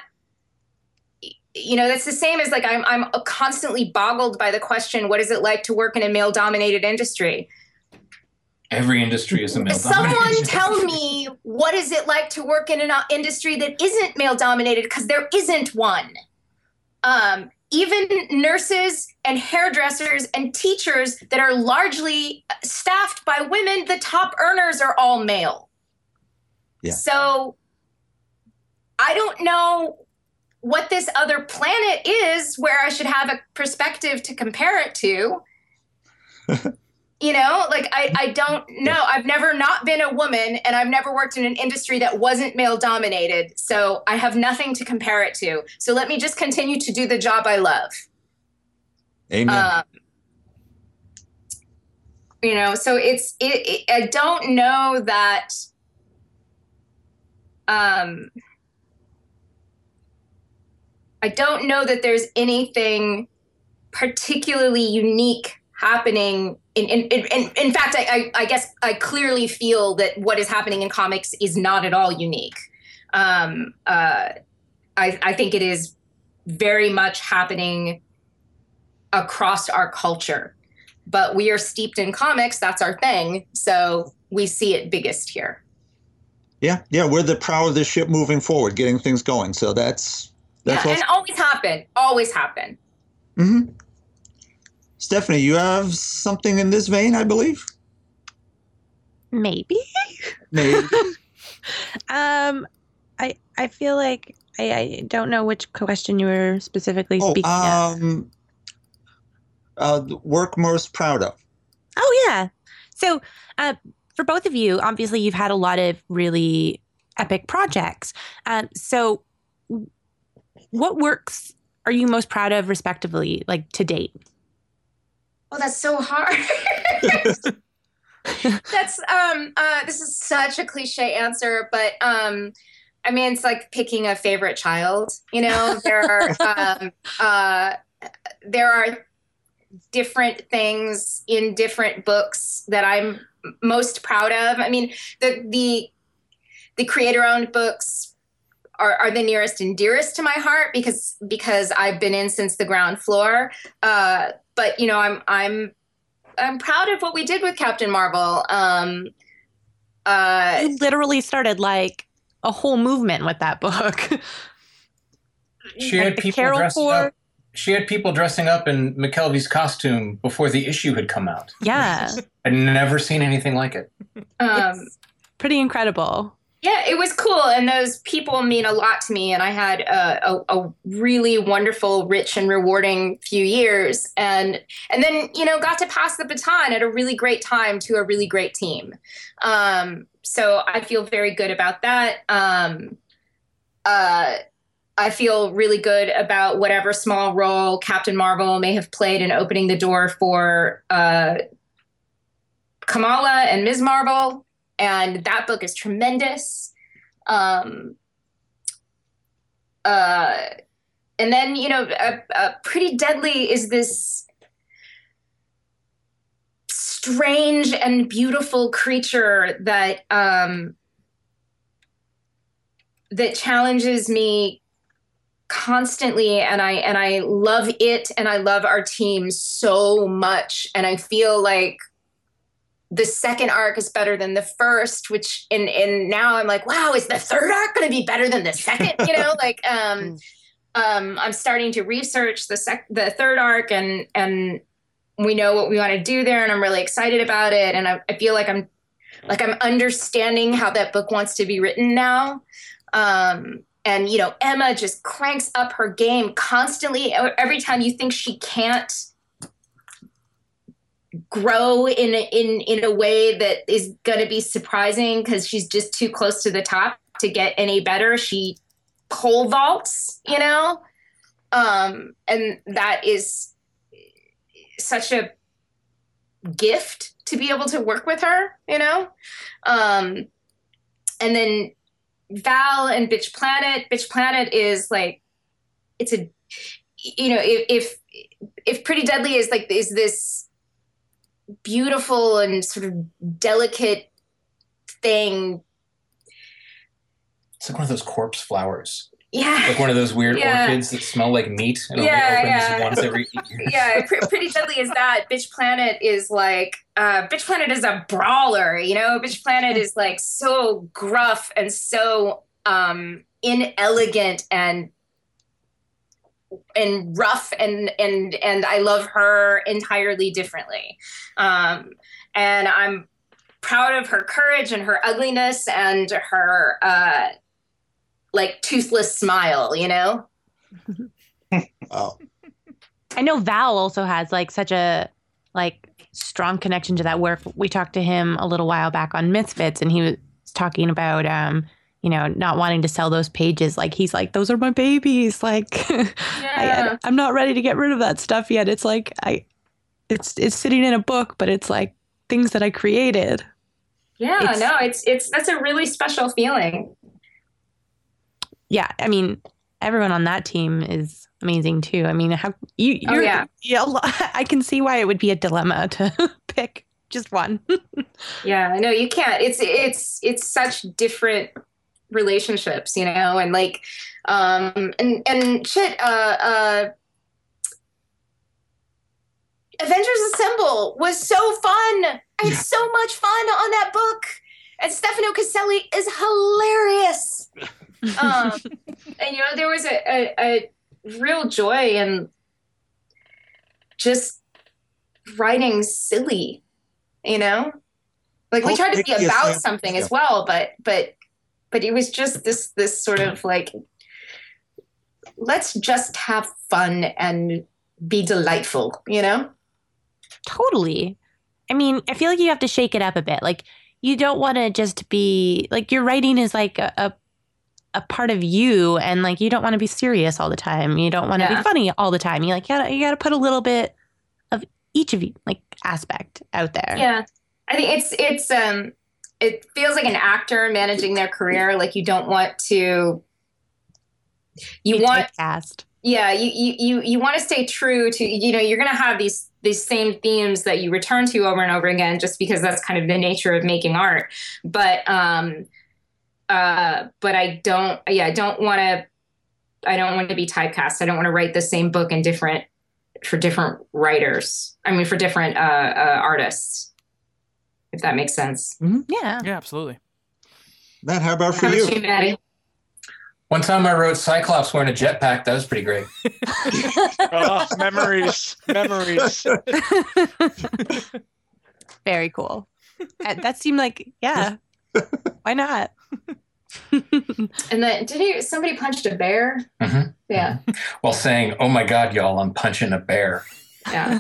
you know that's the same as like i'm i'm constantly boggled by the question what is it like to work in a male dominated industry Every industry is a male dominated. Someone tell me what is it like to work in an uh, industry that isn't male dominated because there isn't one. Um, even nurses and hairdressers and teachers that are largely staffed by women, the top earners are all male. Yeah. So I don't know what this other planet is where I should have a perspective to compare it to. you know, like I, I don't know. I've never not been a woman and I've never worked in an industry that wasn't male dominated. So I have nothing to compare it to. So let me just continue to do the job I love. Amen. Um, you know, so it's it, it. I don't know that. Um, I don't know that there's anything particularly unique happening. In in in, in, in fact, I, I I guess I clearly feel that what is happening in comics is not at all unique. Um, uh, I I think it is very much happening across our culture. But we are steeped in comics, that's our thing. So we see it biggest here. yeah, yeah, we're the prow of the ship moving forward, getting things going. So that's that's yeah, and always happen. Always happen. hmm Stephanie, you have something in this vein, I believe. Maybe. Maybe. Um, I I feel like I, I don't know which question you were specifically oh, speaking of. um, uh, work most proud of. Oh yeah. So uh, for both of you, obviously you've had a lot of really epic projects. Um, so what works are you most proud of, respectively, like to date? Oh, that's so hard. that's um uh this is such a cliche answer, but um I mean it's like picking a favorite child. You know, there are um uh there are different things in different books that I'm most proud of. I mean, the the the creator owned books are, are the nearest and dearest to my heart because because I've been in since the ground floor. Uh, but you know, I'm I'm I'm proud of what we did with Captain Marvel. Um, uh, You literally started like a whole movement with that book. She Like had people Carol dressing Corps. up. She had people dressing up in McKelvie's costume before the issue had come out. yeah, I'd never seen anything like it. um, it's pretty incredible. Yeah, it was cool, and those people mean a lot to me. And I had a, a, a really wonderful, rich, and rewarding few years, and and then you know got to pass the baton at a really great time to a really great team. Um, so I feel very good about that. Um, uh, I feel really good about whatever small role Captain Marvel may have played in opening the door for uh, Kamala and Ms. Marvel. And that book is tremendous. Um, uh, and then, you know, a, a Pretty Deadly is this strange and beautiful creature that um, that challenges me constantly. And i and i love it. And i love our team so much. And i feel like the second arc is better than the first which and and now i'm like wow is the third arc going to be better than the second? You know like um um i'm starting to research the sec the third arc and and we know what we want to do there and i'm really excited about it and I, I feel like i'm like i'm understanding how that book wants to be written now. Um and you know emma just cranks up her game constantly. Every time you think she can't grow in a, in in a way that is going to be surprising because she's just too close to the top to get any better. She pole vaults you know? Um and that is such a gift to be able to work with her you know? Um and then Val and Bitch Planet. Bitch Planet is like it's a you know if if, if Pretty Deadly is like is this beautiful and sort of delicate thing. It's like one of those corpse flowers. Yeah. Like one of those weird Yeah. orchids that smell like meat and Yeah, only opens yeah. once every years. yeah, Pr- Pretty Deadly is that. Bitch Planet is like, uh, Bitch Planet is a brawler, you know? Bitch Planet is like so gruff and so um, inelegant and and rough and and and I love her entirely differently. Um, and I'm proud of her courage and her ugliness and her uh, like toothless smile, you know? Oh, I know Val also has like such a like strong connection to that work. We talked to him a little while back on Misfits, and he was talking about um, you know, not wanting to sell those pages. Like he's like, those are my babies. Like Yeah. I, I'm not ready to get rid of that stuff yet. It's like I, it's it's sitting in a book, but it's like things that I created. Yeah, It's- no, it's it's that's a really special feeling. Yeah, I mean, everyone on that team is amazing too. I mean, how you Oh, yeah. yeah, I can see why it would be a dilemma to pick just one. Yeah, no, you can't. It's it's it's such different relationships, you know, and like um and and shit, uh uh Avengers Assemble was so fun. I had so much fun on that book. And Stefano Caselli is hilarious. Um, and you know, there was a, a, a real joy in just writing silly, you know? Like we tried to be about something as well, but but but it was just this this sort of like let's just have fun and be delightful, you know? Totally. I mean, I feel like you have to shake it up a bit. Like you don't want to just be like your writing is like a, a a part of you and like you don't want to be serious all the time. You don't want to Yeah. be funny all the time. You like you gotta, you got to put a little bit of each of you like aspect out there. Yeah. I think it's it's um it feels like an actor managing their career. Like you don't want to you Be want typecast. yeah you you you, you want to stay true to you know you're going to have these these same themes that you return to over and over again just because that's kind of the nature of making art. But um uh but i don't yeah i don't want to i don't want to be typecast. I don't want to write the same book in different for different writers i mean for different uh, uh artists if that makes sense Yeah. Yeah, absolutely. Matt, how about for How you? about you, Maddie? One time I wrote Cyclops wearing a jetpack. That was pretty great. Oh, memories, memories. Very cool. That seemed like yeah. Why not? And then did he, somebody punched a bear? Mhm. Yeah, While saying, "Oh my God, y'all, I'm punching a bear." yeah.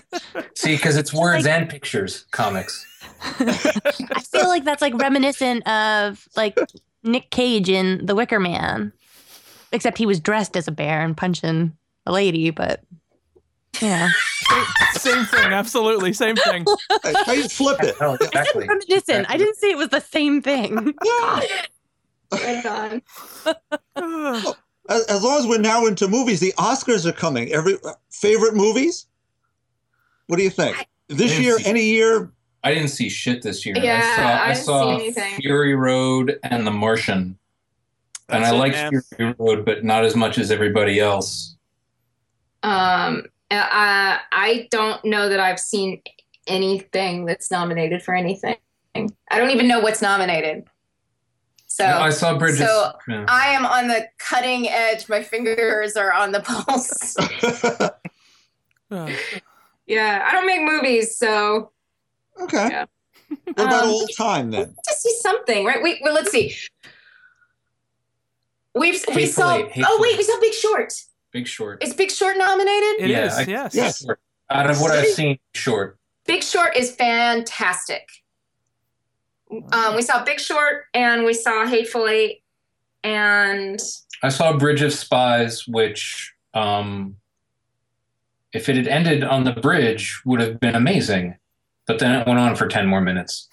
See, because it's words and pictures, comics. I feel like that's like reminiscent of like Nick Cage in The Wicker Man, except he was dressed as a bear and punching a lady. But yeah, Same thing, absolutely, same thing. How you flip it? Oh, I said exactly. reminiscent. I didn't say it was the same thing. Yeah. Right on. As, as long as we're now into movies, the Oscars are coming. Every uh, favorite movies? What do you think? This didn't year, any year? I didn't see shit this year. Yeah, I saw, I I saw anything. Fury Road and The Martian, and I it, liked man. Fury Road, but not as much as everybody else. Um, I I don't know that I've seen anything that's nominated for anything. I don't even know what's nominated. So I saw Bridges. so yeah. I am on the cutting edge. My fingers are on the pulse. Yeah, I don't make movies, so okay. Yeah. What about Um, all time then? to see something, right? Wait, well, let's see. We've we Hateful saw. Eight, Oh wait, Eight. we saw Big Short. Big Short. Is Big Short nominated? It Yeah, is, I- yes. Yes. Out of what I've seen, short. Big Short is fantastic. Um, we saw Big Short and we saw Hateful Eight, and I saw Bridge of Spies, which, um, if it had ended on the bridge, would have been amazing. But then it went on for 10 more minutes.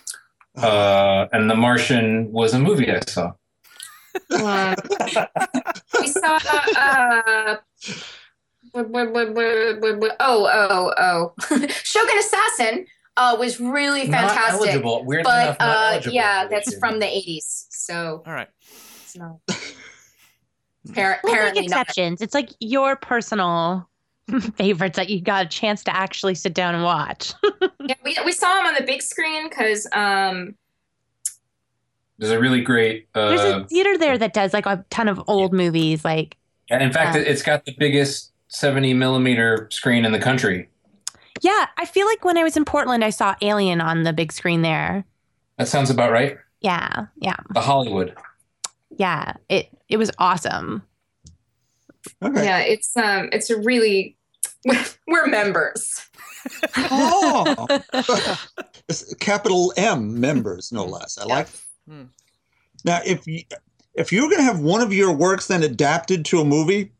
Uh, and The Martian was a movie I saw. um, we saw. Uh, blah. oh, oh, oh! Shogun Assassin uh, was really Not fantastic, eligible. Weirdly but enough, not uh, eligible yeah, that's this from the '80s, so All right. it's not. Appar- We'll make apparently not. exceptions. It's like your personal favorites that you got a chance to actually sit down and watch. Yeah, we, we saw him on the big screen because um, There's a really great. There's Uh, a theater there that does like a ton of old movies. Like, and in fact, uh, it's got the biggest 70 millimeter screen in the country. yeah, I feel like when I was in Portland, I saw Alien on the big screen there. That sounds about right. Yeah, yeah, The Hollywood. yeah. It it was awesome. Okay. yeah, it's um, it's a really we're members. Oh, It's capital M members, no less. I like. Hmm. Now, if you, if you're going to have one of your works then adapted to a movie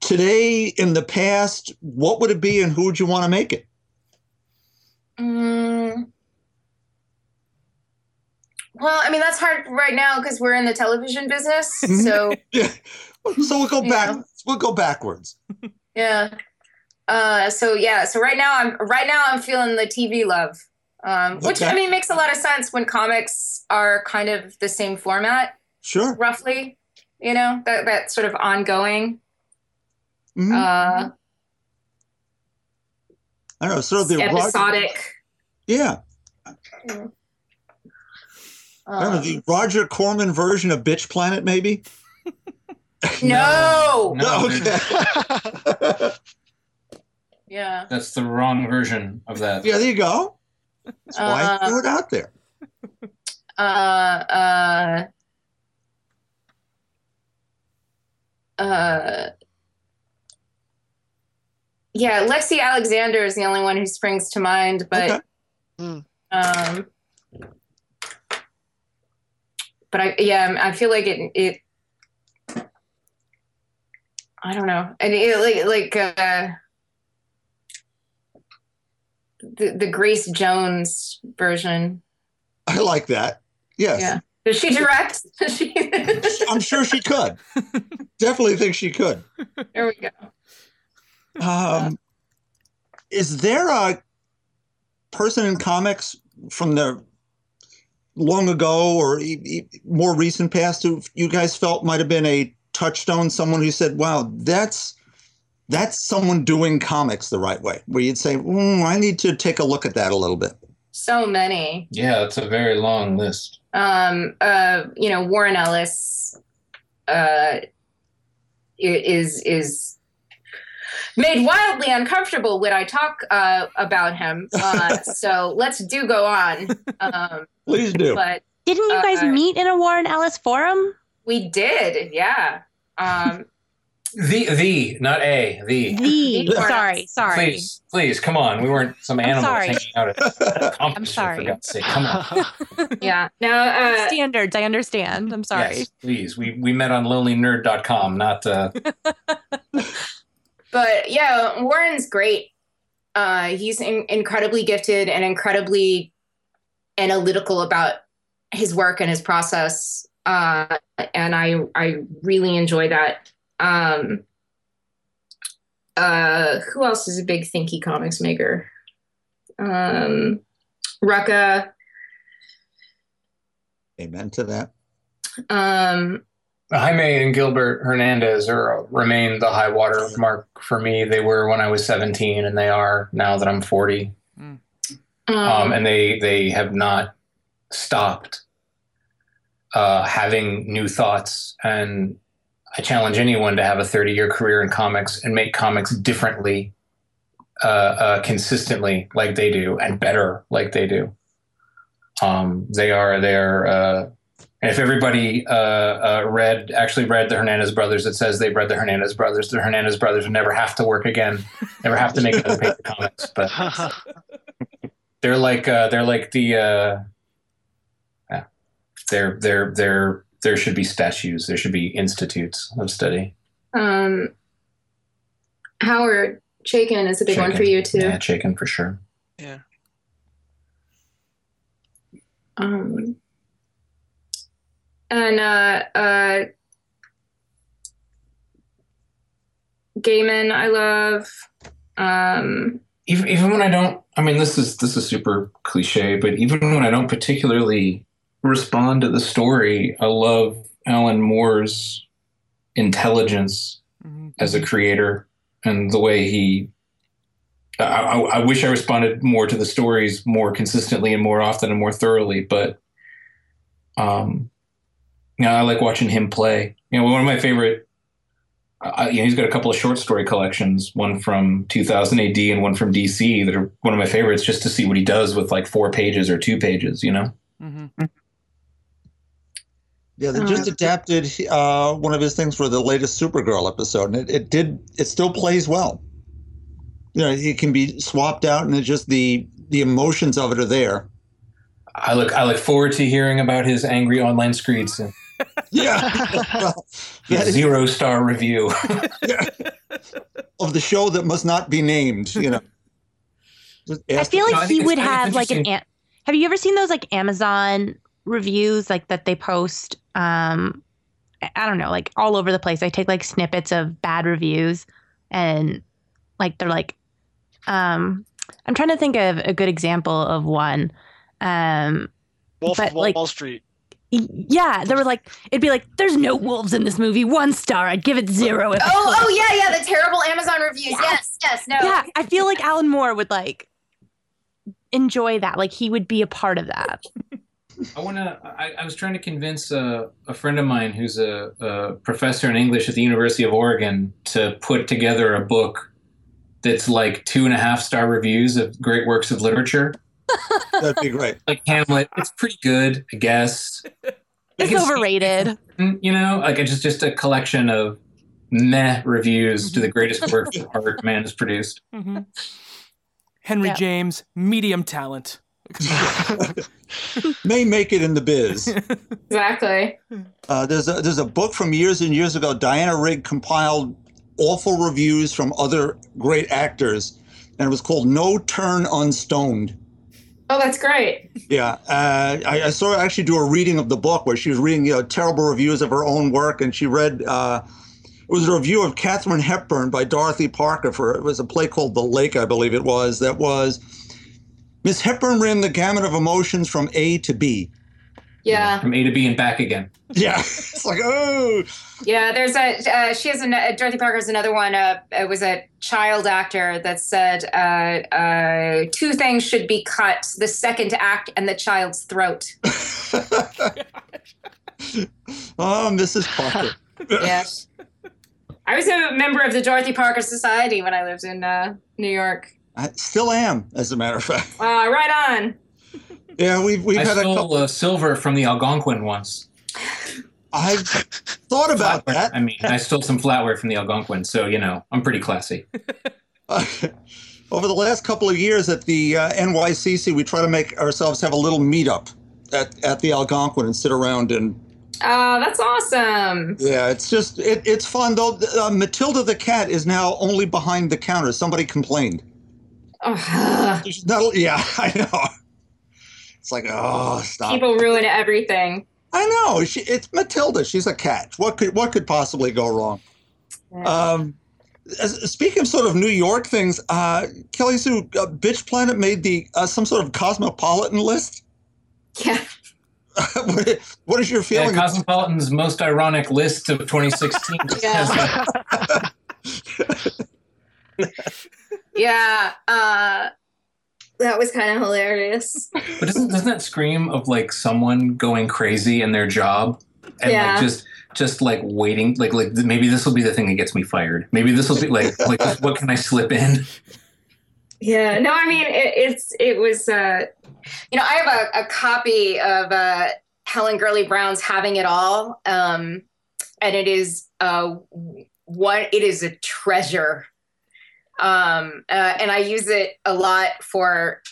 today, in the past, what would it be, and who would you want to make it? Mm. Well, I mean that's hard right now because we're in the television business. So Yeah. So we'll go back. Yeah. We'll go backwards. yeah. Uh, so yeah. So right now I'm right now I'm feeling the TV love, um, which I mean makes a lot of sense when comics are kind of the same format, Sure. roughly. You know that that sort of ongoing. Mhm. Uh, I don't know. Sort of the Roger, episodic. yeah. I don't know, Uh, the Roger Corman version of Bitch Planet, maybe. no. No, okay. Yeah. That's the wrong version of that. yeah, there you go. That's why I Uh, threw it out there. uh, uh, uh, yeah, Lexi Alexander is the only one who springs to mind, but Okay. Mm. um, but I yeah, I feel like it it. I don't know, and it, like like uh, the the Grace Jones version. I like that. Yes. Yeah. Does she direct? Does she? I'm sure she could. Definitely think she could. there we go. Um, is there a person in comics from the long ago or e- e- more recent past who you guys felt might have been a touchstone? Someone who said, "Wow, that's that's someone doing comics the right way." Where you'd say, mm, "I need to take a look at that a little bit." So many. Yeah, it's a very long list. Um, uh, you know, Warren Ellis uh, is is made wildly uncomfortable when I talk uh, about him. Uh, so let's do go on. Um, Please do. but Didn't you guys Uh, meet in a Warren Ellis forum? We did, yeah. Um, The, the, not a, the. The sorry, sorry. Please, please, come on. We weren't some animals sorry. hanging out at a competition, sorry. For God's sake, come on. yeah. No. Uh, Standards, I understand. I'm sorry. Yes, please. We we met on lonelynerd.com, not uh but yeah, Warren's great. Uh, he's in- incredibly gifted and incredibly analytical about his work and his process. Uh, and I I really enjoy that. Um, uh, who else is a big thinky comics maker? Um, Rucka. Amen to that. Um, Jaime and Gilbert Hernandez are remain the high water mark for me. They were when I was 17 and they are now that I'm 40. um, Um, and they they have not stopped uh, having new thoughts and I challenge anyone to have a 30 year career in comics and make comics differently, uh, uh, consistently like they do, and better like they do. Um, they are they're. Uh, and if everybody uh, uh, read actually read the Hernandez brothers, it says they've read the Hernandez brothers. The Hernandez brothers would never have to work again, never have to make another paper comics. But they're like uh, they're like the uh, they're they're they're there should be statues. There should be institutes of study. um, Howard Chaykin is a big one for you too. Yeah, Chaykin for sure. yeah. Um, and uh, uh, Gaiman, I love. Um, Even even when I don't, I mean, this is this is super cliche, but even when I don't particularly respond to the story, I love Alan Moore's intelligence Mhm. as a creator and the way he I, I, I wish I responded more to the stories more consistently and more often and more thoroughly, but um, you know, I like watching him play. You know, one of my favorite. Uh, you know, he's got a couple of short story collections, one from 2000 AD and one from DC, that are one of my favorites, just to see what he does with like four pages or two pages. You know, Mhm. Yeah, they just adapted uh, one of his things for the latest Supergirl episode, and it, it did. It still plays well. You know, it can be swapped out, and it just the the emotions of it are there. I look I look forward to hearing about his angry online screeds and Yeah, well, his that is zero star review. of the show that must not be named. You know, Just I feel like think he would I think it's have like an. have you ever seen those like Amazon reviews like that they post? Um, I- I don't know, like all over the place. I take like snippets of bad reviews, and like they're like, um, I'm trying to think of a good example of one. Um, Wolf But, of Wall like- Street. yeah, there were like, it'd be like, there's no wolves in this movie. One star. I'd give it zero. If Oh, could." oh yeah, yeah, the terrible Amazon reviews. Yes, yes, no. yeah. I feel like Alan Moore would like enjoy that. Like he would be a part of that. I want to. I, I was trying to convince a, a friend of mine who's a, a professor in English at the University of Oregon to put together a book that's like two and a half star reviews of great works of literature. that'd be great. Like Hamlet, it's pretty good, I guess. It's Like, overrated. You know, like it's just just a collection of meh reviews to the greatest works of art man has produced. Mhm. Henry Yeah. James, medium talent. May make it in the biz. Exactly. Uh, there's a there's a book from years and years ago. Diana Rigg compiled awful reviews from other great actors, and it was called "No Turn Unstoned." Oh, that's great. Yeah, uh, I, I saw her actually do a reading of the book where she was reading you know, terrible reviews of her own work, and she read. Uh, it was a review of Katharine Hepburn by Dorothy Parker for it was a play called The Lake, I believe it was. That was Miss Hepburn ran the gamut of emotions from A to B. Yeah, From A to B and back again. Yeah, it's like oh, yeah. There's a uh, she has a Dorothy Parker's another one. Uh, it was a child actor that said uh, uh, two things should be cut: the second act and the child's throat. oh, Mrs. Parker. Yes. I was a member of the Dorothy Parker Society when I lived in uh, New York. I still am, as a matter of fact. Uh, right on. Yeah, we've we've I had a stole couple. uh, silver from the Algonquin once. I've thought about that. I mean, I stole some flatware from the Algonquin, so you know, I'm pretty classy. over the last couple of years at the uh, NYCC, we try to make ourselves have a little meetup at, at the Algonquin and sit around and Oh, that's awesome. yeah, it's just it, it's fun though. Uh, Matilda the cat is now only behind the counter. Somebody complained. Oh, She's not, yeah, I know. It's like oh, stop. people ruin everything. I know. She, it's Matilda. She's a cat. What could what could possibly go wrong? Um, as- speaking of sort of New York things, uh, Kelly Sue, uh, Bitch Planet made the uh, some sort of cosmopolitan list. Yeah. what what is your Yeah, feeling? Cosmopolitan's most ironic list of 2016. Yeah. Yeah. Uh, that was kind of hilarious. But doesn't, doesn't that scream of like someone going crazy in their job and Yeah. like just just like waiting, like like maybe this will be the thing that gets me fired. Maybe this will be like like what can I slip in? Yeah. No, I mean it, it's it was. Uh, you know, I have a, a copy of uh, Helen Gurley Brown's "Having It All," um, and it is uh, what it is a treasure. Um, uh, and I use it a lot for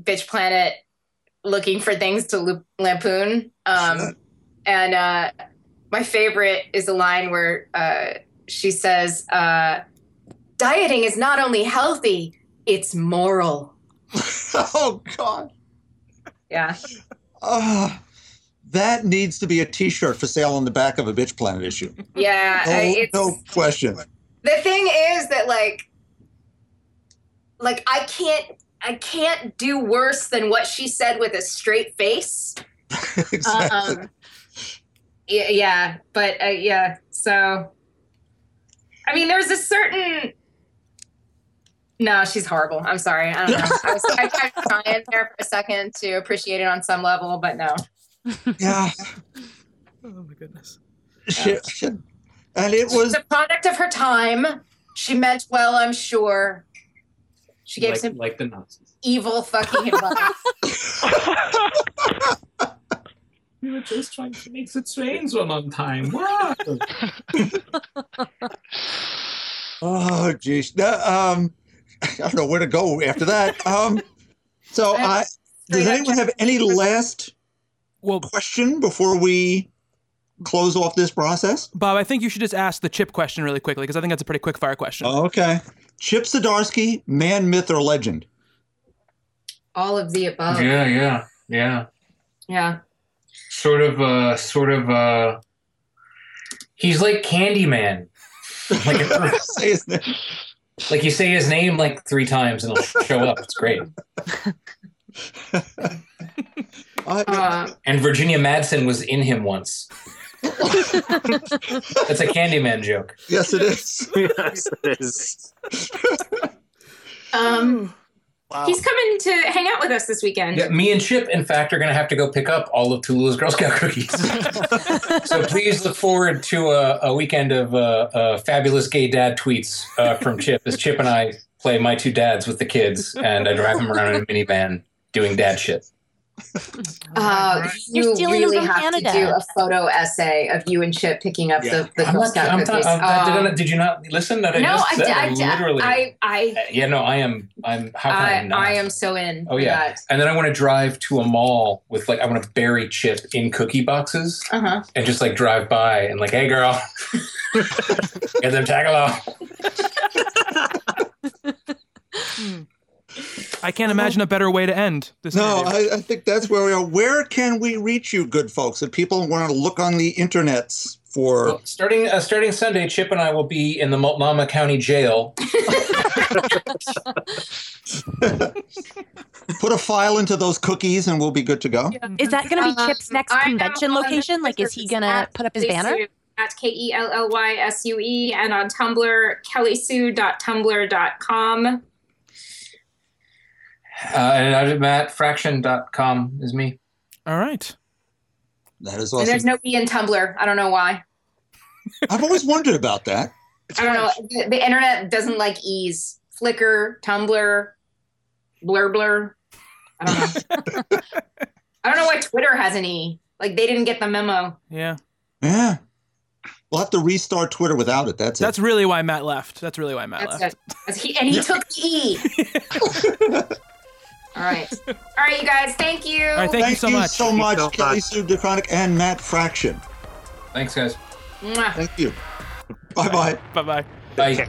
Bitch Planet, looking for things to loop, lampoon. Um, and uh, my favorite is a line where uh, she says, uh, "Dieting is not only healthy; it's moral." oh God, Yeah. uh, that needs to be a T-shirt for sale on the back of a Bitch Planet issue. Yeah. No, no question. The thing is that like like i can't i can't do worse than what she said with a straight face exactly. um yeah, yeah but uh, yeah so i mean there's a certain no she's horrible i'm sorry i don't know i was I tried to try in there for a second to appreciate it on some level but no Yeah. Oh my goodness. Shit, shit. And it was the product of her time she meant well i'm sure she gave like, some like the Nazis. evil fucking advice We were just trying to make the trains run on time. What? Oh, geez. No, um, I don't know where to go after that. Um, so, I, does anyone have any last Well, question before we close off this process? Bob, I think you should just ask the chip question really quickly because I think that's a pretty quick fire question. Okay. Chip Zdarsky, man, myth, or legend? all of the above yeah, yeah, yeah. yeah Sort of, uh, sort of, uh, he's like Candyman. Like, Say his name. like you say his name like three times and it'll show up. It's great. Uh, And Virginia Madsen was in him once. That's a Candyman joke. yes, it is. yes, it is. um Wow. he's coming to hang out with us this weekend Yeah, me and Chip, in fact, are going to have to go pick up all of Tula's Girl Scout cookies. so please look forward to a, a weekend of uh, uh, fabulous gay dad tweets uh, from Chip as Chip and I play my two dads with the kids and I drive them around in a minivan doing dad shit. Uh, You're stealing really from have Canada. to do a photo essay of you and Chip picking up Yeah. the, the I'm Girl not, Scout I'm cookies. not, I'm, did, I, Um, did you not listen that I no, just I, said? I, literally. I, I, Uh, yeah, no, I am. I'm. How can I, I, not? I am so in. Oh yeah, and then I want to drive to a mall with like I want to bury Chip in cookie boxes Uh huh. and just like drive by and like, hey girl, get them tag along. I can't imagine a better way to end this. No. I, I think that's where we are. Where can we reach you, good folks? If people want to look on the internets for Well, starting uh, starting Sunday, Chip and I will be in the Multnomah County Jail. put a file into those cookies and we'll be good to go. Is that going to be Um, Chip's next I convention location? Like, is he going to put up his banner? Sue At K E L L Y S U E and on Tumblr, kellysue.tumblr.com. Uh, and I, mattfraction.com is me. All right. That is And awesome. there's no E in Tumblr. I don't know why. I've always wondered about that. I don't know. The, the internet doesn't like E's. Flickr, Tumblr, Blur Blur. I don't know. I don't know why Twitter has an E. Like they didn't get the memo. Yeah. Yeah. We'll have to restart Twitter without it. That's, That's really why Matt left. That's really why Matt That's left. it. He, and he took the E. All right. All right, you guys. Thank you. All right. Thank, it. you so much. so much, so Kelly much. Sue DeConnick and Matt Fraction. Thanks, guys. Mwah. Thank you. Bye-bye. Bye bye. Bye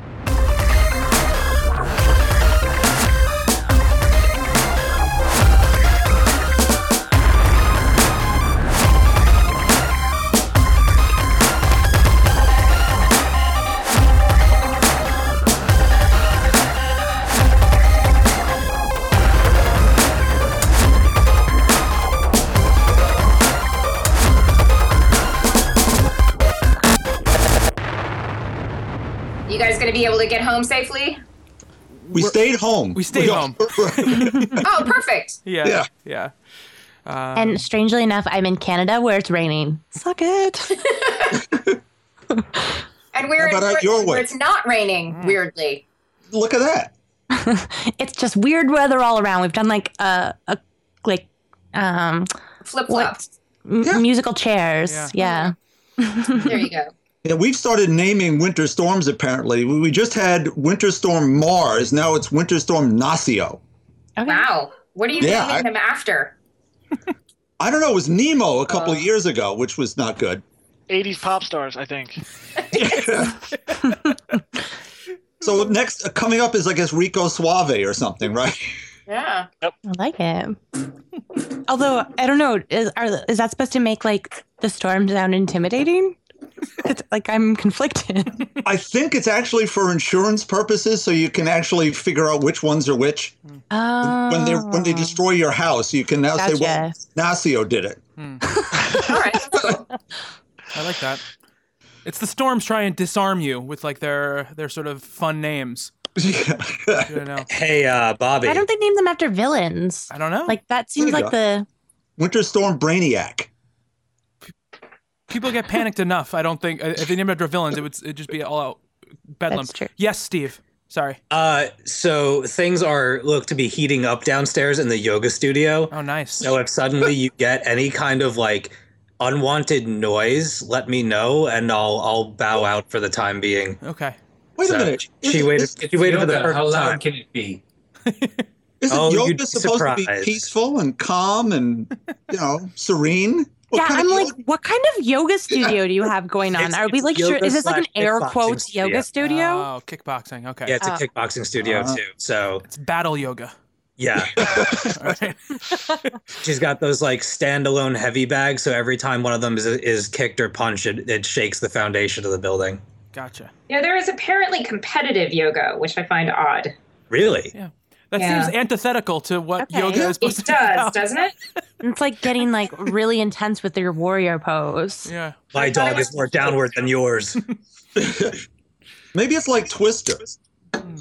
bye. Bye. You guys gonna be able to get home safely? We stayed home. we stayed home. Oh, perfect. Yeah. Yeah. Yeah. Uh, And strangely enough, I'm in Canada where it's raining. Suck it. And we're How in out your where it's not raining. Mm. Weirdly. Look at that. it's just weird weather all around. We've done like a, a like um Flip flop. what m- Yeah. musical chairs. Yeah. Yeah. There you go. Yeah, we've started naming winter storms apparently. We we just had Winter Storm Mars. Now it's Winter Storm Nacio. Okay. Wow. What are you Yeah, naming I- them after? I don't know. It was Nemo a couple Oh. of years ago, which was not good. 80s pop stars, I think. so next uh, coming up is I guess Rico Suave or something, right? Yeah. I like it. Although I don't know, is are is that supposed to make like the storm sound intimidating? It's like I'm conflicted. I think it's actually for insurance purposes, so you can actually figure out which ones are which. Oh. When they when they destroy your house, you can now say, "Well, Gotcha. Nacio did it." All right. Cool. I like that. It's the storms try and disarm you with like their their sort of fun names. Yeah. You know, Hey, uh, Bobby. Why don't they name them after villains? I don't know. Like that seems There you like the Winter Storm Brainiac. People get panicked enough. I don't think if they named after villains, it would it'd just be all out bedlam. That's true. Yes, Steve. Sorry. Uh, so things are look to be heating up downstairs in the yoga studio. Oh, nice. So if suddenly you get any kind of like unwanted noise, let me know, and I'll I'll bow out for the time being. Okay. Wait So a minute. She Isn't- waited. She waited for the Yoga, perfect how loud time. can it be? Isn't Oh, yoga you'd be supposed to be peaceful and calm and you know serene? What yeah. I'm like, yoga- what kind of yoga studio do you have going on? It's- Are we like, sure, is this like an air quotes studio. yoga studio? Oh, kickboxing. Okay. Yeah, it's a Oh. kickboxing studio Uh-huh. too. So It's battle yoga. yeah, All right. she's got those like standalone heavy bags. So every time one of them is is kicked or punched, it, it shakes the foundation of the building. Gotcha. Yeah, there is apparently competitive yoga, which I find odd. Really? That Yeah. seems antithetical to what Okay. yoga is supposed It to be does, about. doesn't it? It's like getting like really intense with your warrior pose. Yeah. My I thought it dog is more downward than yours. Maybe it's like Twister. Hmm.